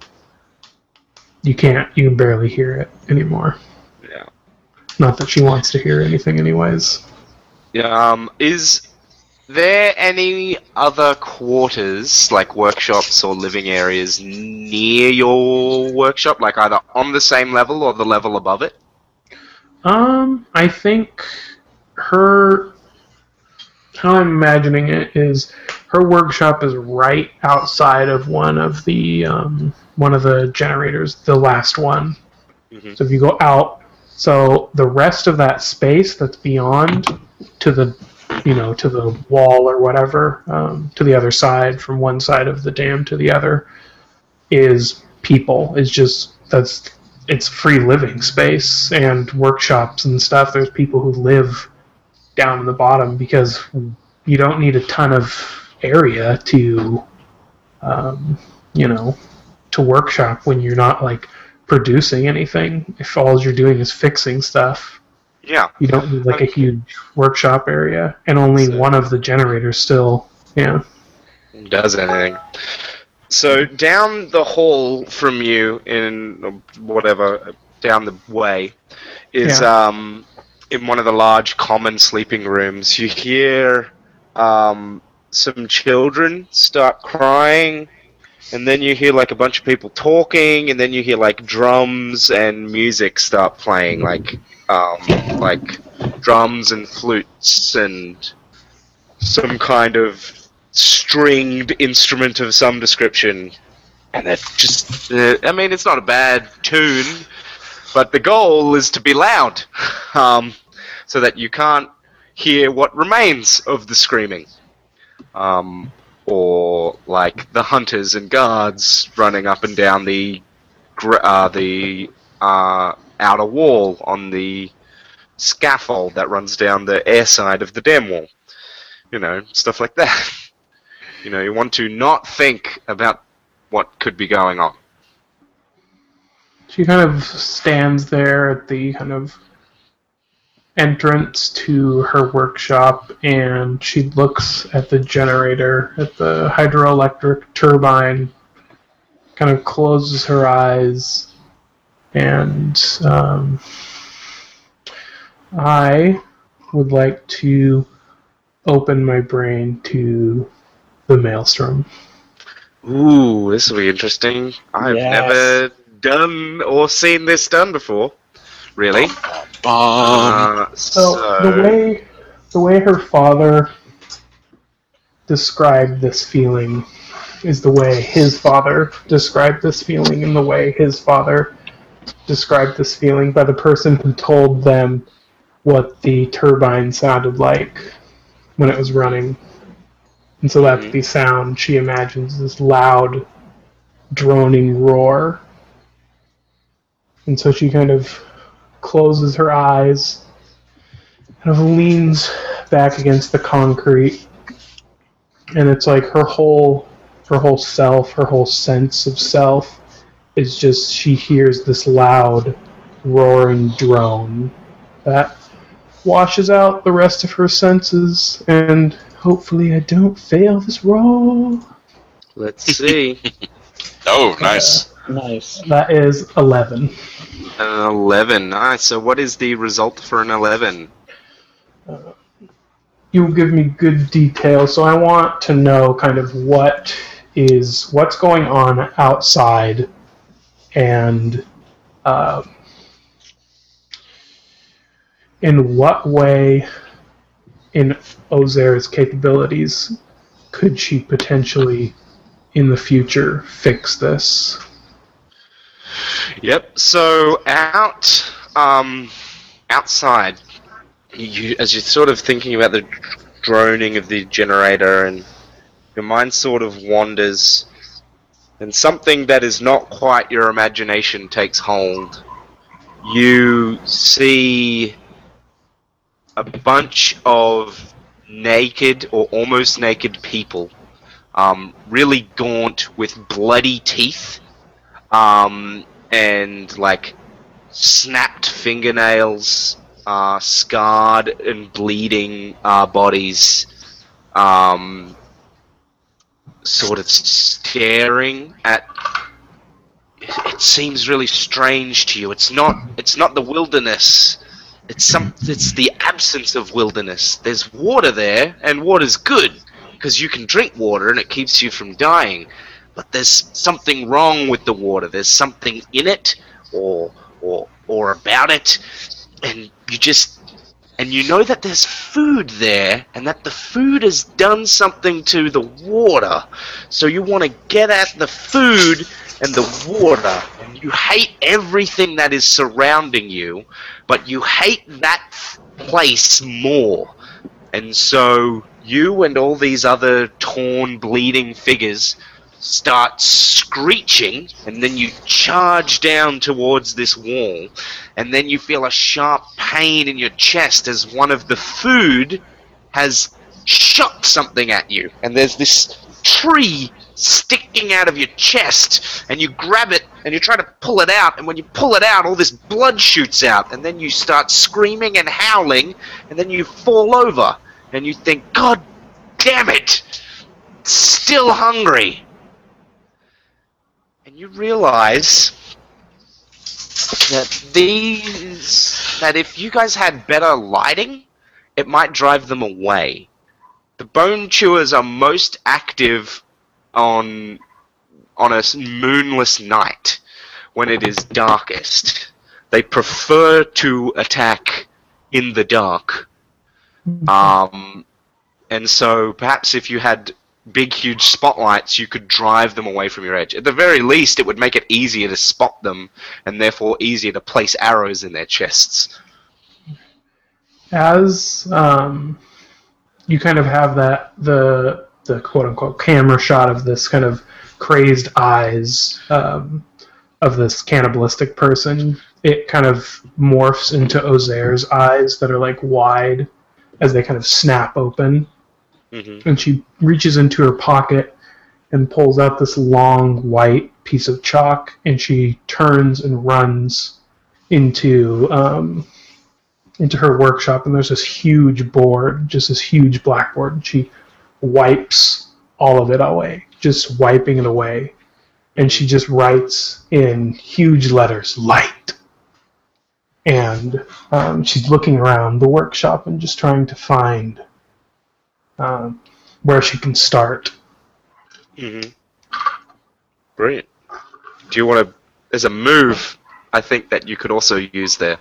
you can't, you can barely hear it anymore. Yeah. Not that she wants to hear anything, anyways. Yeah, Um, is there any other quarters, like workshops or living areas, near your workshop, like either on the same level or the level above it? Um, I think her. How I'm imagining it is her workshop is right outside of one of the um, one of the generators, the last one. Mhm. So if you go out, so the rest of that space that's beyond to the you know to the wall or whatever um, to the other side from one side of the dam to the other is people is just that's it's free living space and workshops and stuff there's people who live down in the bottom because you don't need a ton of area to um, you know to workshop when you're not like producing anything. If all you're doing is fixing stuff Yeah. you don't need like a huge workshop area and only So- one of the generators still yeah. Does anything. So down the hall from you in whatever down the way is um in one of the large common sleeping rooms you hear um some children start crying and then you hear like a bunch of people talking and then you hear like drums and music start playing like um like drums and flutes and some kind of stringed instrument of some description. And that just, uh, I mean, it's not a bad tune, but the goal is to be loud, um, so that you can't hear what remains of the screaming. Um, or like the hunters and guards running up and down the uh, the uh, outer wall on the scaffold that runs down the air side of the dam wall. You know, stuff like that. You know, you want to not think about what could be going on. She kind of stands there at the kind of entrance to her workshop and she looks at the generator, at the hydroelectric turbine, kind of closes her eyes, and um, I would like to open my brain to the maelstrom. Ooh, this will be interesting. I've Yes. never done or seen this done before. Really? Uh, So so the way the way her father described this feeling is the way his father described this feeling and the way his father described this feeling by the person who told them what the turbine sounded like when it was running. And so that's Mhm. the sound she imagines this loud droning roar. And so she kind of closes her eyes kind of leans back against the concrete and it's like her whole her whole self her whole sense of self is just she hears this loud roaring drone that washes out the rest of her senses and hopefully i don't fail this roll let's see. Oh, nice. Uh, Nice. that is 11 An 11. Nice. So, what is the result for an 11? you give me good detail so i want to know kind of what is what's going on outside and uh, in what way in Ozair's capabilities could she potentially in the future fix this Yep. So out, um, outside, you as you're sort of thinking about the droning of the generator, and your mind sort of wanders, and something that is not quite your imagination takes hold. You see a bunch of naked or almost naked people, um, really gaunt with bloody teeth um, and like snapped fingernails, uh, scarred and bleeding uh, bodies, um, sort of staring at. It seems really strange to you. It's not. It's not the wilderness. It's some. It's the absence of wilderness. There's water there, and water's good because you can drink water and it keeps you from dying but there's something wrong with the water. There's something in it, or or or about it, and you just and you know that there's food there, and that the food has done something to the water. So you want to get at the food and the water, and you hate everything that is surrounding you, but you hate that place more. And so you and all these other torn, bleeding figures start screeching, and then you charge down towards this wall, and then you feel a sharp pain in your chest as one of the food has shot something at you, and there's this tree sticking out of your chest, and you grab it and you try to pull it out, and when you pull it out, all this blood shoots out, and then you start screaming and howling, and then you fall over, and you think, God damn it! Still hungry you realize that these that if you guys had better lighting, it might drive them away. The bone chewers are most active on on a moonless night when it is darkest. They prefer to attack in the dark. Um, and so perhaps if you had big, huge spotlights, you could drive them away from your edge. At the very least, it would make it easier to spot them, and therefore easier to place arrows in their chests. as um, you kind of have that the the quote unquote camera shot of this kind of crazed eyes um, of this cannibalistic person, it kind of morphs into Ozair's eyes that are like wide as they kind of snap open, hmm and she reaches into her pocket and pulls out this long white piece of chalk, and she turns and runs into um, into her workshop, and there's this huge board, just this huge blackboard, and she wipes all of it away, just wiping it away, and she just writes in huge letters, "light." And um, she's looking around the workshop and just trying to find um, where she can start. Mm-hmm. Brilliant. Do you want to? There's a move I think that you could also use there.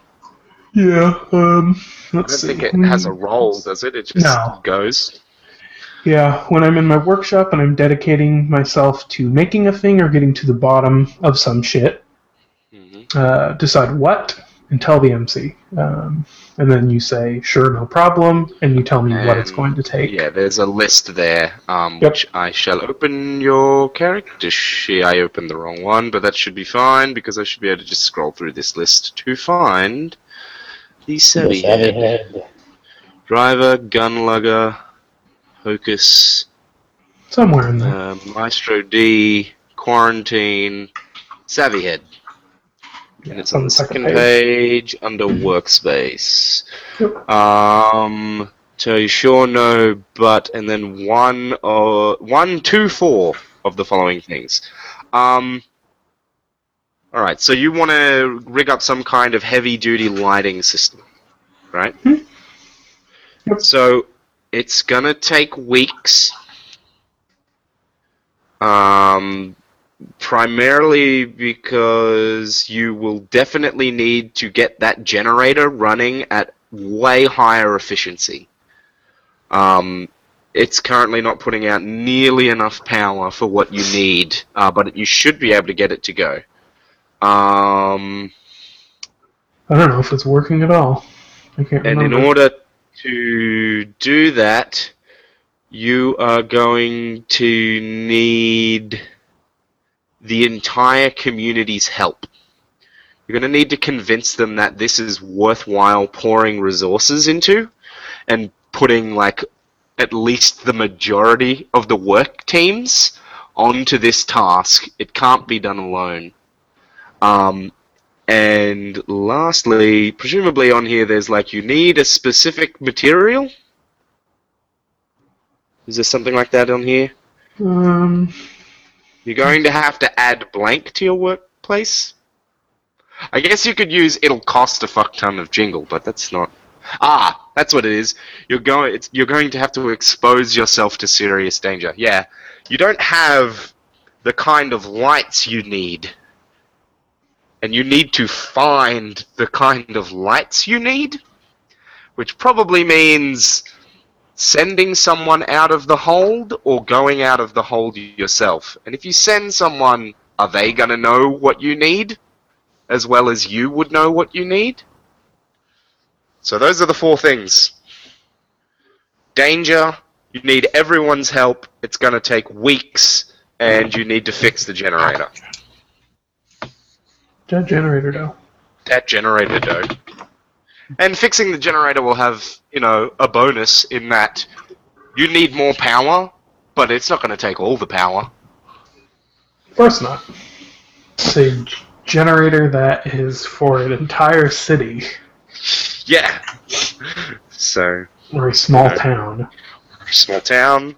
Yeah. Um, I don't see. think it has a role, does it? It just No. goes. Yeah, when I'm in my workshop and I'm dedicating myself to making a thing or getting to the bottom of some shit, hmm uh, decide what and tell the MC. Um, and then you say, sure, no problem, and you tell me what it's going to take. Yeah, there's a list there, um, Yep. which I shall open your character sheet. I opened the wrong one, but that should be fine because I should be able to just scroll through this list to find the Savvy The savvy Head. head. Driver, Gunlugger, Hocus, Somewhere in there. uh, Maestro D, Quarantine, Savvy Head. And it's on the second page under Workspace. Yep. Um, so you sure no, but and then one or one, two, four of the following things. Um, all right. So you want to rig up some kind of heavy-duty lighting system, right? Hmm. Yep. So it's gonna take weeks. Um, primarily because you will definitely need to get that generator running at way higher efficiency. Um, it's currently not putting out nearly enough power for what you need, uh, but you should be able to get it to go. Um, I don't know if it's working at all. I can't and remember. in order to do that, you are going to need the entire community's help. You're going to need to convince them that this is worthwhile pouring resources into and putting like at least the majority of the work teams onto this task. It can't be done alone. Um, and lastly, presumably on here, there's like you need a specific material. Is there something like that on here? um, You're going to have to add blank to your workplace. I guess you could use it'll cost a fuck ton of jingle, but that's not. Ah, that's what it is. You're going. You're going to have to expose yourself to serious danger. Yeah, you don't have the kind of lights you need, and you need to find the kind of lights you need, which probably means sending someone out of the hold or going out of the hold yourself. And if you send someone, are they going to know what you need as well as you would know what you need? So those are the four things. Danger, you need everyone's help. It's going to take weeks and you need to fix the generator. that generator though. That generator though. And fixing the generator will have, you know, a bonus in that you need more power, but it's not going to take all the power. Of course not. It's a g- generator that is for an entire city Yeah. So, or a small Okay. town. small town.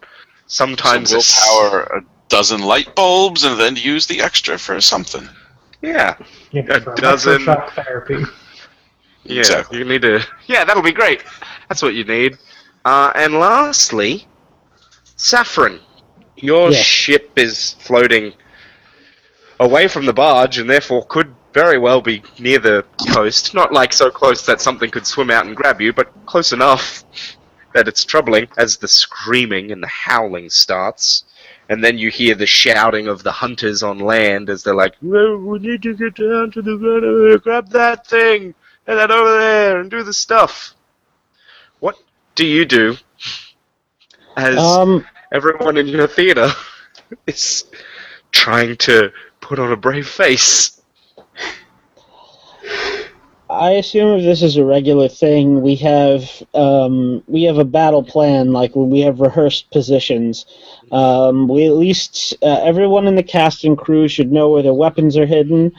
Sometimes so we'll power a dozen light bulbs and then use the extra for something. Yeah, Yeah, A for dozen- electroshock therapy. Yeah. Exactly. You need to. Yeah, that'll be great. That's what you need. Uh, and lastly, saffron. Your Yeah. ship is floating away from the barge, and therefore could very well be near the coast. Not like so close that something could swim out and grab you, but close enough that it's troubling as the screaming and the howling starts. And then you hear the shouting of the hunters on land as they're like, "No, we need to get down to the water, grab that thing, and that over there, and do the stuff. What do you do as Um, everyone in your theater is trying to put on a brave face? I assume if this is a regular thing, we have um, we have a battle plan, like we have rehearsed positions. Um, we at least uh, everyone in the cast and crew should know where their weapons are hidden.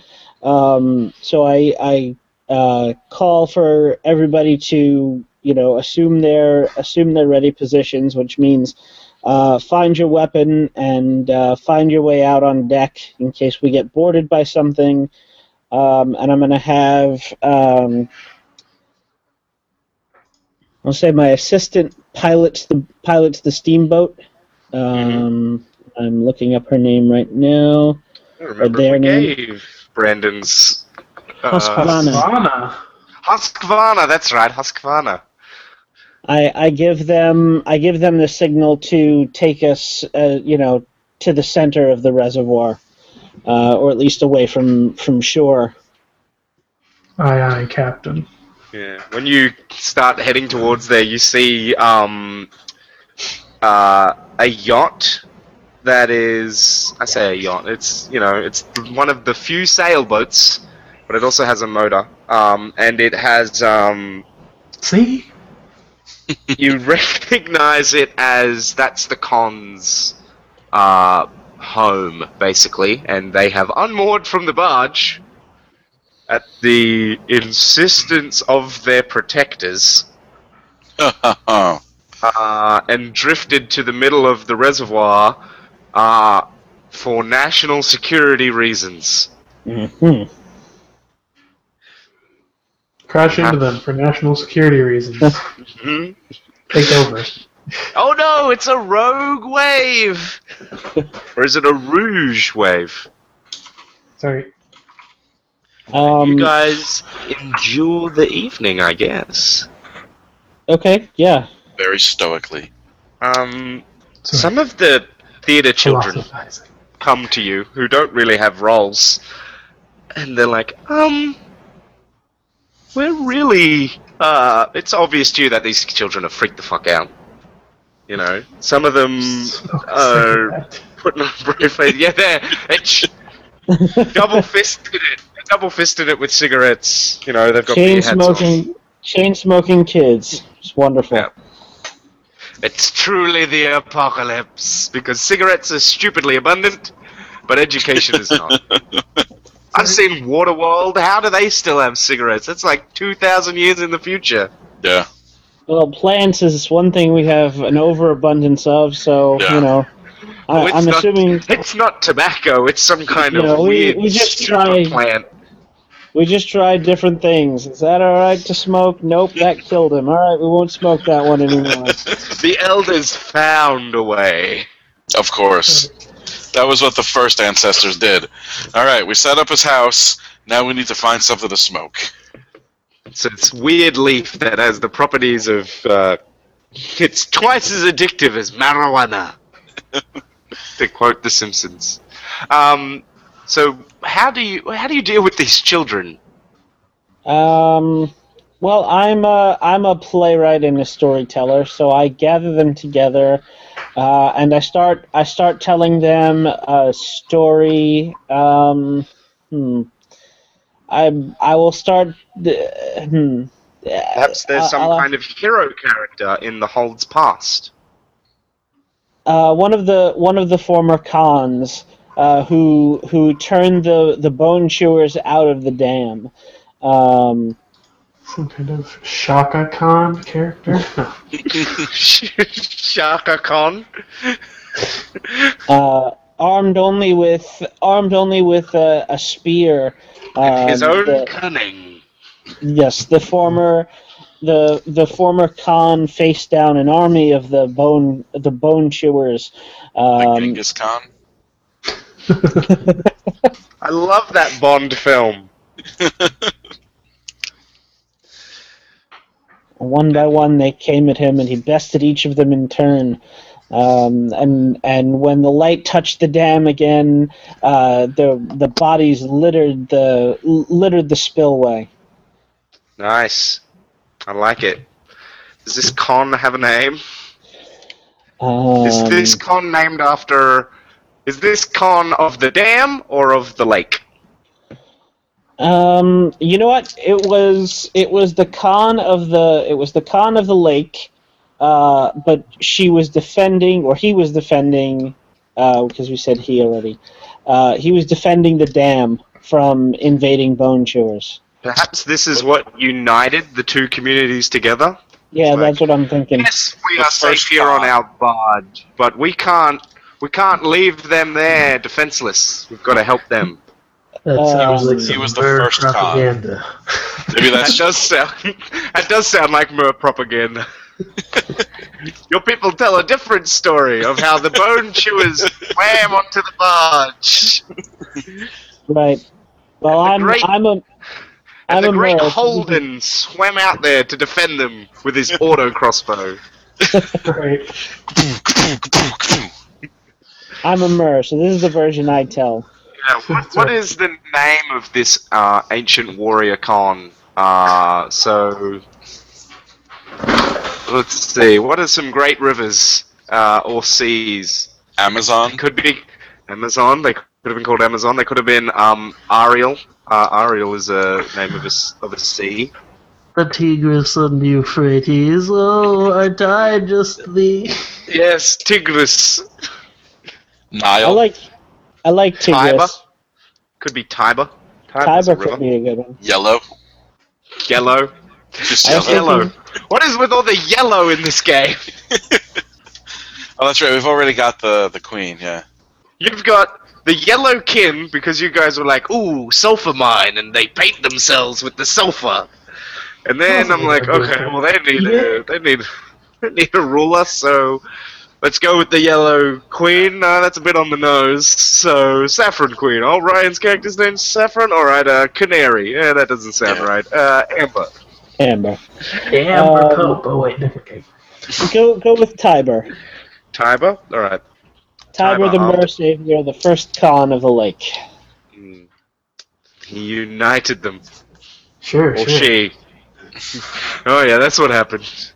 Um, so I, I uh, call for everybody to you know assume their assume their ready positions, which means uh, find your weapon and uh, find your way out on deck in case we get boarded by something um, and I'm going to have um, I'll say my assistant pilots the pilots the steamboat. Um, I'm looking up her name right now. I remember their we name? gave Brandon's. Uh, Husqvarna. Husqvarna. Husqvarna, that's right, Husqvarna. I, I give them I give them the signal to take us, uh, you know, to the center of the reservoir, uh, or at least away from from shore. Aye, aye, Captain. Yeah. When you start heading towards there, you see um, uh, a yacht that is. I say a yacht. It's you know it's one of the few sailboats, but it also has a motor. Um, and it has um, See? you recognize it as that's the Khan's uh, home, basically, and they have unmoored from the barge at the insistence of their protectors uh, and drifted to the middle of the reservoir uh, for national security reasons. hmm Crash into them for national security reasons. Hmm? Take over. Oh no, it's a rogue wave! or is it a rouge wave? Sorry. Um, you guys endure the evening, I guess. okay, yeah. very stoically. Um, Sorry. some of the theater children come to you who don't really have roles, and they're like, um, we're really. Uh, it's obvious to you that these children are freaked the fuck out. You know, some of them Smoke a Uh, putting on a brave face. Yeah, they're double fisted it. Double fisted it with cigarettes. You know, they've got chain smoking, chain smoking kids. It's wonderful. Yeah. It's truly the apocalypse because cigarettes are stupidly abundant, but education is not. I've seen Waterworld. How do they still have cigarettes? It's like two thousand years in the future. Yeah. Well, plants is one thing we have an overabundance of, so Yeah. you know. I, it's I'm not- assuming It's not tobacco. It's some kind of know, weird we just try- plant. we just tried different things. Is that all right to smoke? Nope, that killed him. All right, we won't smoke that one anymore. The elders found a way. Of course. That was what the first ancestors did. All right, we set up his house. Now we need to find something to smoke. So it's weird leaf that has the properties of. Uh, it's twice as addictive as marijuana. to quote The Simpsons. Um, so how do you how do you deal with these children? Um, well, I'm a I'm a playwright and a storyteller, so I gather them together, uh, and I start I start telling them a story. Um, hmm. I I will start. The, hmm. Perhaps there's Uh, some I'll- kind of hero character in the Hold's past. Uh, one of the one of the former Khans uh, who who turned the the bone chewers out of the dam. Um, Some kind of Shaka Khan character? Shaka Khan. uh, armed only with armed only with a, a spear. Um, His own the- cunning. yes, the former the the former Khan faced down an army of the bone the bone chewers. Like Um, Genghis Khan. I love that Bond film. One by one, they came at him, and he bested each of them in turn. Um, and and when the light touched the dam again, uh, the the bodies littered the littered the spillway. Nice. I like it. Does this Khan have a name? Um, Is this Khan named after? Is this Khan of the dam or of the lake? Um, you know what? It was it was the Khan of the it was the Khan of the lake, uh, but she was defending or he was defending uh, because we said he already. Uh, he was defending the dam from invading bone chewers. Perhaps this is what united the two communities together. Yeah, Right. that's what I'm thinking. Yes, we The are safe first here on our barge, but we can't. We can't leave them there defenseless. We've got to help them. That Um, sounds like He was the bird first Khan. propaganda. Maybe That that's does sound. That does sound like mer propaganda. Your people tell a different story of how the bone chewers swam onto the barge, Right. Well, And I'm the great- I'm a and I'm the a great mer. Holden swam out there to defend them with his auto crossbow. Right. I'm a mer, so this is the version I tell. Yeah, what, what is the name of this uh, ancient warrior Khan? Uh, so let's see. What are some great rivers uh, or seas? Amazon. Could be Amazon. They could have been called Amazon. They could have been um, Ariel. Uh, Ariel is a name of a, s- of a sea. The Tigris and Euphrates. Oh, aren't I just the. Yes, Tigris. I Nile. like I like Tiber. Tigris. Could be Tiber. Tiber's a Tiber could river. be a good one. Yellow. Yellow. Just I was yellow. Yellow. What is with all the yellow in this game? Oh, that's right. We've already got the the queen. Yeah. You've got the yellow kin because you guys were like, ooh, sulfur mine, and they paint themselves with the sulfur. And then I'm like, okay, well they need a, they need they need a ruler, so let's go with the yellow queen. Uh, that's a bit on the nose. So saffron queen. Oh, Ryan's character's name's Saffron. All right, uh, canary. Yeah, that doesn't sound Yeah. right. Uh, amber. Amber. Amber Um, Cope. Oh wait, different game. Go go with Tiber. Tiber. All right. Tiber Tiber, the I'll- mer savior, the first Khan of the lake. Hmm. He united them. Sure, Or sure. she. oh yeah, that's what happened.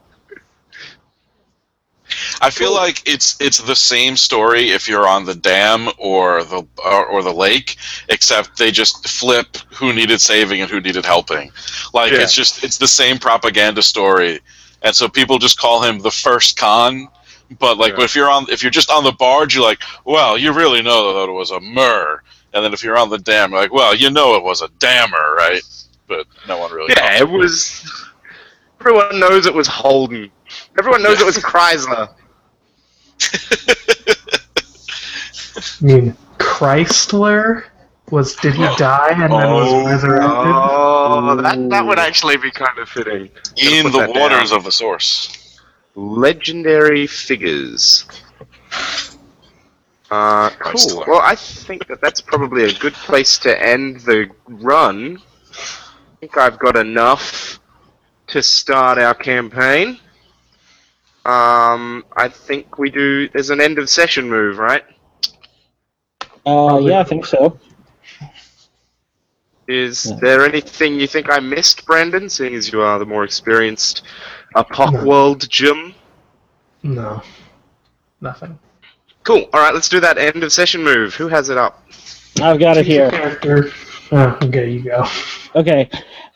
I feel like it's it's the same story if you're on the dam or the or, or the lake, except they just flip who needed saving and who needed helping. Like Yeah. it's just it's the same propaganda story, and so people just call him the first Khan. But like, Yeah. if you're on if you're just on the barge, you're like, well, you really know that it was a mer. And then if you're on the dam, you're like, well, you know it was a dammer, right? But no one really. Yeah, it was. Everyone knows it was Holden. Everyone knows it was Chrysler. I mean, Chrysler was did he die and then Oh, was resurrected? Oh, that that would actually be kind of fitting. in the waters down. of the source. Legendary figures. Uh, cool. Well, I think that that's probably a good place to end the run. I think I've got enough to start our campaign. Um, I think we do. There's an end of session move, right? Uh, yeah, I think so. Is Yeah. there anything you think I missed, Brandon? Seeing as you are the more experienced Apoc No. World Jim. No, nothing. Cool. All right, let's do that end of session move. Who has it up? I've got it here. Character. Oh, okay, you go. Okay.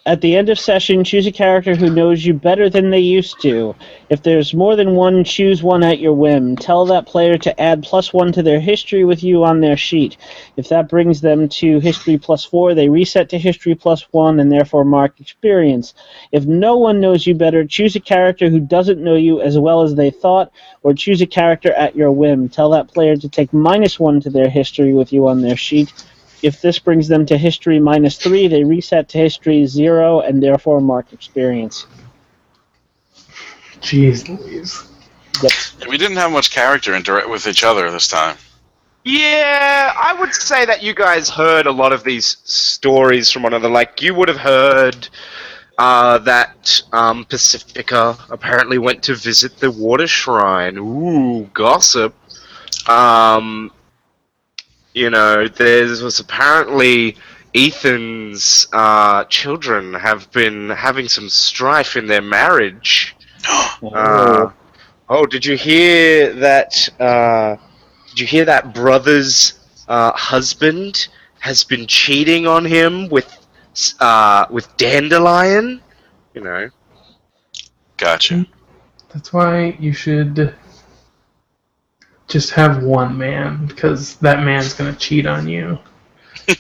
At the end of session, choose a character who knows you better than they used to. If there's more than one, choose one at your whim. Tell that player to add plus one to their history with you on their sheet. If that brings them to history plus four, they reset to history plus one and therefore mark experience. If no one knows you better, choose a character who doesn't know you as well as they thought, or choose a character at your whim. Tell that player to take minus one to their history with you on their sheet. If this brings them to history minus three, they reset to history zero and therefore mark experience. Jeez Louise. We didn't have much character interact with each other this time. Yeah, I would say that you guys heard a lot of these stories from one another. Like, you would have heard uh, that um, Pacifica apparently went to visit the water shrine. Ooh, gossip. Um, you know, there was apparently Ethan's uh, children have been having some strife in their marriage. Uh, oh, did you hear that? Uh, did you hear that brother's uh, husband has been cheating on him with uh, with Dandelion? You know. Gotcha. That's why you should just have one man, because that man's gonna cheat on you.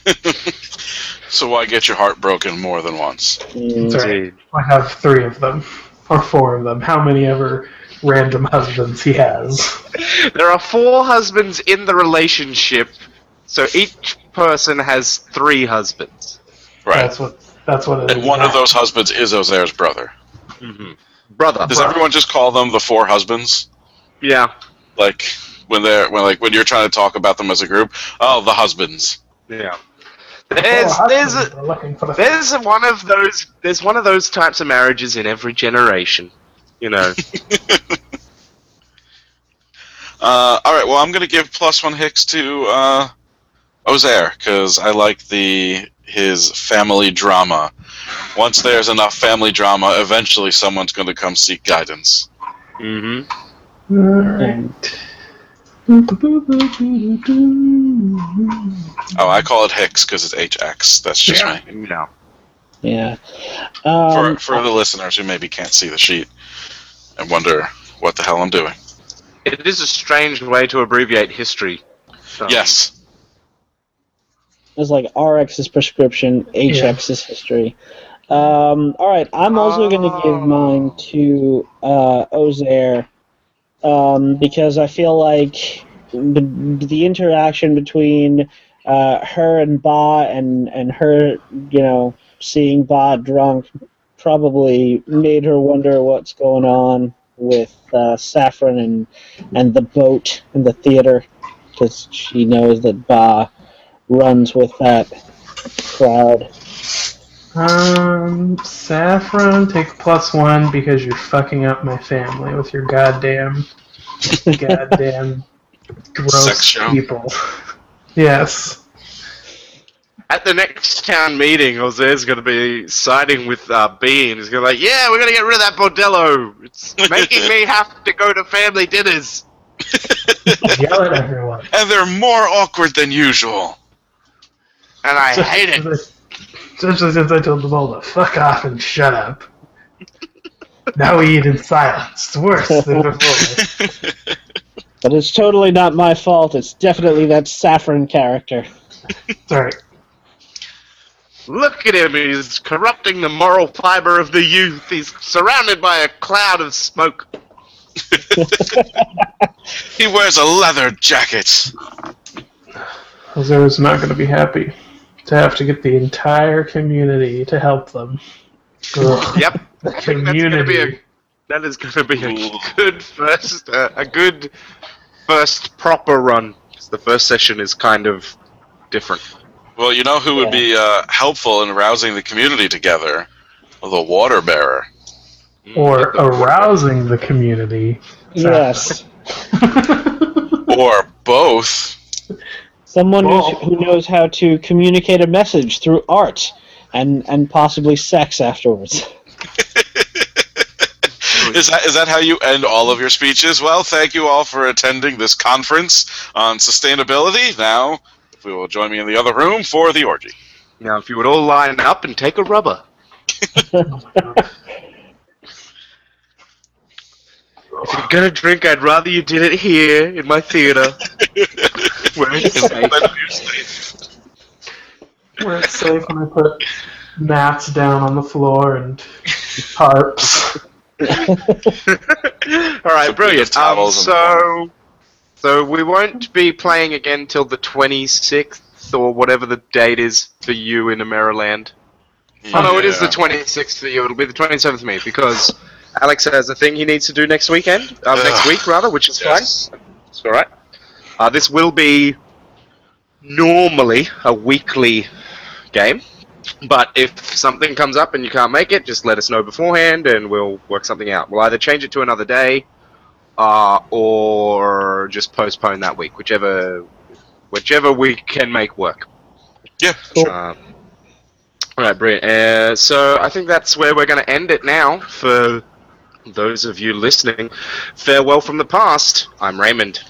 So why get your heart broken more than once? Right. I have three of them, or four of them. How many ever random husbands he has? There are four husbands in the relationship, so each person has three husbands. Right. That's what That's what it is. And one of those husbands is Ozair's brother. hmm Brother. Does everyone just call them the four husbands? Yeah. Like when they're when like when you're trying to talk about them as a group? Oh, the husbands. Yeah. The four There's there's a, are looking for the there's a, one of those there's one of those types of marriages in every generation. You know. Uh, all right. Well, I'm gonna give plus one hicks to uh, Ozair because I like the his family drama. Once there's enough family drama, eventually someone's going to come seek guidance. Mm-hmm. Alright. Oh, I call it Hicks because it's HX. That's just Yeah. me. No. Yeah. For Um, for the listeners who maybe can't see the sheet and wonder what the hell I'm doing. It is a strange way to abbreviate history. Um, yes. It's like RX's prescription, HX's history. Um, all right, I'm also going to give mine to uh, Ozair um, because I feel like the, the interaction between uh, her and Ba and, and her, you know, seeing Ba drunk probably made her wonder what's going on with uh, Saffron and, and the boat and the theater because she knows that Ba runs with that crowd. Um, Saffron, take plus one because you're fucking up my family with your goddamn, goddamn gross Sex people. Yes. At the next town meeting, Jose's going to be siding with uh, B, and he's going to be like, "Yeah, we're going to get rid of that bordello. It's making me have to go to family dinners." Yell at everyone. And they're more awkward than usual. And I hate it. Especially since I told them all to fuck off and shut up. Now we eat in silence. It's worse than before. But it's totally not my fault. It's definitely that Saffron character. Sorry. Look at him. He's corrupting the moral fiber of the youth. He's surrounded by a cloud of smoke. He wears a leather jacket. Jose's not going to be happy to have to get the entire community to help them. Ugh. Yep. The I think that's going to be a community. that is going to be a good first uh, a good first proper run. The first session is kind of different. Well, you know who would be uh, helpful in rousing the community together? The water bearer. Or arousing the community. Yes. Or both. Someone Well- who knows how to communicate a message through art and, and possibly sex afterwards. Is that is that how you end all of your speeches? Well, thank you all for attending this conference on sustainability. Now, if we will join me in the other room for the orgy. Now, if you would all line up and take a rubber. If you're gonna drink, I'd rather you did it here in my theater. Where it's safe. Where it's safe when I put mats down on the floor and tarps. All right, brilliant. Um, so, so we won't be playing again till the 26th or whatever the date is for you in Maryland. Oh no, it is the 26th for you. It'll be the 27th for me because Alex has a thing he needs to do next weekend, uh, next week rather, which is Yes. fine. It's all right. Uh, this will be normally a weekly game, but if something comes up and you can't make it, just let us know beforehand and we'll work something out. We'll either change it to another day, uh, or just postpone that week, whichever, whichever we can make work. Yeah. Cool. Um, all right, brilliant. Uh, so I think that's where we're going to end it now. For those of you listening, farewell from the past. I'm Raymond.